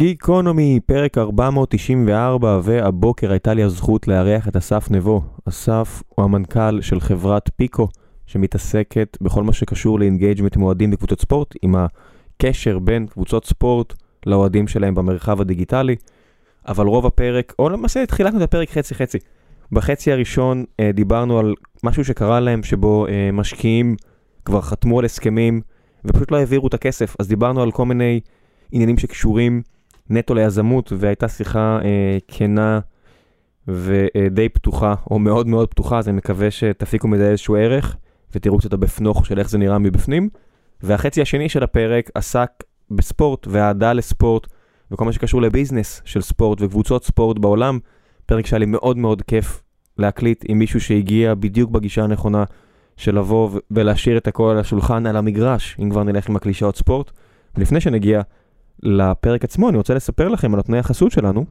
גיקונומי, פרק 494, והבוקר הייתה לי הזכות לארח את אסף נבו. אסף הוא המנכ"ל של חברת פיקו, שמתעסקת בכל מה שקשור ל engagement עם אוהדים בקבוצות ספורט, עם הקשר בין קבוצות ספורט לאוהדים שלהם במרחב הדיגיטלי. אבל רוב הפרק, או למעשה חילקנו את הפרק חצי חצי. בחצי הראשון אה, דיברנו על משהו שקרה להם, שבו אה, משקיעים כבר חתמו על הסכמים ופשוט לא העבירו את הכסף, אז דיברנו על כל מיני עניינים שקשורים נטו ליזמות, והייתה שיחה אה, כנה ודי פתוחה, או מאוד מאוד פתוחה, אז אני מקווה שתפיקו מזה איזשהו ערך, ותראו קצת הבפנוך של איך זה נראה מבפנים. והחצי השני של הפרק עסק בספורט ואהדה לספורט, וכל מה שקשור לביזנס של ספורט וקבוצות ספורט בעולם. פרק שהיה לי מאוד מאוד כיף להקליט עם מישהו שהגיע בדיוק בגישה הנכונה של לבוא ולהשאיר את הכל על השולחן, על המגרש, אם כבר נלך עם הקלישאות ספורט. לפני שנגיע לפרק עצמו, אני רוצה לספר לכם על נותני החסות שלנו,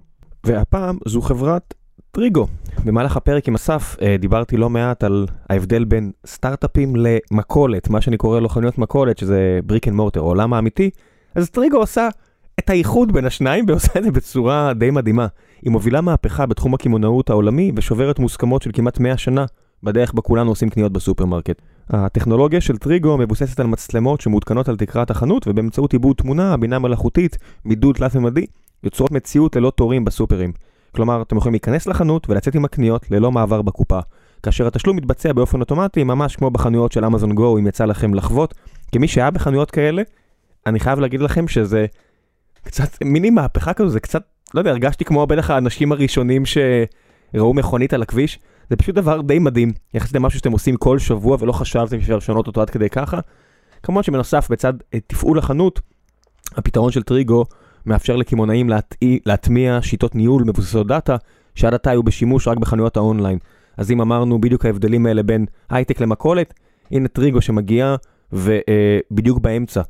והפעם זו חברת טריגו. במהלך הפרק עם אסף אה, דיברתי לא מעט על ההבדל בין סטארט-אפים למכולת, מה שאני קורא לו חנויות מכולת, שזה brick and mortar, העולם האמיתי, אז טריגו עושה את האיחוד בין השניים ועושה את זה בצורה די מדהימה. היא מובילה מהפכה בתחום הקמעונאות העולמי ושוברת מוסכמות של כמעט 100 שנה בדרך בה כולנו עושים קניות בסופרמרקט. הטכנולוגיה של טריגו מבוססת על מצלמות שמותקנות על תקרת החנות ובאמצעות עיבוד תמונה, בינה מלאכותית, מידול תלת-ממדי, יוצרות מציאות ללא תורים בסופרים. כלומר, אתם יכולים להיכנס לחנות ולצאת עם הקניות ללא מעבר בקופה. כאשר התשלום מתבצע באופן אוטומטי, ממש כמו בחנויות של אמזון גו, אם יצא לכם לחוות. כמי שהיה בחנויות כאלה, אני חייב להגיד לכם שזה קצת מעין מהפכה כזו, זה קצת, לא יודע, הרגשתי כמו בטח האנשים הראשונים שראו מכונית על הכביש. זה פשוט דבר די מדהים, יחסית למשהו שאתם עושים כל שבוע ולא חשבתם שאפשר לשנות אותו עד כדי ככה. כמובן שבנוסף, בצד אה, תפעול החנות, הפתרון של טריגו מאפשר לקמעונאים להטמיע שיטות ניהול מבוססות דאטה, שעד עתה היו בשימוש רק בחנויות האונליין. אז אם אמרנו בדיוק ההבדלים האלה בין הייטק למכולת, הנה טריגו שמגיע ובדיוק אה, באמצע.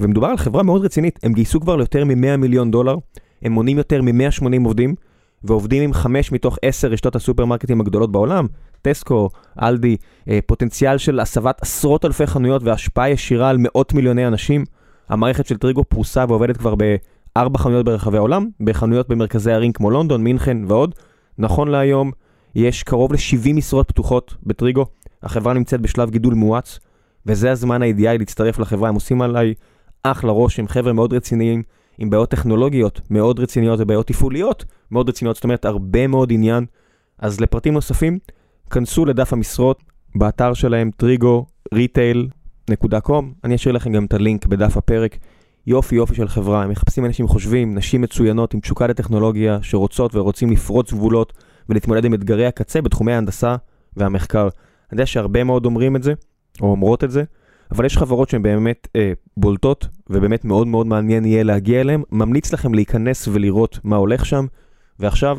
ומדובר על חברה מאוד רצינית, הם גייסו כבר ליותר מ-100 מיליון דולר, הם מונים יותר מ-180 עובדים, ועובדים עם חמש מתוך עשר רשתות הסופרמרקטים הגדולות בעולם, טסקו, אלדי, אה, פוטנציאל של הסבת עשרות אלפי חנויות והשפעה ישירה על מאות מיליוני אנשים. המערכת של טריגו פרוסה ועובדת כבר בארבע חנויות ברחבי העולם, בחנויות במרכזי ערים כמו לונדון, מינכן ועוד. נכון להיום יש קרוב ל-70 משרות פתוחות בטריגו, החברה נמצאת בשלב גידול מואץ, וזה הזמן האידיאלי להצטרף לחברה, הם עושים עליי אחלה רושם, חבר'ה מאוד רציניים, עם בעיות טכנולוגיות מאוד רציניות ובעיות תפעוליות מאוד רציניות, זאת אומרת הרבה מאוד עניין. אז לפרטים נוספים, כנסו לדף המשרות באתר שלהם trigo.retail.com, אני אשאיר לכם גם את הלינק בדף הפרק. יופי יופי של חברה, הם מחפשים אנשים חושבים, נשים מצוינות עם תשוקה לטכנולוגיה, שרוצות ורוצים לפרוץ גבולות ולהתמודד עם אתגרי הקצה בתחומי ההנדסה והמחקר. אני יודע שהרבה מאוד אומרים את זה, או אומרות את זה, אבל יש חברות שהן באמת אה, בולטות, ובאמת מאוד מאוד מעניין יהיה להגיע אליהן. ממליץ לכם להיכנס ולראות מה הולך שם. ועכשיו,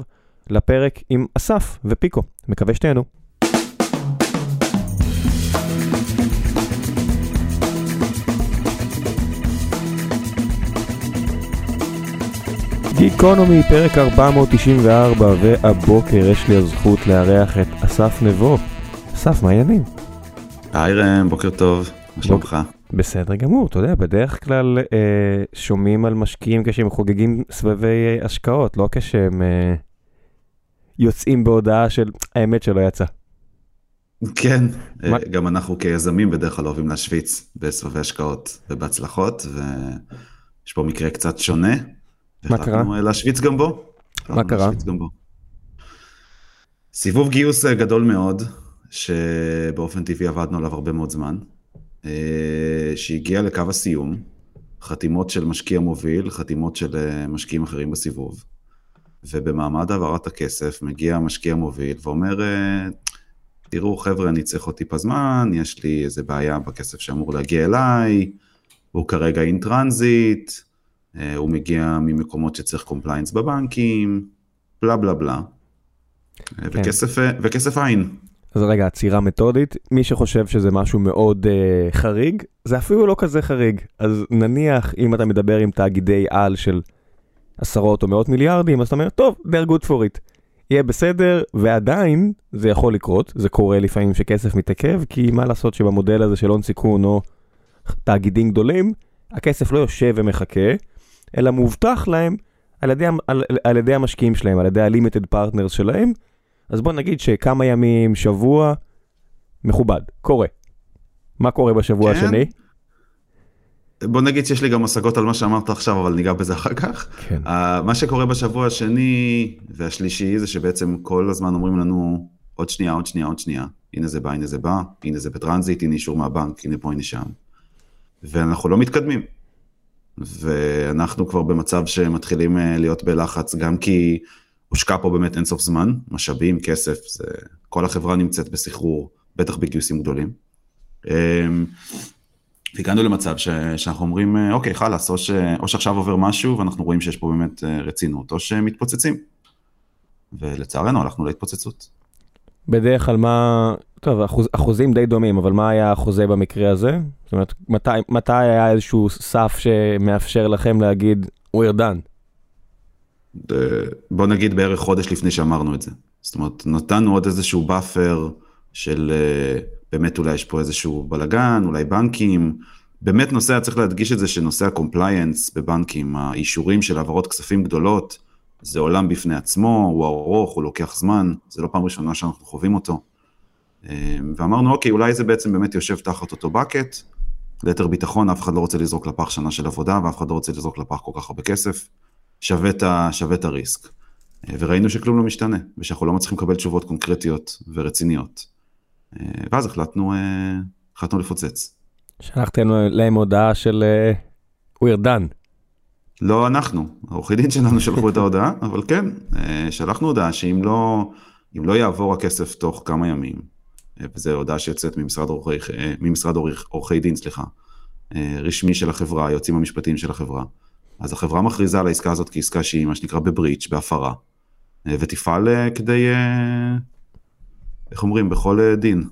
לפרק עם אסף ופיקו. מקווה שתהנו. גיקונומי, פרק 494, והבוקר יש לי הזכות לארח את אסף נבו. אסף, מה העניינים? היי ראם, בוקר טוב. מה שלומך? בסדר גמור, אתה יודע, בדרך כלל אה, שומעים על משקיעים כשהם חוגגים סבבי אה, השקעות, לא כשהם אה, יוצאים בהודעה של האמת שלא יצא. כן, אה, מה? גם אנחנו כיזמים בדרך כלל אוהבים להשוויץ בסבבי השקעות ובהצלחות, ויש פה מקרה קצת שונה. מה קרה? אה, להשוויץ גם בו. מה קרה? גם בו. סיבוב גיוס גדול מאוד, שבאופן טבעי עבדנו עליו הרבה מאוד זמן. אה, שהגיע לקו הסיום, חתימות של משקיע מוביל, חתימות של אה, משקיעים אחרים בסיבוב, ובמעמד העברת הכסף מגיע משקיע מוביל ואומר, אה, תראו חבר'ה, אני צריך עוד טיפה זמן, יש לי איזה בעיה בכסף שאמור להגיע אליי, הוא כרגע אין טרנזיט, הוא מגיע ממקומות שצריך compliance בבנקים, בלה בלה בלה. כן. וכסף, וכסף אין. אז רגע, עצירה מתודית, מי שחושב שזה משהו מאוד uh, חריג, זה אפילו לא כזה חריג. אז נניח, אם אתה מדבר עם תאגידי על של עשרות או מאות מיליארדים, אז אתה אומר, טוב, they're good for it. יהיה בסדר, ועדיין זה יכול לקרות, זה קורה לפעמים שכסף מתעכב, כי מה לעשות שבמודל הזה של הון סיכון או תאגידים גדולים, הכסף לא יושב ומחכה, אלא מובטח להם על ידי, על, על ידי המשקיעים שלהם, על ידי ה-limited partners שלהם, אז בוא נגיד שכמה ימים, שבוע, מכובד, קורה. מה קורה בשבוע כן. השני? בוא נגיד שיש לי גם השגות על מה שאמרת עכשיו, אבל ניגע בזה אחר כך. כן. Uh, מה שקורה בשבוע השני והשלישי זה שבעצם כל הזמן אומרים לנו עוד שנייה, עוד שנייה, עוד שנייה. הנה זה בא, הנה זה בא, הנה זה בטרנזיט, הנה אישור מהבנק, הנה פה, הנה שם. ואנחנו לא מתקדמים. ואנחנו כבר במצב שמתחילים אה, להיות בלחץ, גם כי הושקע פה באמת אינסוף זמן, משאבים, כסף, זה... כל החברה נמצאת בסחרור, בטח בגיוסים גדולים. אמ, והגענו למצב ש... שאנחנו אומרים, אה, אוקיי, חלאס, או, ש... או שעכשיו עובר משהו ואנחנו רואים שיש פה באמת אה, רצינות, או שמתפוצצים. ולצערנו הלכנו להתפוצצות. בדרך כלל מה, טוב, אחוז, אחוזים די דומים, אבל מה היה החוזה במקרה הזה? זאת אומרת, מתי, מתי היה איזשהו סף שמאפשר לכם להגיד, we're done? בוא נגיד בערך חודש לפני שאמרנו את זה. זאת אומרת, נתנו עוד איזשהו buffer של אה, באמת אולי יש פה איזשהו בלגן, אולי בנקים. באמת נושא, צריך להדגיש את זה שנושא ה compliance בבנקים, האישורים של העברות כספים גדולות, זה עולם בפני עצמו, הוא ארוך, הוא לוקח זמן, זה לא פעם ראשונה שאנחנו חווים אותו. אה, ואמרנו, אוקיי, אולי זה בעצם באמת יושב תחת אותו bucket, ליתר ביטחון, אף אחד לא רוצה לזרוק לפח שנה של עבודה, ואף אחד לא רוצה לזרוק לפח כל כך הרבה כסף, שווה את, הריסק. אה, וראינו שכלום לא משתנה, ושאנחנו לא מצליחים לקבל תשובות קונקרטיות ורציניות. אה, ואז החלטנו, החלטנו לפוצץ. שלחתם להם הודעה של we're done. לא אנחנו, העורכי דין שלנו שלחו את ההודעה, אבל כן, שלחנו הודעה שאם לא, לא יעבור הכסף תוך כמה ימים, וזו הודעה שיוצאת ממשרד עורכי, ממשרד עורכי דין, סליחה, רשמי של החברה, היועצים המשפטיים של החברה, אז החברה מכריזה על העסקה הזאת כעסקה שהיא מה שנקרא בבריץ', בהפרה, ותפעל כדי, איך אומרים, בכל דין.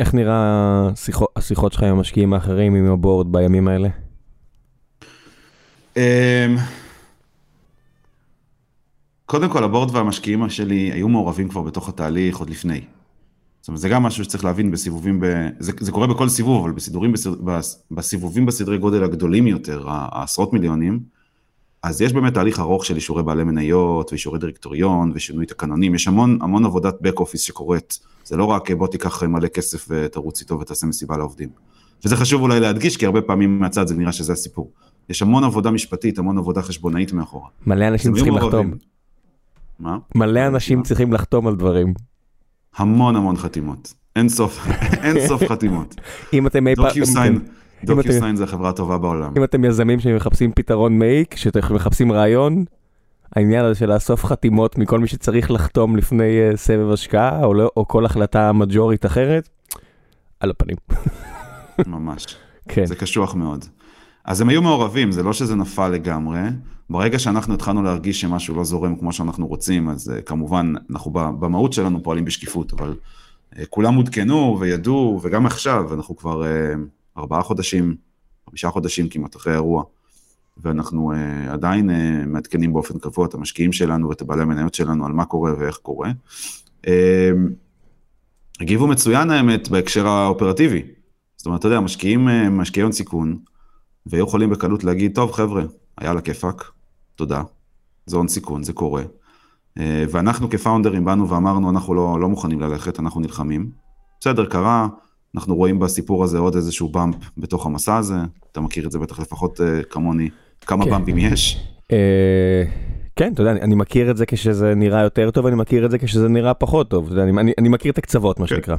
איך נראה השיחות, השיחות שלך עם המשקיעים האחרים, עם הבורד בימים האלה? קודם כל הבורד והמשקיעים שלי היו מעורבים כבר בתוך התהליך עוד לפני. זאת אומרת, זה גם משהו שצריך להבין בסיבובים, ב... זה, זה קורה בכל סיבוב, אבל בסידורים, בסד... בסיבובים בסדרי גודל הגדולים יותר, העשרות מיליונים, אז יש באמת תהליך ארוך של אישורי בעלי מניות, ואישורי דירקטוריון, ושינוי תקנונים, יש המון, המון עבודת back office שקורית, זה לא רק בוא תיקח מלא כסף ותרוץ איתו ותעשה מסיבה לעובדים. וזה חשוב אולי להדגיש, כי הרבה פעמים מהצד זה נראה שזה הסיפור. יש המון עבודה משפטית, המון עבודה חשבונאית מאחורה. מלא אנשים צריכים לחתום. מה? מלא אנשים צריכים לחתום על דברים. המון המון חתימות. אין סוף, אין סוף חתימות. אם אתם אי פעם... דוקיוסיין זה החברה הטובה בעולם. אם אתם יזמים שמחפשים פתרון מעיק, שאתם מחפשים רעיון, העניין הזה של לאסוף חתימות מכל מי שצריך לחתום לפני סבב השקעה, או, לא, או כל החלטה מג'ורית אחרת, על הפנים. ממש. כן. זה קשוח מאוד. אז הם היו מעורבים, זה לא שזה נפל לגמרי. ברגע שאנחנו התחלנו להרגיש שמשהו לא זורם כמו שאנחנו רוצים, אז uh, כמובן, אנחנו במהות שלנו פועלים בשקיפות, אבל uh, כולם עודכנו וידעו, וגם עכשיו, אנחנו כבר uh, ארבעה חודשים, חמישה חודשים כמעט אחרי האירוע, ואנחנו עדיין מעדכנים באופן קבוע את המשקיעים שלנו ואת הבעלי המניות שלנו על מה קורה ואיך קורה. הגיבו מצוין האמת בהקשר האופרטיבי. זאת אומרת, אתה יודע, משקיעים, משקיעי הון סיכון, והיו יכולים בקלות להגיד, טוב חבר'ה, היה לה כיפאק, תודה, זה הון סיכון, זה קורה. ואנחנו כפאונדרים באנו ואמרנו, אנחנו לא, לא מוכנים ללכת, אנחנו נלחמים. בסדר, קרה, אנחנו רואים בסיפור הזה עוד איזשהו באמפ בתוך המסע הזה, אתה מכיר את זה בטח לפחות כמוני, כמה כן. באמפים יש? כן, אתה יודע, אני מכיר את זה כשזה נראה יותר טוב, אני מכיר את זה כשזה נראה פחות טוב, אתה יודע, אני, אני, אני מכיר את הקצוות, מה כן. שנקרא.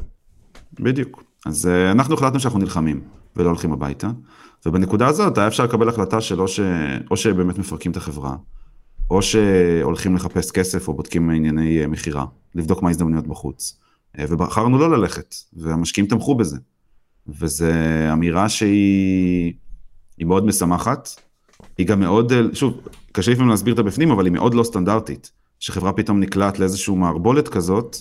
בדיוק. אז אנחנו החלטנו שאנחנו נלחמים ולא הולכים הביתה. ובנקודה הזאת היה אפשר לקבל החלטה של או, ש... או שבאמת מפרקים את החברה, או שהולכים לחפש כסף או בודקים ענייני מכירה, לבדוק מה ההזדמנויות בחוץ. ובחרנו לא ללכת, והמשקיעים תמכו בזה. וזו אמירה שהיא מאוד משמחת, היא גם מאוד, שוב, קשה לפעמים להסביר את הבפנים, אבל היא מאוד לא סטנדרטית, שחברה פתאום נקלעת לאיזושהי מערבולת כזאת,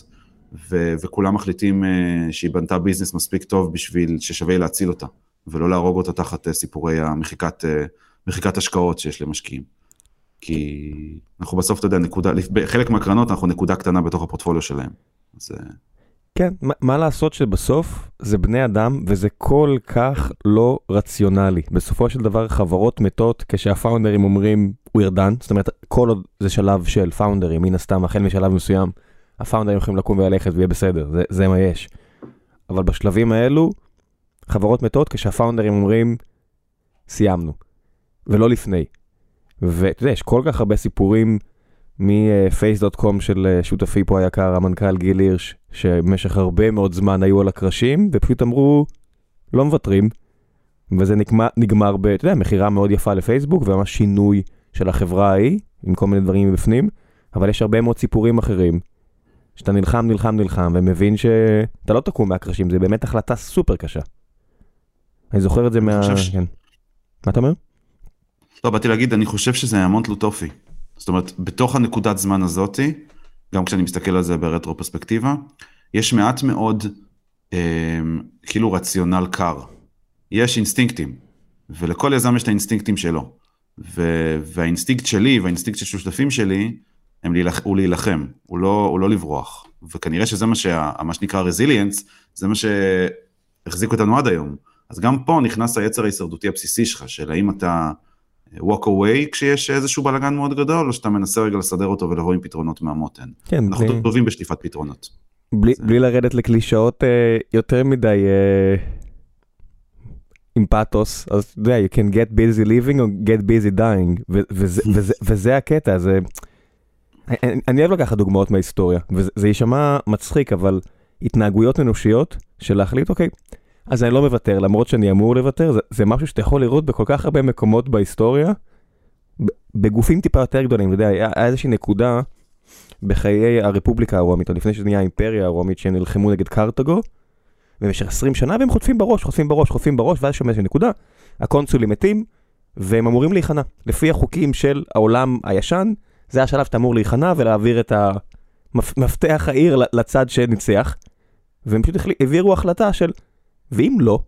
ו- וכולם מחליטים שהיא בנתה ביזנס מספיק טוב בשביל ששווה להציל אותה. ולא להרוג אותה תחת סיפורי המחיקת מחיקת השקעות שיש למשקיעים. כי אנחנו בסוף, אתה יודע, נקודה, בחלק מהקרנות אנחנו נקודה קטנה בתוך הפורטפוליו שלהם. אז... כן, מה, מה לעשות שבסוף זה בני אדם וזה כל כך לא רציונלי. בסופו של דבר חברות מתות כשהפאונדרים אומרים we're done, זאת אומרת כל עוד זה שלב של פאונדרים, מן הסתם החל משלב מסוים, הפאונדרים יכולים לקום וללכת ויהיה בסדר, זה, זה מה יש. אבל בשלבים האלו, חברות מתות כשהפאונדרים אומרים סיימנו, ולא לפני. ואתה יודע, יש כל כך הרבה סיפורים מפייס.קום של אה, שותפי פה היקר, המנכ"ל גיל הירש, שבמשך הרבה מאוד זמן היו על הקרשים, ופשוט אמרו, לא מוותרים. וזה נגמר, נגמר ב, אתה יודע, מכירה מאוד יפה לפייסבוק, וממש שינוי של החברה ההיא, עם כל מיני דברים מבפנים, אבל יש הרבה מאוד סיפורים אחרים, שאתה נלחם, נלחם, נלחם, ומבין שאתה לא תקום מהקרשים, זה באמת החלטה סופר קשה. אני זוכר את זה מה... ש... כן. מה אתה אומר? לא, באתי להגיד, אני חושב שזה המון תלות אופי. זאת אומרת, בתוך הנקודת זמן הזאתי, גם כשאני מסתכל על זה ברטרו פרספקטיבה, יש מעט מאוד אה, כאילו רציונל קר. יש אינסטינקטים, ולכל יזם יש את האינסטינקטים שלו. ו- והאינסטינקט שלי והאינסטינקט של שותפים שלי, הם להילח, הוא להילחם, הוא לא, הוא לא לברוח. וכנראה שזה מה, שה, מה שנקרא רזיליאנס, זה מה שהחזיק אותנו עד היום. אז גם פה נכנס היצר ההישרדותי הבסיסי שלך, של האם אתה walk away כשיש איזשהו בלאגן מאוד גדול, או שאתה מנסה רגע לסדר אותו ולבוא עם פתרונות מהמותן. כן. אנחנו בלי... טובים בשטיפת פתרונות. בלי, זה... בלי לרדת לקלישאות אה, יותר מדי אה, עם פאתוס, אז אתה יודע, you can get busy living או get busy dying, ו- וזה, וזה, וזה הקטע, זה... אני, אני אוהב לקחת דוגמאות מההיסטוריה, וזה יישמע מצחיק, אבל התנהגויות אנושיות של להחליט, אוקיי, אז אני לא מוותר, למרות שאני אמור לוותר, זה, זה משהו שאתה יכול לראות בכל כך הרבה מקומות בהיסטוריה, בגופים טיפה יותר גדולים, אתה יודע, היה, איזושהי נקודה בחיי הרפובליקה הרומית, או לפני שזה נהיה האימפריה הרומית, שהם נלחמו נגד קרתגו, במשך 20 שנה, והם חוטפים בראש, חוטפים בראש, חוטפים בראש, ואז שם איזושהי נקודה, הקונסולים מתים, והם אמורים להיכנע. לפי החוקים של העולם הישן, זה השלב שאתה אמור להיכנע ולהעביר את המפתח העיר לצד שניצח, והם פשוט העבירו החלטה של ואם לא,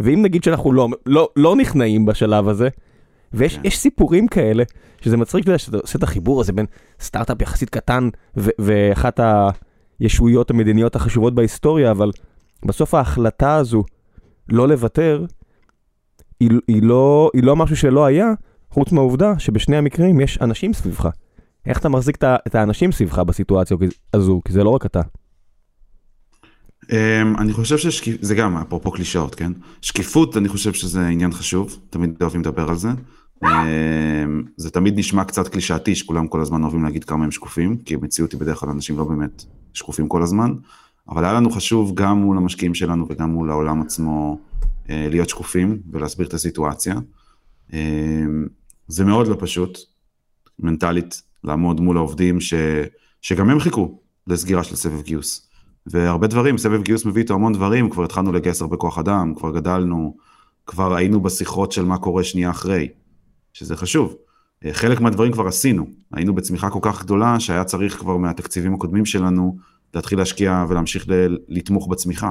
ואם נגיד שאנחנו לא, לא, לא נכנעים בשלב הזה, ויש yeah. כן. סיפורים כאלה, שזה מצחיק שאתה עושה את החיבור הזה בין סטארט-אפ יחסית קטן ו- ואחת הישויות המדיניות החשובות בהיסטוריה, אבל בסוף ההחלטה הזו לא לוותר, היא, היא, לא, היא לא משהו שלא היה, חוץ מהעובדה שבשני המקרים יש אנשים סביבך. איך אתה מחזיק את האנשים סביבך בסיטואציה הזו, כי זה לא רק אתה. Um, אני חושב שזה גם אפרופו קלישאות, כן? שקיפות, אני חושב שזה עניין חשוב, תמיד אוהבים לדבר על זה. Um, זה תמיד נשמע קצת קלישאתי שכולם כל הזמן אוהבים להגיד כמה הם שקופים, כי המציאות היא בדרך כלל אנשים לא באמת שקופים כל הזמן, אבל היה לנו חשוב גם מול המשקיעים שלנו וגם מול העולם עצמו uh, להיות שקופים ולהסביר את הסיטואציה. Um, זה מאוד לא פשוט, מנטלית, לעמוד מול העובדים ש, שגם הם חיכו לסגירה של סבב גיוס. והרבה דברים, סבב גיוס מביא איתו המון דברים, כבר התחלנו לגייס הרבה כוח אדם, כבר גדלנו, כבר היינו בשיחות של מה קורה שנייה אחרי, שזה חשוב. חלק מהדברים כבר עשינו, היינו בצמיחה כל כך גדולה שהיה צריך כבר מהתקציבים הקודמים שלנו להתחיל להשקיע ולהמשיך ל- לתמוך בצמיחה.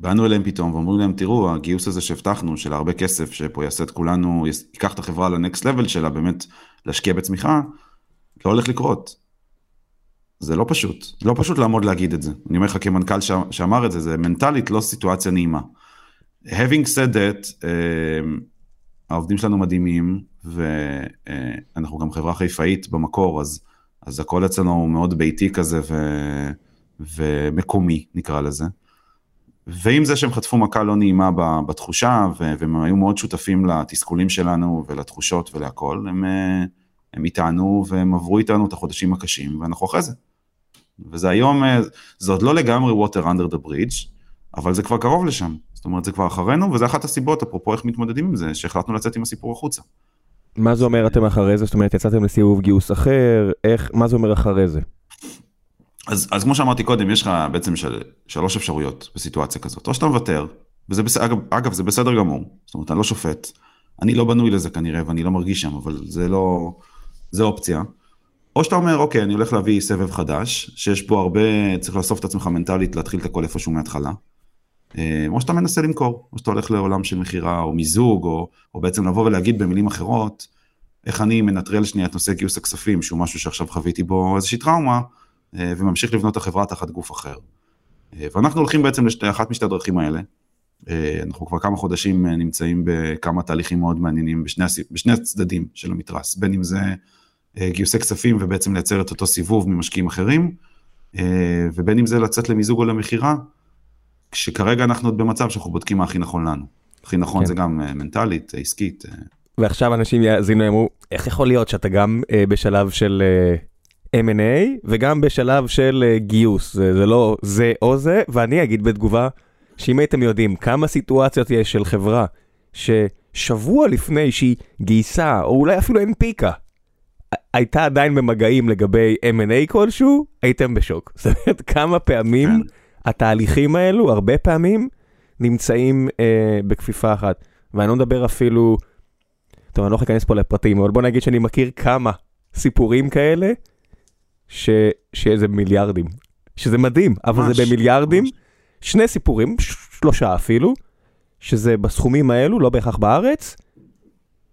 ובאנו אליהם פתאום ואומרים להם, תראו, הגיוס הזה שהבטחנו, של הרבה כסף, שפה יעשה את כולנו, ייקח את החברה לנקסט לבל שלה, באמת להשקיע בצמיחה, לא הולך לקרות. זה לא פשוט, לא פשוט לעמוד להגיד את זה. אני אומר לך כמנכ"ל ש... שאמר את זה, זה מנטלית לא סיטואציה נעימה. Having said that, uh, העובדים שלנו מדהימים, ואנחנו גם חברה חיפאית במקור, אז, אז הכל אצלנו הוא מאוד ביתי כזה ו... ומקומי, נקרא לזה. ועם זה שהם חטפו מכה לא נעימה בתחושה, והם היו מאוד שותפים לתסכולים שלנו ולתחושות ולהכל, הם, אה, הם איתנו והם עברו איתנו את החודשים הקשים, ואנחנו אחרי זה. וזה היום, אה, זה עוד לא לגמרי water under the bridge, אבל זה כבר קרוב לשם. זאת אומרת, זה כבר אחרינו, וזה אחת הסיבות, אפרופו איך מתמודדים עם זה, שהחלטנו לצאת עם הסיפור החוצה. מה זה אומר אתם אחרי זה? זאת אומרת, יצאתם לסיבוב גיוס אחר, איך, מה זה אומר אחרי זה? אז, אז כמו שאמרתי קודם, יש לך בעצם של, שלוש אפשרויות בסיטואציה כזאת. או שאתה מוותר, וזה בסדר, אגב, אגב, זה בסדר גמור, זאת אומרת, אני לא שופט. אני לא בנוי לזה כנראה, ואני לא מרגיש שם, אבל זה לא, זה אופציה. או שאתה אומר, אוקיי, אני הולך להביא סבב חדש, שיש בו הרבה, צריך לאסוף את עצמך מנטלית, להתחיל את הכל איפשהו מההתחלה. אה, או שאתה מנסה למכור, או שאתה הולך לעולם של מכירה, או מיזוג, או, או בעצם לבוא ולהגיד במילים אחרות, איך אני מנטרל שנייה את נושא גיוס הכספים, שהוא משהו שעכשיו חוויתי בו איזושהי טראומה, אה, וממשיך לבנות את החברה תחת גוף אחר. אה, ואנחנו הולכים בעצם לאחת משתי הדרכים האלה. אנחנו כבר כמה חודשים נמצאים בכמה תהליכים מאוד מעניינים בשני, בשני הצדדים של המתרס, בין אם זה גיוסי כספים ובעצם לייצר את אותו סיבוב ממשקיעים אחרים, ובין אם זה לצאת למיזוג או למכירה, כשכרגע אנחנו עוד במצב שאנחנו בודקים מה הכי נכון לנו. הכי נכון כן. זה גם מנטלית, עסקית. ועכשיו אנשים יאזינו, יאמרו, איך יכול להיות שאתה גם בשלב של M&A וגם בשלב של גיוס, זה, זה לא זה או זה, ואני אגיד בתגובה שאם הייתם יודעים כמה סיטואציות יש של חברה ששבוע לפני שהיא גייסה, או אולי אפילו הנפיקה, הייתה עדיין במגעים לגבי M&A כלשהו, הייתם בשוק. זאת אומרת, כמה פעמים כן. התהליכים האלו, הרבה פעמים, נמצאים uh, בכפיפה אחת. ואני לא מדבר אפילו, טוב, אני לא יכול להיכנס פה לפרטים, אבל בוא נגיד שאני מכיר כמה סיפורים כאלה. ש... שזה מיליארדים. שזה מדהים, אבל ממש, זה במיליארדים. ממש. שני סיפורים, שלושה אפילו, שזה בסכומים האלו, לא בהכרח בארץ,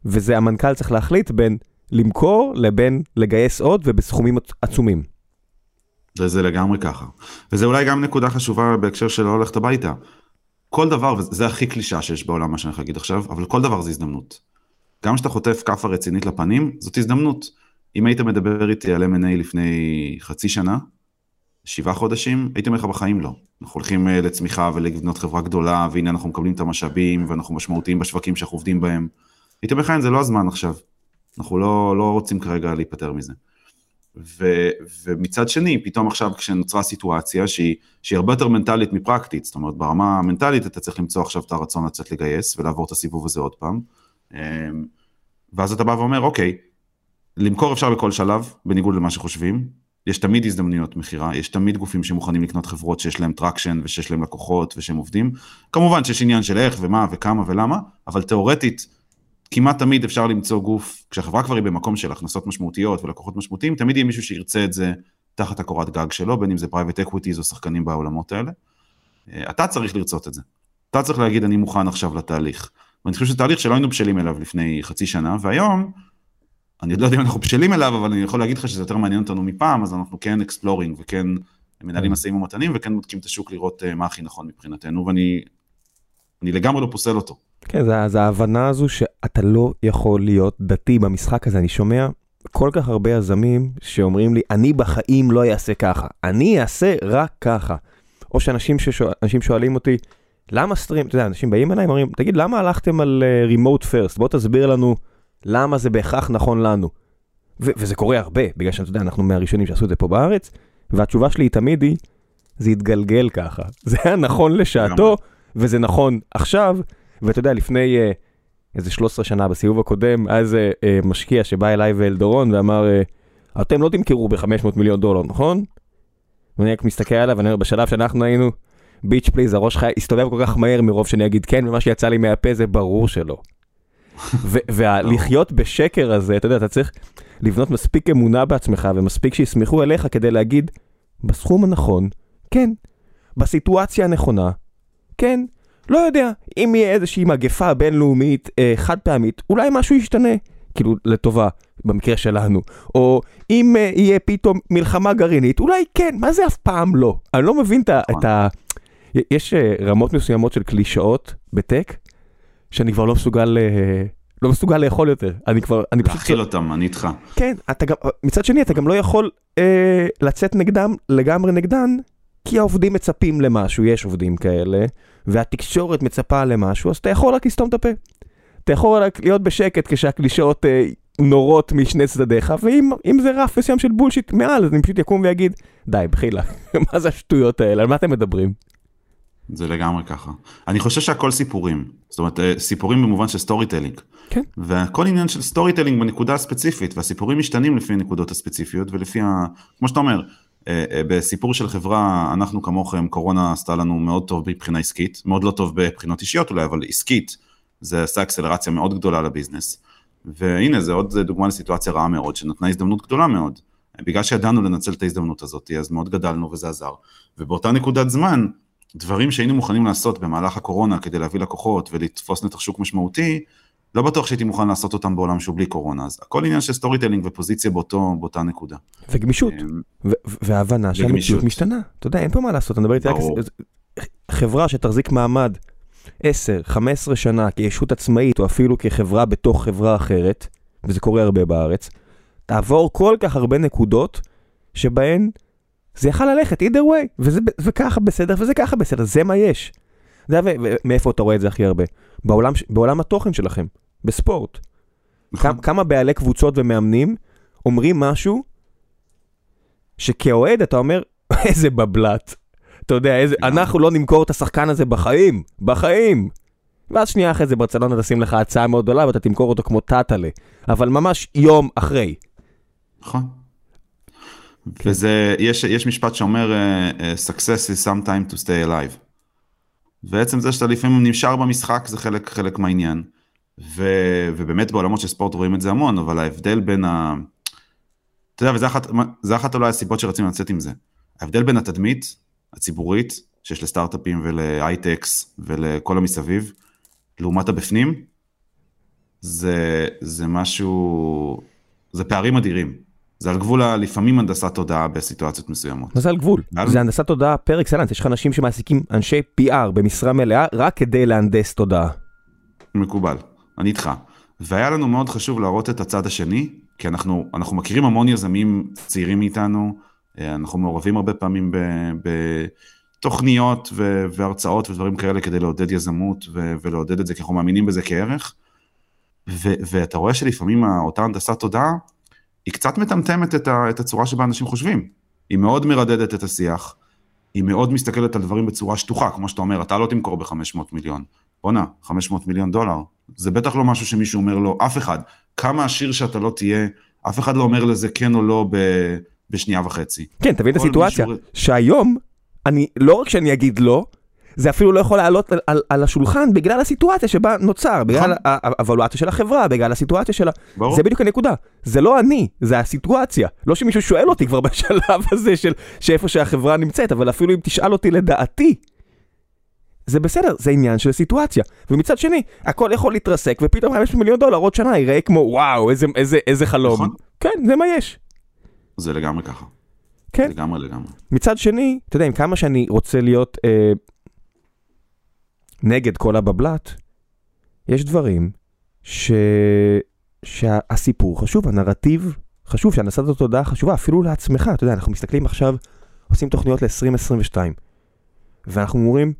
וזה המנכ"ל צריך להחליט בין למכור לבין לגייס עוד ובסכומים עצומים. וזה לגמרי ככה. וזה אולי גם נקודה חשובה בהקשר של לא הולכת הביתה. כל דבר, וזה הכי קלישה שיש בעולם מה שאני הולך להגיד עכשיו, אבל כל דבר זה הזדמנות. גם כשאתה חוטף כאפה רצינית לפנים, זאת הזדמנות. אם היית מדבר איתי על M&A לפני חצי שנה, שבעה חודשים, הייתי אומר לך בחיים לא. אנחנו הולכים אה, לצמיחה ולבנות חברה גדולה, והנה אנחנו מקבלים את המשאבים, ואנחנו משמעותיים בשווקים שאנחנו עובדים בהם. הייתי אומר לך, זה לא הזמן עכשיו. אנחנו לא, לא רוצים כרגע להיפטר מזה. ו, ומצד שני, פתאום עכשיו כשנוצרה סיטואציה שהיא, שהיא הרבה יותר מנטלית מפרקטית, זאת אומרת ברמה המנטלית אתה צריך למצוא עכשיו את הרצון לצאת לגייס ולעבור את הסיבוב הזה עוד פעם. אמ, ואז אתה בא ואומר, אוקיי, למכור אפשר בכל שלב, בניגוד למה שחושבים. יש תמיד הזדמנויות מכירה, יש תמיד גופים שמוכנים לקנות חברות שיש להם traction ושיש להם לקוחות ושהם עובדים. כמובן שיש עניין של איך ומה וכמה ולמה, אבל תאורטית, כמעט תמיד אפשר למצוא גוף, כשהחברה כבר היא במקום של הכנסות משמעותיות ולקוחות משמעותיים, תמיד יהיה מישהו שירצה את זה תחת הקורת גג שלו, בין אם זה private equities או שחקנים בעולמות האלה. אה, אתה צריך לרצות את זה. אתה צריך להגיד אני מוכן עכשיו לתהליך. ואני חושב שזה תהליך שלא היינו בשלים אליו לפני חצי שנה, והיום אני עוד לא יודע אם אנחנו בשלים אליו, אבל אני יכול להגיד לך שזה יותר מעניין אותנו מפעם, אז אנחנו כן exploring וכן מנהלים כן. משאים ומתנים וכן בודקים את השוק לראות אה, מה הכי נכון מבחינתנו, ואני לגמרי לא פוסל אותו. כן, זה, זה ההבנה הזו שאתה לא יכול להיות דתי במשחק הזה, אני שומע כל כך הרבה יזמים שאומרים לי, אני בחיים לא אעשה ככה, אני אעשה רק ככה. או שאנשים ששואל, שואלים אותי, למה סטרים, אתה יודע, אנשים באים אליי, אומרים, תגיד, למה הלכתם על uh, remote first? בוא תסביר לנו. למה זה בהכרח נכון לנו. ו- וזה קורה הרבה, בגלל שאתה יודע, אנחנו מהראשונים שעשו את זה פה בארץ, והתשובה שלי תמיד היא, זה יתגלגל ככה. זה היה נכון לשעתו, וזה נכון עכשיו, ואתה יודע, לפני uh, איזה 13 שנה בסיבוב הקודם, היה איזה uh, משקיע שבא אליי ואלדורון ואמר, uh, אתם לא תמכרו ב-500 מיליון דולר, נכון? ואני רק מסתכל עליו, ואני אומר, בשלב שאנחנו היינו, ביץ' פליז, הראש שלך הסתובב כל כך מהר מרוב שאני אגיד כן, ומה שיצא לי מהפה זה ברור שלא. ולחיות בשקר הזה, אתה יודע, אתה צריך לבנות מספיק אמונה בעצמך ומספיק שיסמכו אליך כדי להגיד, בסכום הנכון, כן, בסיטואציה הנכונה, כן, לא יודע, אם יהיה איזושהי מגפה בינלאומית אה, חד פעמית, אולי משהו ישתנה, כאילו לטובה, במקרה שלנו, או אם אה, יהיה פתאום מלחמה גרעינית, אולי כן, מה זה אף פעם לא? אני לא מבין את ה... את ה... יש אה, רמות מסוימות של קלישאות בטק, שאני כבר לא מסוגל, אה, לא מסוגל לאכול יותר. אני כבר, אני פשוט... להכיל אותם, אני איתך. כן, אתה גם, מצד שני אתה גם לא יכול אה, לצאת נגדם, לגמרי נגדן, כי העובדים מצפים למשהו, יש עובדים כאלה, והתקשורת מצפה למשהו, אז אתה יכול רק לסתום את הפה. אתה יכול רק להיות בשקט כשהקלישאות אה, נורות משני צדדיך, ואם זה רף מסוים של בולשיט מעל, אז אני פשוט יקום ויגיד, די, בחילה, מה זה השטויות האלה, על מה אתם מדברים? זה לגמרי ככה. אני חושב שהכל סיפורים. זאת אומרת, אה, סיפורים במובן של storytelling. כן. והכל עניין של storytelling בנקודה הספציפית, והסיפורים משתנים לפי הנקודות הספציפיות ולפי ה... כמו שאתה אומר, בסיפור של חברה, אנחנו כמוכם, קורונה עשתה לנו מאוד טוב מבחינה עסקית, מאוד לא טוב בבחינות אישיות אולי, אבל עסקית, זה עשה אקסלרציה מאוד גדולה ל business. והנה, זה עוד דוגמה לסיטואציה רעה מאוד, שנתנה הזדמנות גדולה מאוד. בגלל שידענו לנצל את ההזדמנות הזאת, אז מאוד גדלנו וזה עזר. ובאותה נקודת זמן, דברים שהיינו מוכנים לעשות במהלך הקורונה כדי להביא לקוחות ולתפוס נתח שוק משמעותי, לא בטוח שהייתי מוכן לעשות אותם בעולם שהוא בלי קורונה, אז הכל עניין של storytelling ופוזיציה באותו, באותה נקודה. וגמישות, אמ, והבנה שהמציאות. משתנה. אתה יודע, אין פה מה לעשות, אני מדבר איתי רק... חברה שתחזיק מעמד 10, 15 שנה כישות עצמאית, או אפילו כחברה בתוך חברה אחרת, וזה קורה הרבה בארץ, תעבור כל כך הרבה נקודות, שבהן זה יכל ללכת either way, וזה, וככה בסדר וזה ככה בסדר, זה מה יש. זה, ומאיפה אתה רואה את זה הכי הרבה? בעולם, בעולם התוכן שלכם, בספורט. נכון. כמה, כמה בעלי קבוצות ומאמנים אומרים משהו שכאוהד אתה אומר, איזה בבלת. אתה יודע, איזה, אנחנו לא נמכור את השחקן הזה בחיים, בחיים. ואז שנייה אחרי זה ברצלונה תשים לך הצעה מאוד גדולה ואתה תמכור אותו כמו טאטאלה. אבל ממש יום אחרי. נכון. וזה, יש, יש משפט שאומר, uh, uh, success is sometime to stay alive. ועצם זה שאתה לפעמים נשאר במשחק זה חלק, חלק מהעניין. ו, ובאמת בעולמות של ספורט רואים את זה המון, אבל ההבדל בין ה... אתה יודע, וזה אחת, זה אחת אולי הסיבות שרצינו לצאת עם זה. ההבדל בין התדמית הציבורית, שיש לסטארט-אפים ולהייטקס ולכל המסביב, לעומת הבפנים, זה, זה משהו, זה פערים אדירים. זה על גבול ה- לפעמים הנדסת תודעה בסיטואציות מסוימות. מה זה על גבול? ואז- זה הנדסת תודעה פר אקסלנס, יש לך אנשים שמעסיקים אנשי PR במשרה מלאה רק כדי להנדס תודעה. מקובל, אני איתך. והיה לנו מאוד חשוב להראות את הצד השני, כי אנחנו, אנחנו מכירים המון יזמים צעירים מאיתנו, אה, אנחנו מעורבים הרבה פעמים בתוכניות והרצאות ודברים כאלה כדי לעודד יזמות ולעודד את זה, כי אנחנו מאמינים בזה כערך. ואתה רואה שלפעמים אותה הנדסת תודעה, היא קצת מטמטמת את, את הצורה שבה אנשים חושבים. היא מאוד מרדדת את השיח, היא מאוד מסתכלת על דברים בצורה שטוחה, כמו שאתה אומר, אתה לא תמכור ב-500 מיליון. בואנה, 500 מיליון דולר. זה בטח לא משהו שמישהו אומר לו, אף אחד. כמה עשיר שאתה לא תהיה, אף אחד לא אומר לזה כן או לא ב, בשנייה וחצי. כן, תבין את הסיטואציה, מישהו- שהיום, אני, לא רק שאני אגיד לא, זה אפילו לא יכול לעלות על, על, על השולחן בגלל הסיטואציה שבה נוצר, בגלל נכון. ה- ה- האבלואציה של החברה, בגלל הסיטואציה שלה. ברור. זה בדיוק הנקודה. זה לא אני, זה הסיטואציה. לא שמישהו שואל אותי כבר בשלב הזה של שאיפה שהחברה נמצאת, אבל אפילו אם תשאל אותי לדעתי, זה בסדר, זה עניין של סיטואציה. ומצד שני, הכל יכול להתרסק, ופתאום 5 מיליון דולר עוד שנה ייראה כמו וואו, איזה, איזה, איזה חלום. נכון. כן, זה מה יש. זה לגמרי ככה. כן. לגמרי לגמרי. מצד שני, אתה יודע, עם כמה שאני רוצה להיות אה, נגד כל הבבלת, יש דברים ש... שהסיפור חשוב, הנרטיב חשוב, שהנדסת התודעה חשובה, אפילו לעצמך, אתה יודע, אנחנו מסתכלים עכשיו, עושים תוכניות ל-2022, ואנחנו אומרים,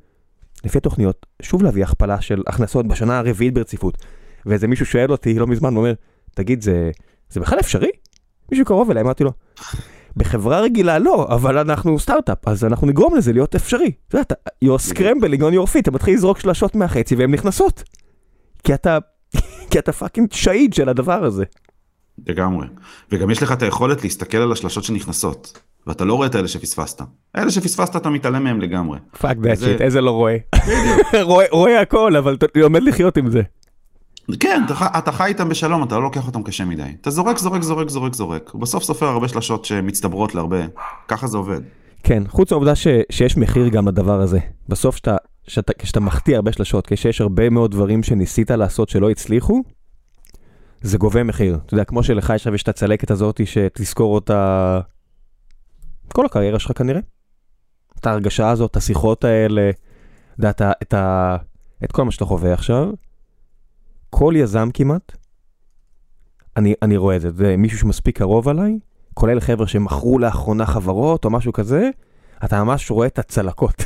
לפי התוכניות, שוב להביא הכפלה של הכנסות בשנה הרביעית ברציפות, ואיזה מישהו שואל אותי לא מזמן, הוא אומר, תגיד, זה, זה בכלל אפשרי? מישהו קרוב אליי, אמרתי לו, בחברה רגילה לא, אבל אנחנו סטארט-אפ, אז אנחנו נגרום לזה להיות אפשרי. אתה יודע, אתה- you're scrambling on your feet, אתה מתחיל לזרוק שלשות מהחצי והן נכנסות. כי אתה, כי אתה fucking שהיד של הדבר הזה. לגמרי. וגם יש לך את היכולת להסתכל על השלשות שנכנסות, ואתה לא רואה את האלה שפספסת. אלה שפספסת אתה מתעלם מהם לגמרי. fuck זה- shit, איזה לא רואה. רואה. רואה הכל, אבל אתה לומד לחיות עם זה. כן, אתה, אתה חי איתם בשלום, אתה לא לוקח אותם קשה מדי. אתה זורק, זורק, זורק, זורק, זורק. בסוף סופר הרבה שלשות שמצטברות להרבה. ככה זה עובד. כן, חוץ מהעובדה ש, שיש מחיר גם לדבר הזה. בסוף שאתה, שאתה, כשאתה מחטיא הרבה שלשות, כשיש הרבה מאוד דברים שניסית לעשות שלא הצליחו, זה גובה מחיר. אתה יודע, כמו שלך עכשיו יש את הצלקת הזאת שתזכור אותה כל הקריירה שלך כנראה. את ההרגשה הזאת, את השיחות האלה, את, ה- את, ה- את כל מה שאתה חווה עכשיו. כל יזם כמעט, אני, אני רואה את זה, זה מישהו שמספיק קרוב עליי, כולל חבר'ה שמכרו לאחרונה חברות או משהו כזה, אתה ממש רואה את הצלקות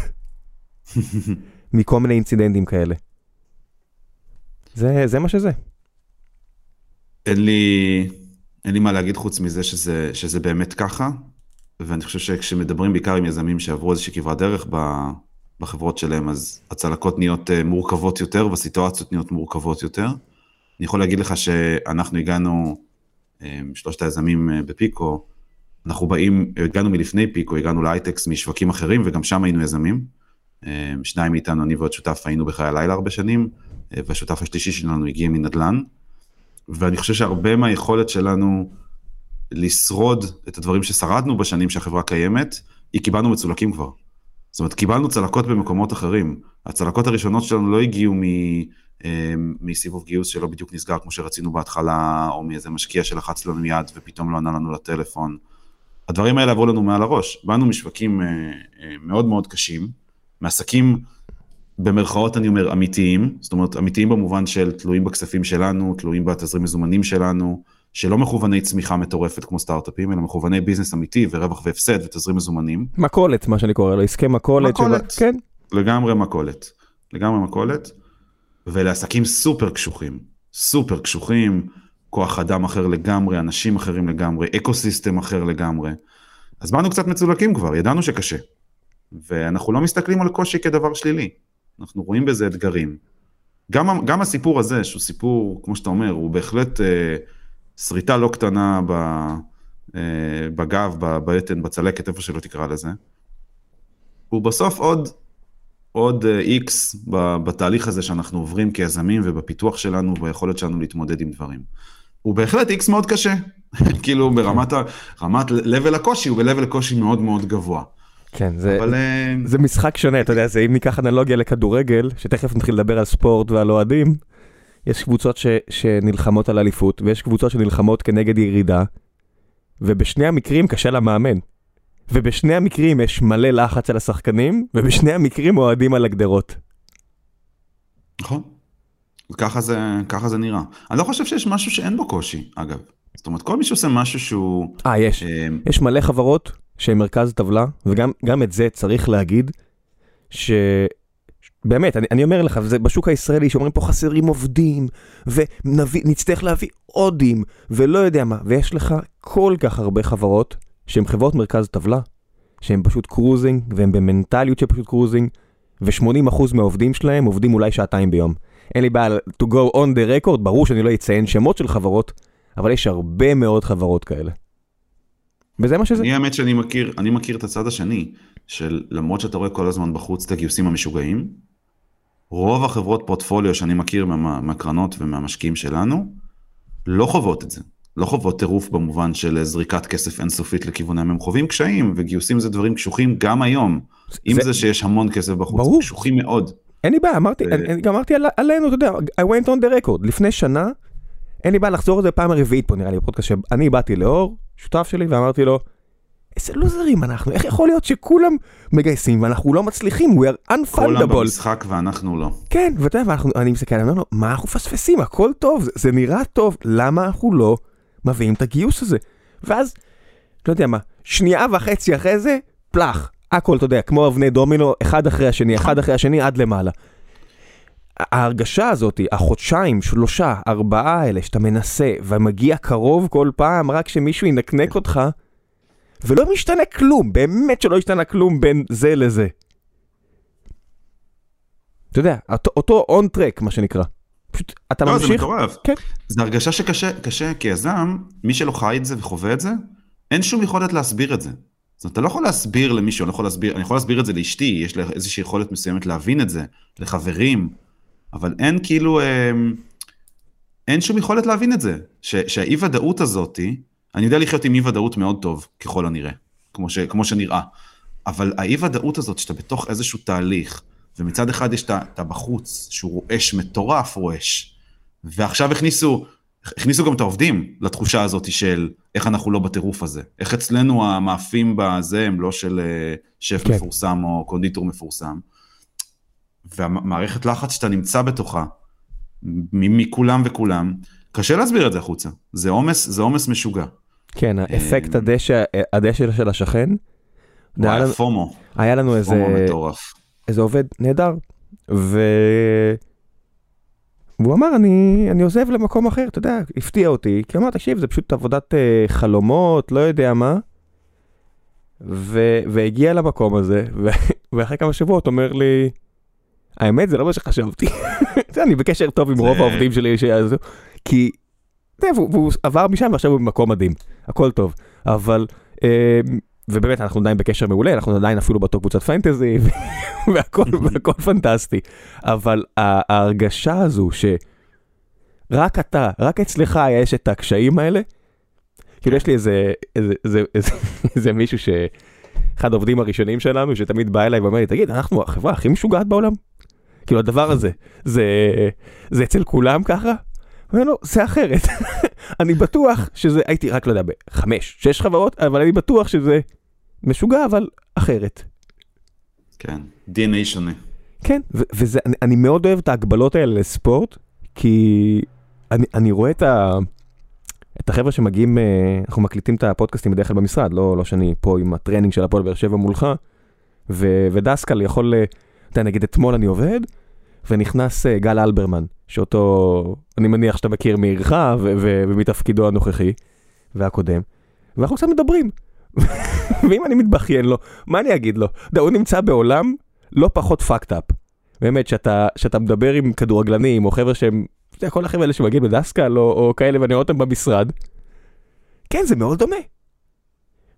מכל מיני אינצידנטים כאלה. זה, זה מה שזה. אין לי, אין לי מה להגיד חוץ מזה שזה, שזה באמת ככה, ואני חושב שכשמדברים בעיקר עם יזמים שעברו איזושהי כברת דרך בחברות שלהם, אז הצלקות נהיות אה, מורכבות יותר, והסיטואציות נהיות מורכבות יותר. אני יכול להגיד לך שאנחנו הגענו, אה, שלושת היזמים אה, בפיקו, אנחנו באים, הגענו מלפני פיקו, הגענו להייטקס משווקים אחרים, וגם שם היינו יזמים. שניים מאיתנו, אני ועוד שותף, היינו בחיי הלילה הרבה שנים, והשותף השלישי שלנו הגיע מנדל"ן. ואני חושב שהרבה מהיכולת שלנו לשרוד את הדברים ששרדנו בשנים שהחברה קיימת, היא קיבלנו מצולקים כבר. זאת אומרת, קיבלנו צלקות במקומות אחרים. הצלקות הראשונות שלנו לא הגיעו אה, מסיבוב גיוס שלא בדיוק נסגר כמו שרצינו בהתחלה, או מאיזה משקיע שלחץ לנו יד ופתאום לא ענה לנו לטלפון. הדברים האלה עברו לנו מעל הראש. באנו משווקים מאוד מאוד קשים, מעסקים במרכאות אני אומר אמיתיים, זאת אומרת אמיתיים במובן של תלויים בכספים שלנו, תלויים בתזרים מזומנים שלנו, שלא מכווני צמיחה מטורפת כמו סטארט-אפים, אלא מכווני ביזנס אמיתי ורווח והפסד ותזרים מזומנים. מכולת, מה שאני קורא לו, עסקי מכולת. מכולת, שבא... כן. לגמרי מכולת. לגמרי מכולת, ולעסקים סופר קשוחים, סופר קשוחים, כוח אדם אחר לגמרי, אנשים אחרים לגמרי, אקו סיסטם אחר לגמרי. אז באנו קצת מצולקים כבר, ידענו שקשה. ואנחנו לא מסתכלים על קושי כדבר שלילי, אנחנו רואים בזה אתגרים. גם, גם הסיפור הזה, שהוא סיפור, כמו שאתה אומר, הוא בהחלט אה, שריטה לא קטנה ב, אה, בגב, בבטן, בצלקת, איפה שלא תקרא לזה. הוא בסוף עוד, עוד איקס אה, בתהליך הזה שאנחנו עוברים כיזמים ובפיתוח שלנו וביכולת שלנו להתמודד עם דברים. הוא בהחלט איקס מאוד קשה, כאילו ברמת ה... רמת level הקושי הוא ב-level הקושי מאוד מאוד גבוה. כן, זה, אבל... אה, זה משחק שונה, אתה יודע, זה אם ניקח אנלוגיה לכדורגל, שתכף נתחיל לדבר על ספורט ועל אוהדים, יש קבוצות ש, שנלחמות על אליפות, ויש קבוצות שנלחמות כנגד ירידה, ובשני המקרים קשה למאמן. ובשני המקרים יש מלא לחץ על השחקנים, ובשני המקרים אוהדים על הגדרות. נכון. ככה זה, ככה זה נראה. אני לא חושב שיש משהו שאין בו קושי, אגב. זאת אומרת, כל מי שעושה משהו שהוא... אה, יש. אה, יש מלא חברות שהן מרכז טבלה, וגם את זה צריך להגיד, שבאמת, אני, אני אומר לך, זה בשוק הישראלי שאומרים פה חסרים עובדים, ונצטרך להביא עודים, ולא יודע מה, ויש לך כל כך הרבה חברות שהן חברות מרכז טבלה, שהן פשוט cruising, והן במנטליות של פשוט cruising, ו-80% מהעובדים שלהם עובדים אולי שעתיים ביום. אין לי בעיה to go on the record, ברור שאני לא אציין שמות של חברות, אבל יש הרבה מאוד חברות כאלה. וזה מה שזה. אני האמת שאני מכיר, אני מכיר את הצד השני, של למרות שאתה רואה כל הזמן בחוץ את הגיוסים המשוגעים, רוב החברות פורטפוליו שאני מכיר מה, מהקרנות ומהמשקיעים שלנו, לא חוות את זה. לא חוות טירוף במובן של זריקת כסף אינסופית לכיוונם, הם חווים קשיים וגיוסים זה דברים קשוחים גם היום. עם זה, זה שיש המון כסף בחוץ, ברור. קשוחים מאוד. אין לי בעיה, אמרתי, ו... אני, גם אמרתי על, עלינו, אתה יודע, I went on the record, לפני שנה, אין לי בעיה לחזור על זה פעם הרביעית פה נראה לי בפודקאסט, שאני באתי לאור, שותף שלי, ואמרתי לו, איזה לוזרים אנחנו, איך יכול להיות שכולם מגייסים ואנחנו לא מצליחים, we are unfundable. כולם במשחק ואנחנו לא. כן, ואתה יודע, אני מסתכל, אני אומר לו, מה אנחנו מפספסים, הכל טוב, זה, זה נראה טוב, למה אנחנו לא מביאים את הגיוס הזה? ואז, לא יודע מה, שנייה וחצי אחרי זה, פלאח, הכל, אתה יודע, כמו אבני דומינו, אחד אחרי השני, אחד אחרי השני, עד למעלה. ההרגשה הזאת, החודשיים, שלושה, ארבעה האלה, שאתה מנסה ומגיע קרוב כל פעם, רק שמישהו ינקנק אותך, ולא משתנה כלום, באמת שלא השתנה כלום בין זה לזה. אתה יודע, אותו, אותו on track, מה שנקרא. פשוט, אתה לא, ממשיך... לא, זה מטורף. כן. זו הרגשה שקשה, קשה, כיזם, מי שלא חי את זה וחווה את זה, אין שום יכולת להסביר את זה. זאת אומרת, אתה לא יכול להסביר למישהו, אני לא יכול להסביר, אני יכול להסביר את זה לאשתי, יש לה איזושהי יכולת מסוימת להבין את זה, לחברים, אבל אין כאילו, אה, אין שום יכולת להבין את זה, שהאי ודאות הזאתי, אני יודע לחיות עם אי ודאות מאוד טוב, ככל הנראה, כמו, ש, כמו שנראה, אבל האי ודאות הזאת, שאתה בתוך איזשהו תהליך, ומצד אחד יש את הבחוץ, שהוא רועש מטורף רועש, ועכשיו הכניסו, הכניסו גם את העובדים לתחושה הזאת של איך אנחנו לא בטירוף הזה. איך אצלנו המאפים בזה הם לא של אה, שף כן. מפורסם או קונדיטור מפורסם. והמערכת לחץ שאתה נמצא בתוכה, מכולם וכולם, קשה להסביר את זה החוצה. זה עומס, זה עומס משוגע. כן, האפקט אה, הדשא, הדשא של השכן. וואי, פומו. היה לנו איזה... פומו מטורף. איזה עובד נהדר. ו... והוא אמר, אני, אני עוזב למקום אחר, אתה יודע, הפתיע אותי, כי הוא אמר, תקשיב, זה פשוט עבודת uh, חלומות, לא יודע מה. ו... והגיע למקום הזה, ו... ואחרי כמה שבועות אומר לי, האמת זה לא מה שחשבתי. אני בקשר טוב עם רוב העובדים שלי שיעזו, כי, והוא עבר משם ועכשיו הוא במקום מדהים, הכל טוב, אבל, אה, ובאמת אנחנו עדיין בקשר מעולה, אנחנו עדיין אפילו באותו קבוצת פנטזי, והכל פנטסטי, אבל ההרגשה הזו שרק אתה, רק אצלך יש את הקשיים האלה, כאילו יש לי איזה, איזה, איזה, איזה, איזה מישהו ש... אחד העובדים הראשונים שלנו שתמיד בא אליי ואומר לי, תגיד, אנחנו החברה הכי משוגעת בעולם? כאילו הדבר הזה, זה, זה אצל כולם ככה? אומר לו, זה אחרת. אני בטוח שזה, הייתי רק לא יודע, בחמש, שש חברות, אבל אני בטוח שזה משוגע, אבל אחרת. כן, DNA שונה. כן, וזה, אני, אני מאוד אוהב את ההגבלות האלה לספורט, כי אני, אני רואה את, ה, את החבר'ה שמגיעים, אה, אנחנו מקליטים את הפודקאסטים בדרך כלל במשרד, לא, לא שאני פה עם הטרנינג של הפועל באר שבע מולך, ו, ודסקל יכול, אה, אתה יודע, נגיד אתמול אני עובד, ונכנס אה, גל אלברמן, שאותו אני מניח שאתה מכיר מעירך ומתפקידו הנוכחי והקודם, ואנחנו קצת מדברים. ואם אני מתבכיין לו, מה אני אגיד לו? אתה הוא נמצא בעולם לא פחות fucked up. באמת, שאתה, שאתה מדבר עם כדורגלנים, או חבר'ה שהם, אתה יודע, כל החבר'ה האלה שמגיעים לדסקל, או, או כאלה, ואני רואה אותם במשרד, כן, זה מאוד דומה.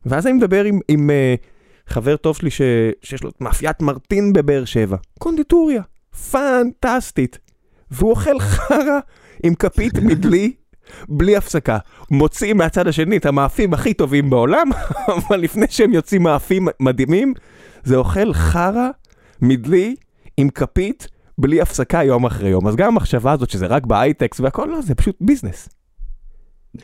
ואז אני מדבר עם, עם uh, חבר טוב שלי ש, שיש לו את מאפיית מרטין בבאר שבע, קונדיטוריה, פנטסטית. והוא אוכל חרא עם כפית מדלי בלי הפסקה. מוצאים מהצד השני את המאפים הכי טובים בעולם, אבל לפני שהם יוצאים מאפים מדהימים, זה אוכל חרא מדלי עם כפית בלי הפסקה יום אחרי יום. אז גם המחשבה הזאת שזה רק בהייטקס והכל לא, זה פשוט ביזנס.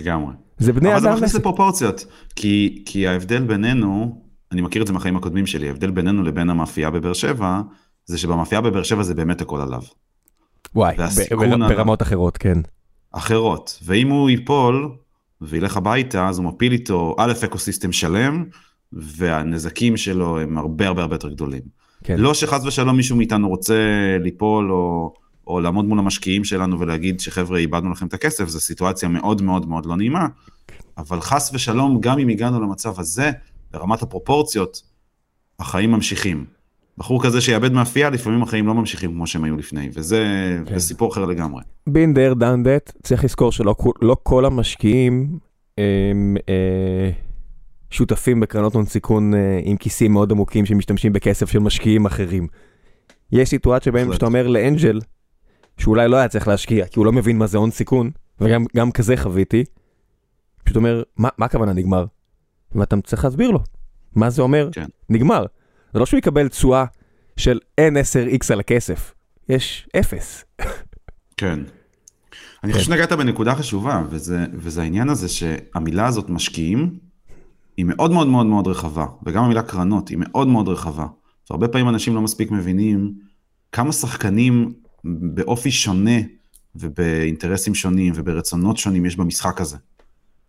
לגמרי. זה בני אבל אדם. זה מכניס לפרופורציות, כי, כי ההבדל בינינו, אני מכיר את זה מהחיים הקודמים שלי, ההבדל בינינו לבין המאפייה בבאר שבע, זה שבמאפייה בבאר שבע זה באמת הכל עליו. וואי. ברמות אחרות, כן. אחרות, ואם הוא ייפול וילך הביתה, אז הוא מפיל איתו א' אקוסיסטם שלם, והנזקים שלו הם הרבה הרבה הרבה יותר גדולים. כן. לא שחס ושלום מישהו מאיתנו רוצה ליפול או, או לעמוד מול המשקיעים שלנו ולהגיד שחבר'ה איבדנו לכם את הכסף, זו סיטואציה מאוד מאוד מאוד לא נעימה, אבל חס ושלום, גם אם הגענו למצב הזה, ברמת הפרופורציות, החיים ממשיכים. בחור כזה שיאבד מאפייה, לפעמים החיים לא ממשיכים כמו שהם היו לפני, וזה כן. סיפור אחר לגמרי. בין דר דן דט, צריך לזכור שלא לא כל המשקיעים הם אה, שותפים בקרנות הון סיכון אה, עם כיסים מאוד עמוקים שמשתמשים בכסף של משקיעים אחרים. יש סיטואציה בהחלט. שאתה אומר לאנג'ל, שאולי לא היה צריך להשקיע, כי הוא לא מבין מה זה הון סיכון, וגם גם כזה חוויתי, פשוט אומר, מה, מה הכוונה נגמר? ואתה צריך להסביר לו, מה זה אומר כן. נגמר. זה לא שהוא יקבל תשואה של N10X על הכסף, יש אפס. כן. אני כן. חושב שנגעת בנקודה חשובה, וזה, וזה העניין הזה שהמילה הזאת משקיעים, היא מאוד מאוד מאוד מאוד רחבה, וגם המילה קרנות היא מאוד מאוד רחבה. והרבה פעמים אנשים לא מספיק מבינים כמה שחקנים באופי שונה ובאינטרסים שונים וברצונות שונים יש במשחק הזה,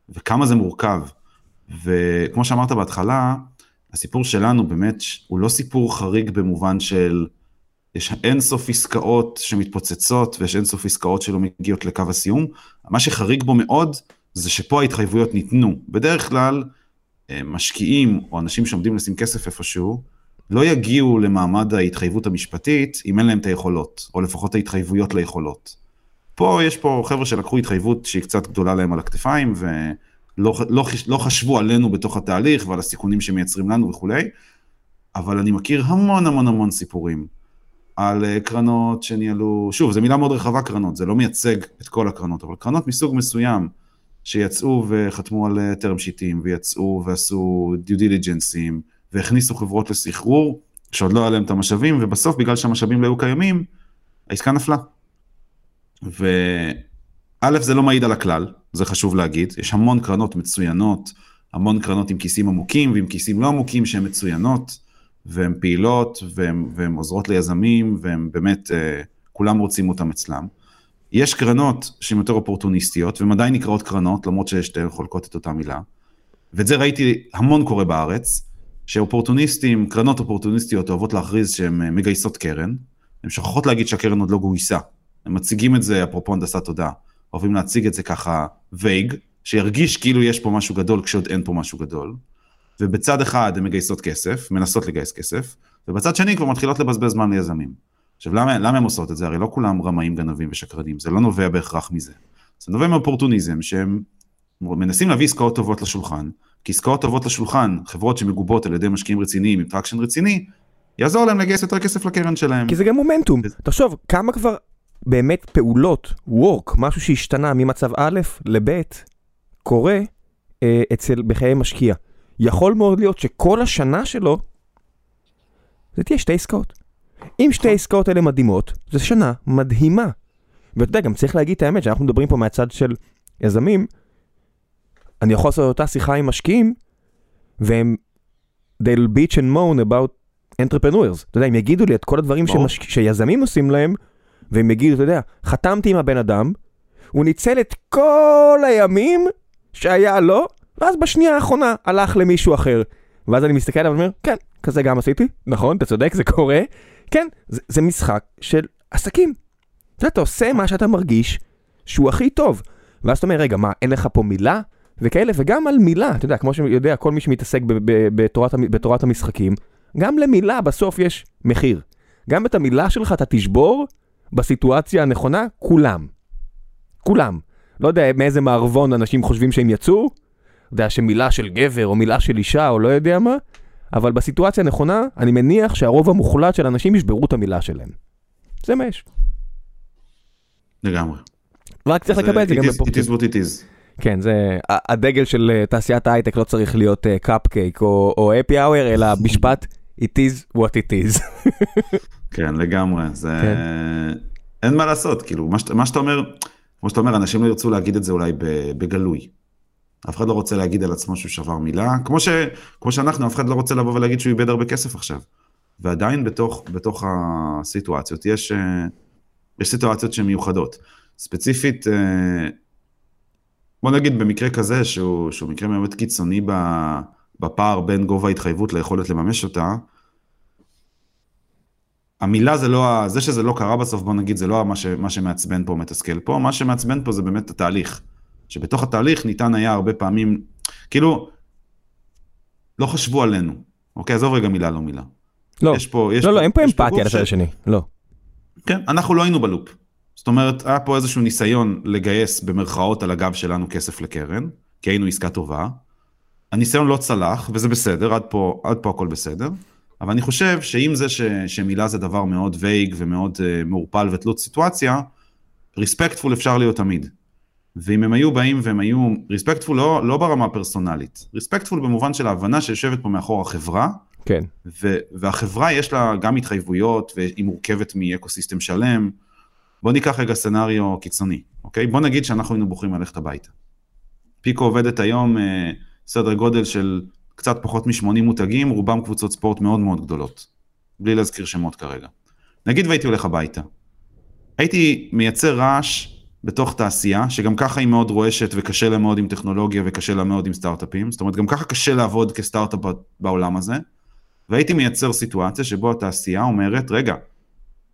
וכמה זה מורכב. וכמו שאמרת בהתחלה, הסיפור שלנו באמת הוא לא סיפור חריג במובן של יש אין סוף עסקאות שמתפוצצות ויש אין סוף עסקאות שלא מגיעות לקו הסיום. מה שחריג בו מאוד זה שפה ההתחייבויות ניתנו. בדרך כלל אה, משקיעים או אנשים שעומדים לשים כסף איפשהו, לא יגיעו למעמד ההתחייבות המשפטית אם אין להם את היכולות, או לפחות ההתחייבויות ליכולות. פה יש פה חבר'ה שלקחו התחייבות שהיא קצת גדולה להם על הכתפיים ולא לא, חש- לא חשבו עלינו בתוך התהליך ועל הסיכונים שמייצרים לנו וכולי, אבל אני מכיר המון המון המון סיפורים על אה, קרנות שניהלו, שוב, זו מילה מאוד רחבה קרנות, זה לא מייצג את כל הקרנות, אבל קרנות מסוג מסוים שיצאו וחתמו על אה, טרם שיטים ויצאו ועשו דיו דיליג'נסים והכניסו חברות לסחרור שעוד לא היה להם את המשאבים ובסוף בגלל שהמשאבים לא היו קיימים, העסקה נפלה. וא' זה לא מעיד על הכלל, זה חשוב להגיד, יש המון קרנות מצוינות, המון קרנות עם כיסים עמוקים ועם כיסים לא עמוקים שהן מצוינות. והן פעילות, והן, והן עוזרות ליזמים, והן באמת, אה, כולם רוצים אותם אצלם. יש קרנות שהן יותר אופורטוניסטיות, והן עדיין נקראות קרנות, למרות ששתיהן חולקות את אותה מילה. ואת זה ראיתי המון קורה בארץ, שאופורטוניסטים, קרנות אופורטוניסטיות אוהבות להכריז שהן אה, מגייסות קרן, הן שוכחות להגיד שהקרן עוד לא גויסה. הם מציגים את זה, אפרופו הנדסת תודעה, אוהבים להציג את זה ככה וייג, שירגיש כאילו יש פה משהו גדול כשעוד אין פה משהו גדול. ובצד אחד הן מגייסות כסף, מנסות לגייס כסף, ובצד שני כבר מתחילות לבזבז זמן ליזמים. עכשיו למה, למה הן עושות את זה? הרי לא כולם רמאים, גנבים ושקרנים, זה לא נובע בהכרח מזה. זה נובע מאופורטוניזם שהם מנסים להביא עסקאות טובות לשולחן, כי עסקאות טובות לשולחן, חברות שמגובות על ידי משקיעים רציניים עם traction רציני, יעזור להם לגייס יותר כסף לקרן שלהם. כי זה גם מומנטום. תחשוב, כמה כבר באמת פעולות, work, משהו שהשתנה ממצב א' לב', קורה אה, אצל, בחיי משקיע. יכול מאוד להיות שכל השנה שלו, זה תהיה שתי עסקאות. אם שתי העסקאות האלה מדהימות, זו שנה מדהימה. ואתה יודע, גם צריך להגיד את האמת, שאנחנו מדברים פה מהצד של יזמים, אני יכול לעשות אותה שיחה עם משקיעים, והם, they'll bitch and moan about entrepreneurs. אתה יודע, הם יגידו לי את כל הדברים. שמש... שיזמים עושים להם, והם יגידו, אתה יודע, חתמתי עם הבן אדם, הוא ניצל את כל הימים שהיה לו, ואז בשנייה האחרונה הלך למישהו אחר. ואז אני מסתכל עליו ואומר, כן, כזה גם עשיתי, נכון, אתה צודק, זה קורה. כן, זה, זה משחק של עסקים. אתה יודע, אתה עושה מה שאתה מרגיש שהוא הכי טוב. ואז אתה אומר, רגע, מה, אין לך פה מילה? וכאלה, וגם על מילה, אתה יודע, כמו שיודע כל מי שמתעסק בתורת, בתורת המשחקים, גם למילה בסוף יש מחיר. גם את המילה שלך אתה תשבור בסיטואציה הנכונה, כולם. כולם. לא יודע מאיזה מערבון אנשים חושבים שהם יצאו, יודע שמילה של גבר או מילה של אישה או לא יודע מה, אבל בסיטואציה הנכונה, אני מניח שהרוב המוחלט של אנשים ישברו את המילה שלהם. זה מה יש. לגמרי. רק צריך לקבל את זה גם בפורטים. It is what it is. כן, זה, הדגל של אה, תעשיית ההייטק לא צריך להיות קאפקייק או, או אפי אאואר, אלא משפט it is what it is. כן, לגמרי. זה... כן. אין מה לעשות, כאילו, מה, שאת- מה שאתה אומר, כמו שאתה אומר, אנשים לא ירצו להגיד את זה אולי בגלוי. אף אחד לא רוצה להגיד על עצמו שהוא שבר מילה, כמו, ש, כמו שאנחנו, אף אחד לא רוצה לבוא ולהגיד שהוא איבד הרבה כסף עכשיו. ועדיין בתוך, בתוך הסיטואציות יש, אה, יש סיטואציות שהן מיוחדות. ספציפית, אה, בוא נגיד במקרה כזה, שהוא, שהוא מקרה באמת קיצוני בפער בין גובה ההתחייבות ליכולת לממש אותה, המילה זה לא, זה שזה לא קרה בסוף, בוא נגיד, זה לא מה, ש, מה שמעצבן פה, מתסכל פה, מה שמעצבן פה זה באמת התהליך. שבתוך התהליך ניתן היה הרבה פעמים, כאילו, לא חשבו עלינו, אוקיי? עזוב רגע מילה לא מילה. לא, יש פה, יש לא, לא, אין פה אמפתיה לצד השני, לא. כן, אנחנו לא היינו בלופ. זאת אומרת, היה פה איזשהו ניסיון לגייס במרכאות על הגב שלנו כסף לקרן, כי היינו עסקה טובה. הניסיון לא צלח, וזה בסדר, עד פה, עד פה הכל בסדר. אבל אני חושב שעם זה ש, שמילה זה דבר מאוד וייג ומאוד uh, מעורפל ותלות סיטואציה, respectful אפשר להיות תמיד. ואם הם היו באים והם היו, respectful לא, לא ברמה הפרסונלית, respectful במובן של ההבנה שיושבת פה מאחור החברה, כן. ו- והחברה יש לה גם התחייבויות והיא מורכבת מ eco system שלם. בוא ניקח רגע scenario קיצוני, אוקיי? בוא נגיד שאנחנו היינו בוחרים ללכת הביתה. פיקו עובדת היום אה, סדר גודל של קצת פחות מ-80 מותגים, רובם קבוצות ספורט מאוד מאוד גדולות. בלי להזכיר שמות כרגע. נגיד והייתי הולך הביתה. הייתי מייצר רעש בתוך תעשייה, שגם ככה היא מאוד רועשת וקשה לה מאוד עם טכנולוגיה וקשה לה מאוד עם סטארט-אפים. זאת אומרת, גם ככה קשה לעבוד כסטארט-אפ בעולם הזה. והייתי מייצר סיטואציה שבו התעשייה אומרת, רגע,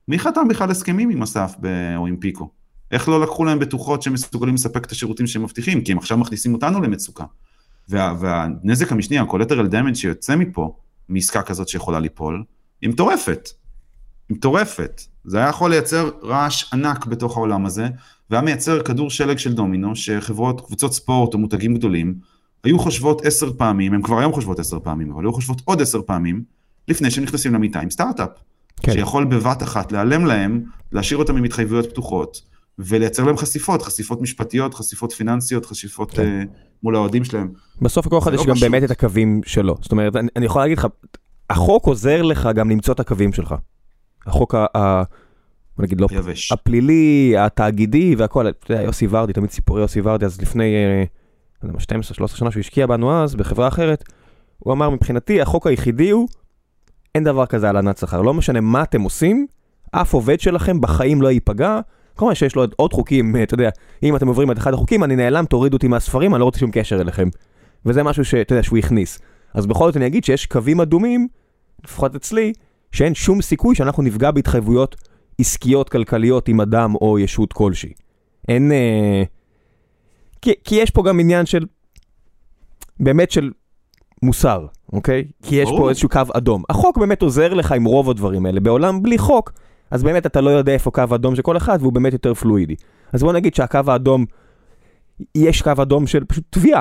מי חתם בכלל הסכמים עם אסף ב- או עם פיקו? איך לא לקחו להם בטוחות שהם מסוגלים לספק את השירותים שהם מבטיחים? כי הם עכשיו מכניסים אותנו למצוקה. וה, והנזק המשני, ה-collateral damage שיוצא מפה, מעסקה כזאת שיכולה ליפול, היא מטורפת. היא מטורפת. זה היה יכול לייצר רעש ענק בתוך העולם הזה, והיה מייצר כדור שלג של דומינו, שחברות, קבוצות ספורט או מותגים גדולים, היו חושבות עשר פעמים, הם כבר היום חושבות עשר פעמים, אבל היו חושבות עוד עשר פעמים, לפני שהם נכנסים למיטה עם סטארט-אפ. כן. שיכול בבת אחת להיעלם להם, להשאיר אותם עם התחייבויות פתוחות, ולייצר להם חשיפות, חשיפות משפטיות, חשיפות פיננסיות, חשיפות כן. uh, מול האוהדים שלהם. בסוף לכל אחד יש לא גם פשוט. באמת את הקווים שלו. זאת אומרת, אני, אני יכול להגיד לך, החוק עוזר לך גם למצוא את הקווים שלך. החוק ה... ה בוא נגיד לא... יבש. הפלילי, התאגידי והכל, אתה יודע, יוסי ורדי, תמיד סיפורי יוסי ורדי, אז לפני, אה, לא 12-13 שנה שהוא השקיע בנו אז, בחברה אחרת, הוא אמר, מבחינתי, החוק היחידי הוא, אין דבר כזה הלנת שכר. לא משנה מה אתם עושים, אף עובד שלכם בחיים לא ייפגע. כמובן שיש לו עוד- עוד חוקים, אה, אתה יודע, אם אתם עוברים את אחד החוקים, אני נעלם, תורידו אותי מהספרים, אני לא רוצה שום קשר אליכם. וזה משהו שאתה יודע, שהוא הכניס. אז בכל זאת אני אגיד שיש קווים אדומים, לפחות אצלי, שאין שום סיכוי שאנחנו נפגע בהתחייבויות עסקיות כלכליות עם אדם או ישות כלשהי. אין... אה... כי, כי יש פה גם עניין של... באמת של מוסר, אוקיי? כי יש פה ברור. איזשהו קו אדום. החוק באמת עוזר לך עם רוב הדברים האלה. בעולם בלי חוק, אז באמת אתה לא יודע איפה קו האדום של כל אחד, והוא באמת יותר פלואידי. אז בוא נגיד שהקו האדום, יש קו אדום של פשוט תביעה,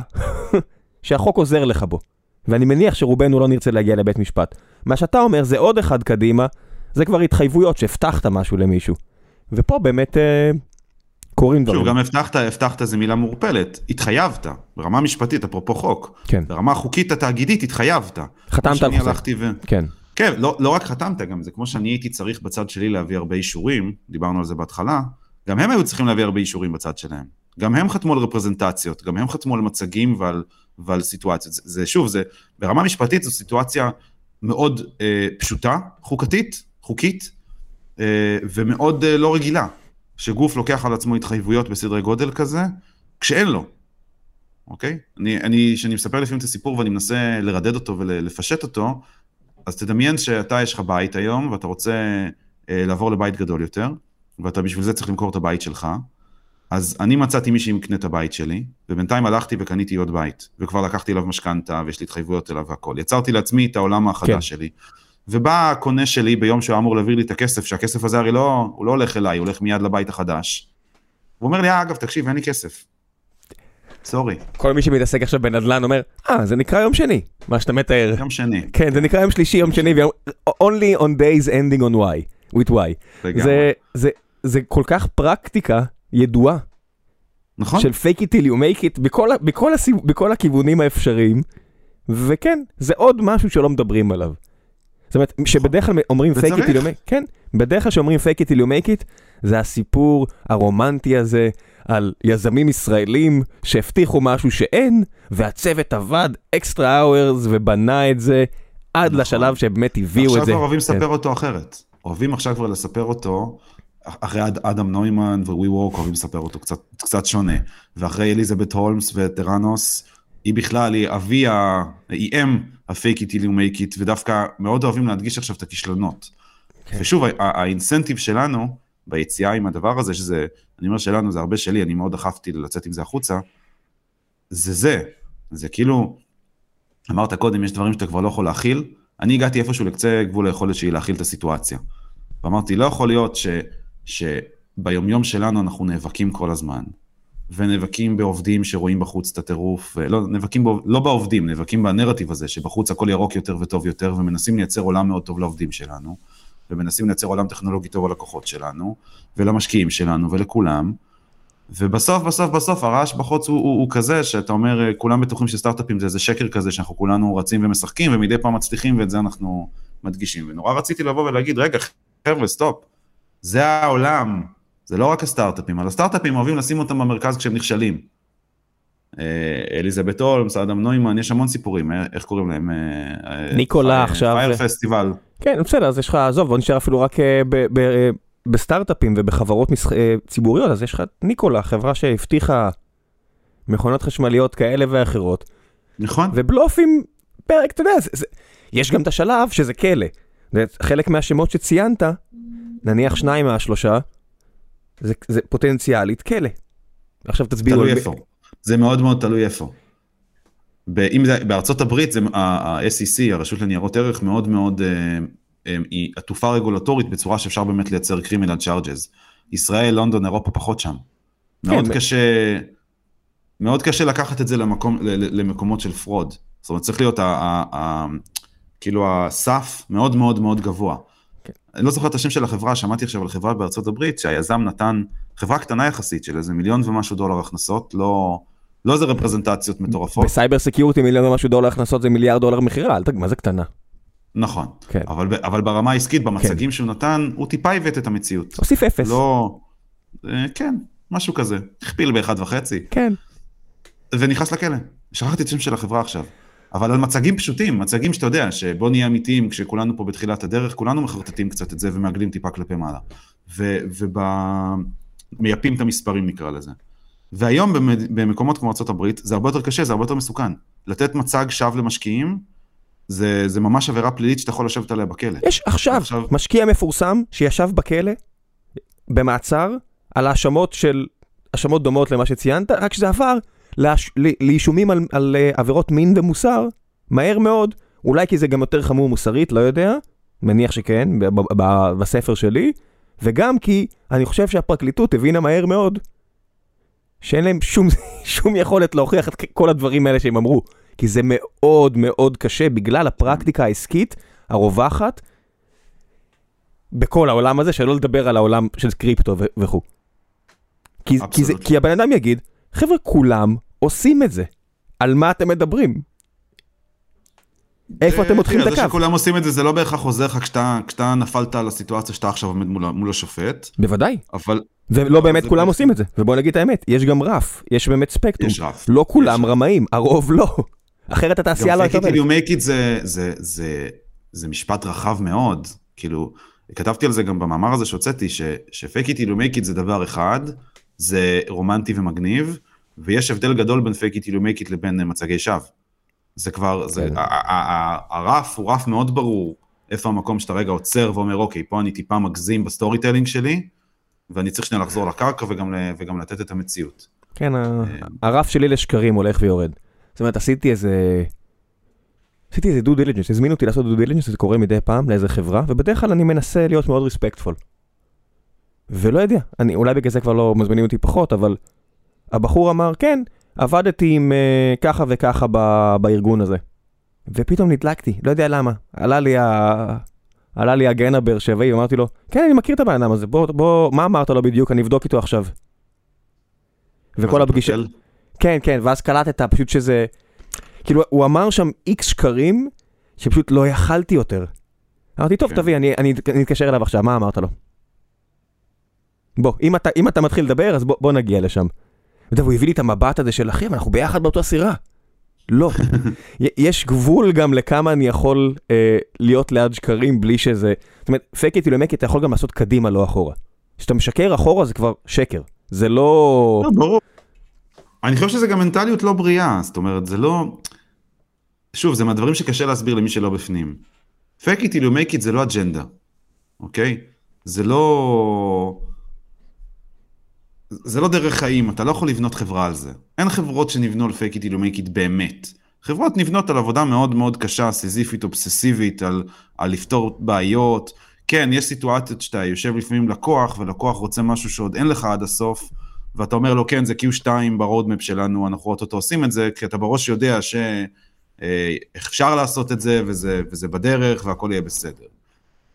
שהחוק עוזר לך בו. ואני מניח שרובנו לא נרצה להגיע לבית משפט. מה שאתה אומר זה עוד אחד קדימה, זה כבר התחייבויות שהבטחת משהו למישהו. ופה באמת אה, קורים דברים. שוב, גם הבטחת, הבטחת זה מילה מעורפלת, התחייבת, ברמה משפטית, אפרופו חוק. כן, ברמה החוקית התאגידית התחייבת. חתמת על חוזה. ו... כן. כן, לא, לא רק חתמת, גם זה כמו שאני הייתי צריך בצד שלי להביא הרבה אישורים, דיברנו על זה בהתחלה, גם הם היו צריכים להביא הרבה אישורים בצד שלהם. גם הם חתמו על רפרזנטציות, גם הם חתמו על מצגים ועל, ועל סיטואציות. זה, זה שוב, זה ברמה משפטית זו סיטואציה מאוד אה, פשוטה, חוקתית, חוקית, אה, ומאוד אה, לא רגילה, שגוף לוקח על עצמו התחייבויות בסדרי גודל כזה, כשאין לו. אוקיי? אני, אני, כשאני מספר לפעמים את הסיפור ואני מנסה לרדד אותו ולפשט אותו, אז תדמיין שאתה יש לך בית היום ואתה רוצה אה, לעבור לבית גדול יותר, ואתה בשביל זה צריך למכור את הבית שלך, אז אני מצאתי מי שיקנה את הבית שלי, ובינתיים הלכתי וקניתי עוד בית, וכבר לקחתי אליו משכנתה ויש לי התחייבויות אליו והכל. יצרתי לעצמי את העולם החדש כן. שלי. ובא הקונה שלי ביום שהוא אמור להעביר לי את הכסף, שהכסף הזה הרי לא, הוא לא הולך אליי, הוא הולך מיד לבית החדש. הוא אומר לי, אה, אגב, תקשיב, אין לי כסף. סורי. כל מי שמתעסק עכשיו בנדל"ן אומר, אה, זה נקרא יום שני, מה שאתה מתאר. יום שני. כן, זה נקרא יום שלישי, יום שני, only on days ending on y, with y. זה, זה, זה כל כך פרקטיקה ידועה. נכון. של fake it till you make it בכל, בכל, הסיב, בכל הכיוונים האפשריים, וכן, זה עוד משהו שלא מדברים עליו. זאת אומרת, שבדרך כלל אומרים fake it till you make it, כן, בדרך כלל שאומרים fake it till you make it, זה הסיפור הרומנטי הזה על יזמים ישראלים שהבטיחו משהו שאין, והצוות עבד אקסטרה אאוורס ובנה את זה עד נכון. לשלב שבאמת הביאו את זה. עכשיו אוהבים לספר כן. אותו אחרת. אוהבים עכשיו כבר לספר אותו, אחרי אדם נוימן וווי וורק אוהבים לספר אותו קצת, קצת שונה. ואחרי אליזבת הולמס וטראנוס, היא בכלל, היא אבי, ה... היא אם ה fake it till you make it, ודווקא מאוד אוהבים להדגיש עכשיו את הכישלונות. כן. ושוב, ה incentive שלנו ביציאה עם הדבר הזה, שזה, אני אומר שלנו, זה הרבה שלי, אני מאוד דחפתי לצאת עם זה החוצה, זה זה. זה כאילו, אמרת קודם, יש דברים שאתה כבר לא יכול להכיל, אני הגעתי איפשהו לקצה גבול היכולת שלי להכיל את הסיטואציה. ואמרתי, לא יכול להיות ש, שביומיום שלנו אנחנו נאבקים כל הזמן, ונאבקים בעובדים שרואים בחוץ את הטירוף, לא, נאבקים, בו, לא בעובדים, נאבקים בנרטיב הזה, שבחוץ הכל ירוק יותר וטוב יותר, ומנסים לייצר עולם מאוד טוב לעובדים שלנו. ומנסים לייצר עולם טכנולוגי טוב ללקוחות שלנו, ולמשקיעים שלנו, ולכולם. ובסוף, בסוף, בסוף, הרעש בחוץ הוא, הוא, הוא כזה, שאתה אומר, כולם בטוחים שסטארט-אפים זה איזה שקר כזה, שאנחנו כולנו רצים ומשחקים, ומדי פעם מצליחים, ואת זה אנחנו מדגישים. ונורא רציתי לבוא ולהגיד, רגע, חבר'ה, stop, זה העולם, זה לא רק הסטארט-אפים, אבל הסטארט-אפים אוהבים לשים אותם במרכז כשהם נכשלים. אה, אליזבת הולמס, אדם נוימן, יש המון סיפורים, אה, איך קוראים להם? אה, ניקולה עכשיו. פייר פסטיבל. כן, בסדר, אז יש לך, עזוב, בוא נשאר אפילו רק בסטארט-אפים ובחברות ציבוריות, אז יש לך ניקולה, חברה שהבטיחה מכונות חשמליות כאלה ואחרות. נכון. ובלופים, פרק, אתה יודע, יש גם את השלב שזה כלא. חלק מהשמות שציינת, נניח שניים מהשלושה, זה פוטנציאלית כלא. עכשיו תסבירו. תלוי איפה. זה מאוד מאוד תלוי איפה. אם זה, בארצות הברית זה ה-SEC, הרשות לניירות ערך, מאוד מאוד, אה, אה, היא עטופה רגולטורית בצורה שאפשר באמת לייצר criminal charges. ישראל, לונדון, אירופה פחות שם. מאוד כן, קשה, מאוד קשה לקחת את זה למקום, למקומות של fraud. זאת אומרת, צריך להיות, ה, ה, ה, כאילו הסף מאוד מאוד מאוד גבוה. כן. אני לא זוכר את השם של החברה, שמעתי עכשיו על חברה בארצות הברית, שהיזם נתן, חברה קטנה יחסית של איזה מיליון ומשהו דולר הכנסות, לא... לא איזה רפרזנטציות מטורפות. בסייבר סקיורטי מיליון ומשהו דולר הכנסות זה מיליארד דולר מכירה, אל תגיד, מה זה קטנה? נכון, כן. אבל, אבל ברמה העסקית, במצגים כן. שהוא נתן, הוא טיפה עיוות את המציאות. הוסיף אפס. לא, אה, כן, משהו כזה, הכפיל באחד וחצי. כן. ונכנס לכלא. שכחתי את השם של החברה עכשיו. אבל על מצגים פשוטים, מצגים שאתה יודע, שבוא נהיה אמיתיים, כשכולנו פה בתחילת הדרך, כולנו מחרטטים קצת את זה ומעגלים טיפה כלפי מעלה. ומייפים את המספרים נקרא לזה. והיום במקומות כמו ארה"ב זה הרבה יותר קשה, זה הרבה יותר מסוכן. לתת מצג שווא למשקיעים, זה, זה ממש עבירה פלילית שאתה יכול לשבת עליה בכלא. יש עכשיו, עכשיו משקיע מפורסם שישב בכלא, במעצר, על האשמות של, האשמות דומות למה שציינת, רק שזה עבר לאש, לאישומים על, על uh, עבירות מין ומוסר, מהר מאוד, אולי כי זה גם יותר חמור מוסרית, לא יודע, מניח שכן, בספר שלי, וגם כי אני חושב שהפרקליטות הבינה מהר מאוד שאין להם שום, שום יכולת להוכיח את כל הדברים האלה שהם אמרו. כי זה מאוד מאוד קשה בגלל הפרקטיקה העסקית הרווחת בכל העולם הזה, שלא לדבר על העולם של קריפטו וכו'. כי, כי, זה, כי הבן אדם יגיד, חבר'ה, כולם עושים את זה. על מה אתם מדברים? איפה אתם מותחים את זה הקו? שכולם עושים את זה, זה לא בהכרח עוזר לך כשאתה, נפלת על הסיטואציה שאתה עכשיו עומד מול, השופט, בוודאי. אבל ולא באמת כולם עושים את זה. ובוא נגיד את האמת, יש גם רף, יש באמת ספקטרום. יש רף. לא כולם. רמאים, הרוב לא. אחרת התעשייה גם לא fake הייתה it till עובדת. you make it זה, זה, זה, זה משפט רחב מאוד, כאילו, כתבתי על זה גם במאמר הזה שהוצאתי, ש- ש-fake it till you make it זה דבר אחד, זה רומנטי ומגניב, ויש הבדל גדול בין fake it till you make it לבין אה, מצגי שווא. זה כבר, זה, כן. הרף הוא רף מאוד ברור, איפה המקום שאתה רגע עוצר ואומר, אוקיי, פה אני טיפה מגזים ב storytelling שלי, ואני צריך שנייה לחזור לקרקע וגם, וגם לתת את המציאות. כן, ה- הרף שלי לשקרים הולך ויורד. זאת אומרת, עשיתי איזה... עשיתי איזה due diligence, הזמינו אותי לעשות due diligence, זה קורה מדי פעם לאיזה חברה, ובדרך כלל אני מנסה להיות מאוד respectful. ולא יודע, אני, אולי בגלל זה כבר לא מזמינים אותי פחות, אבל הבחור אמר, כן, עבדתי עם uh, ככה וככה ב, בארגון הזה. ופתאום נדלקתי, לא יודע למה. עלה לי, ה... עלה לי הגן הבאר שבעי, אמרתי לו, כן, אני מכיר את הבן אדם הזה, בוא, בוא, מה אמרת לו בדיוק, אני אבדוק איתו עכשיו. וכל הפגישה... כן, כן, ואז קלטת פשוט שזה... כאילו, הוא אמר שם איקס שקרים, שפשוט לא יכלתי יותר. אמרתי, טוב, כן. תביא, אני, אני, אני אתקשר אליו עכשיו, מה אמרת לו? בוא, אם אתה, אם אתה מתחיל לדבר, אז בוא, בוא נגיע לשם. אתה יודע, והוא הביא לי את המבט הזה של, אחי, אבל אנחנו ביחד באותה סירה. לא. יש גבול גם לכמה אני יכול אה, להיות ליד שקרים בלי שזה... זאת אומרת, fake it make it, אתה יכול גם לעשות קדימה, לא אחורה. כשאתה משקר אחורה זה כבר שקר. זה לא... לא. אני חושב שזה גם מנטליות לא בריאה, זאת אומרת, זה לא... שוב, זה מהדברים שקשה להסביר למי שלא בפנים. fake it make it זה לא אג'נדה, אוקיי? זה לא... זה לא דרך חיים, אתה לא יכול לבנות חברה על זה. אין חברות שנבנו על fake it you make it באמת. חברות נבנות על עבודה מאוד מאוד קשה, סיזיפית, אובססיבית, על, על לפתור בעיות. כן, יש סיטואציות שאתה יושב לפעמים לקוח, ולקוח רוצה משהו שעוד אין לך עד הסוף, ואתה אומר לו, כן, זה Q2 ברודמפ שלנו, אנחנו אוטוטו עושים את זה, כי אתה בראש יודע שאפשר לעשות את זה, וזה, וזה בדרך, והכל יהיה בסדר.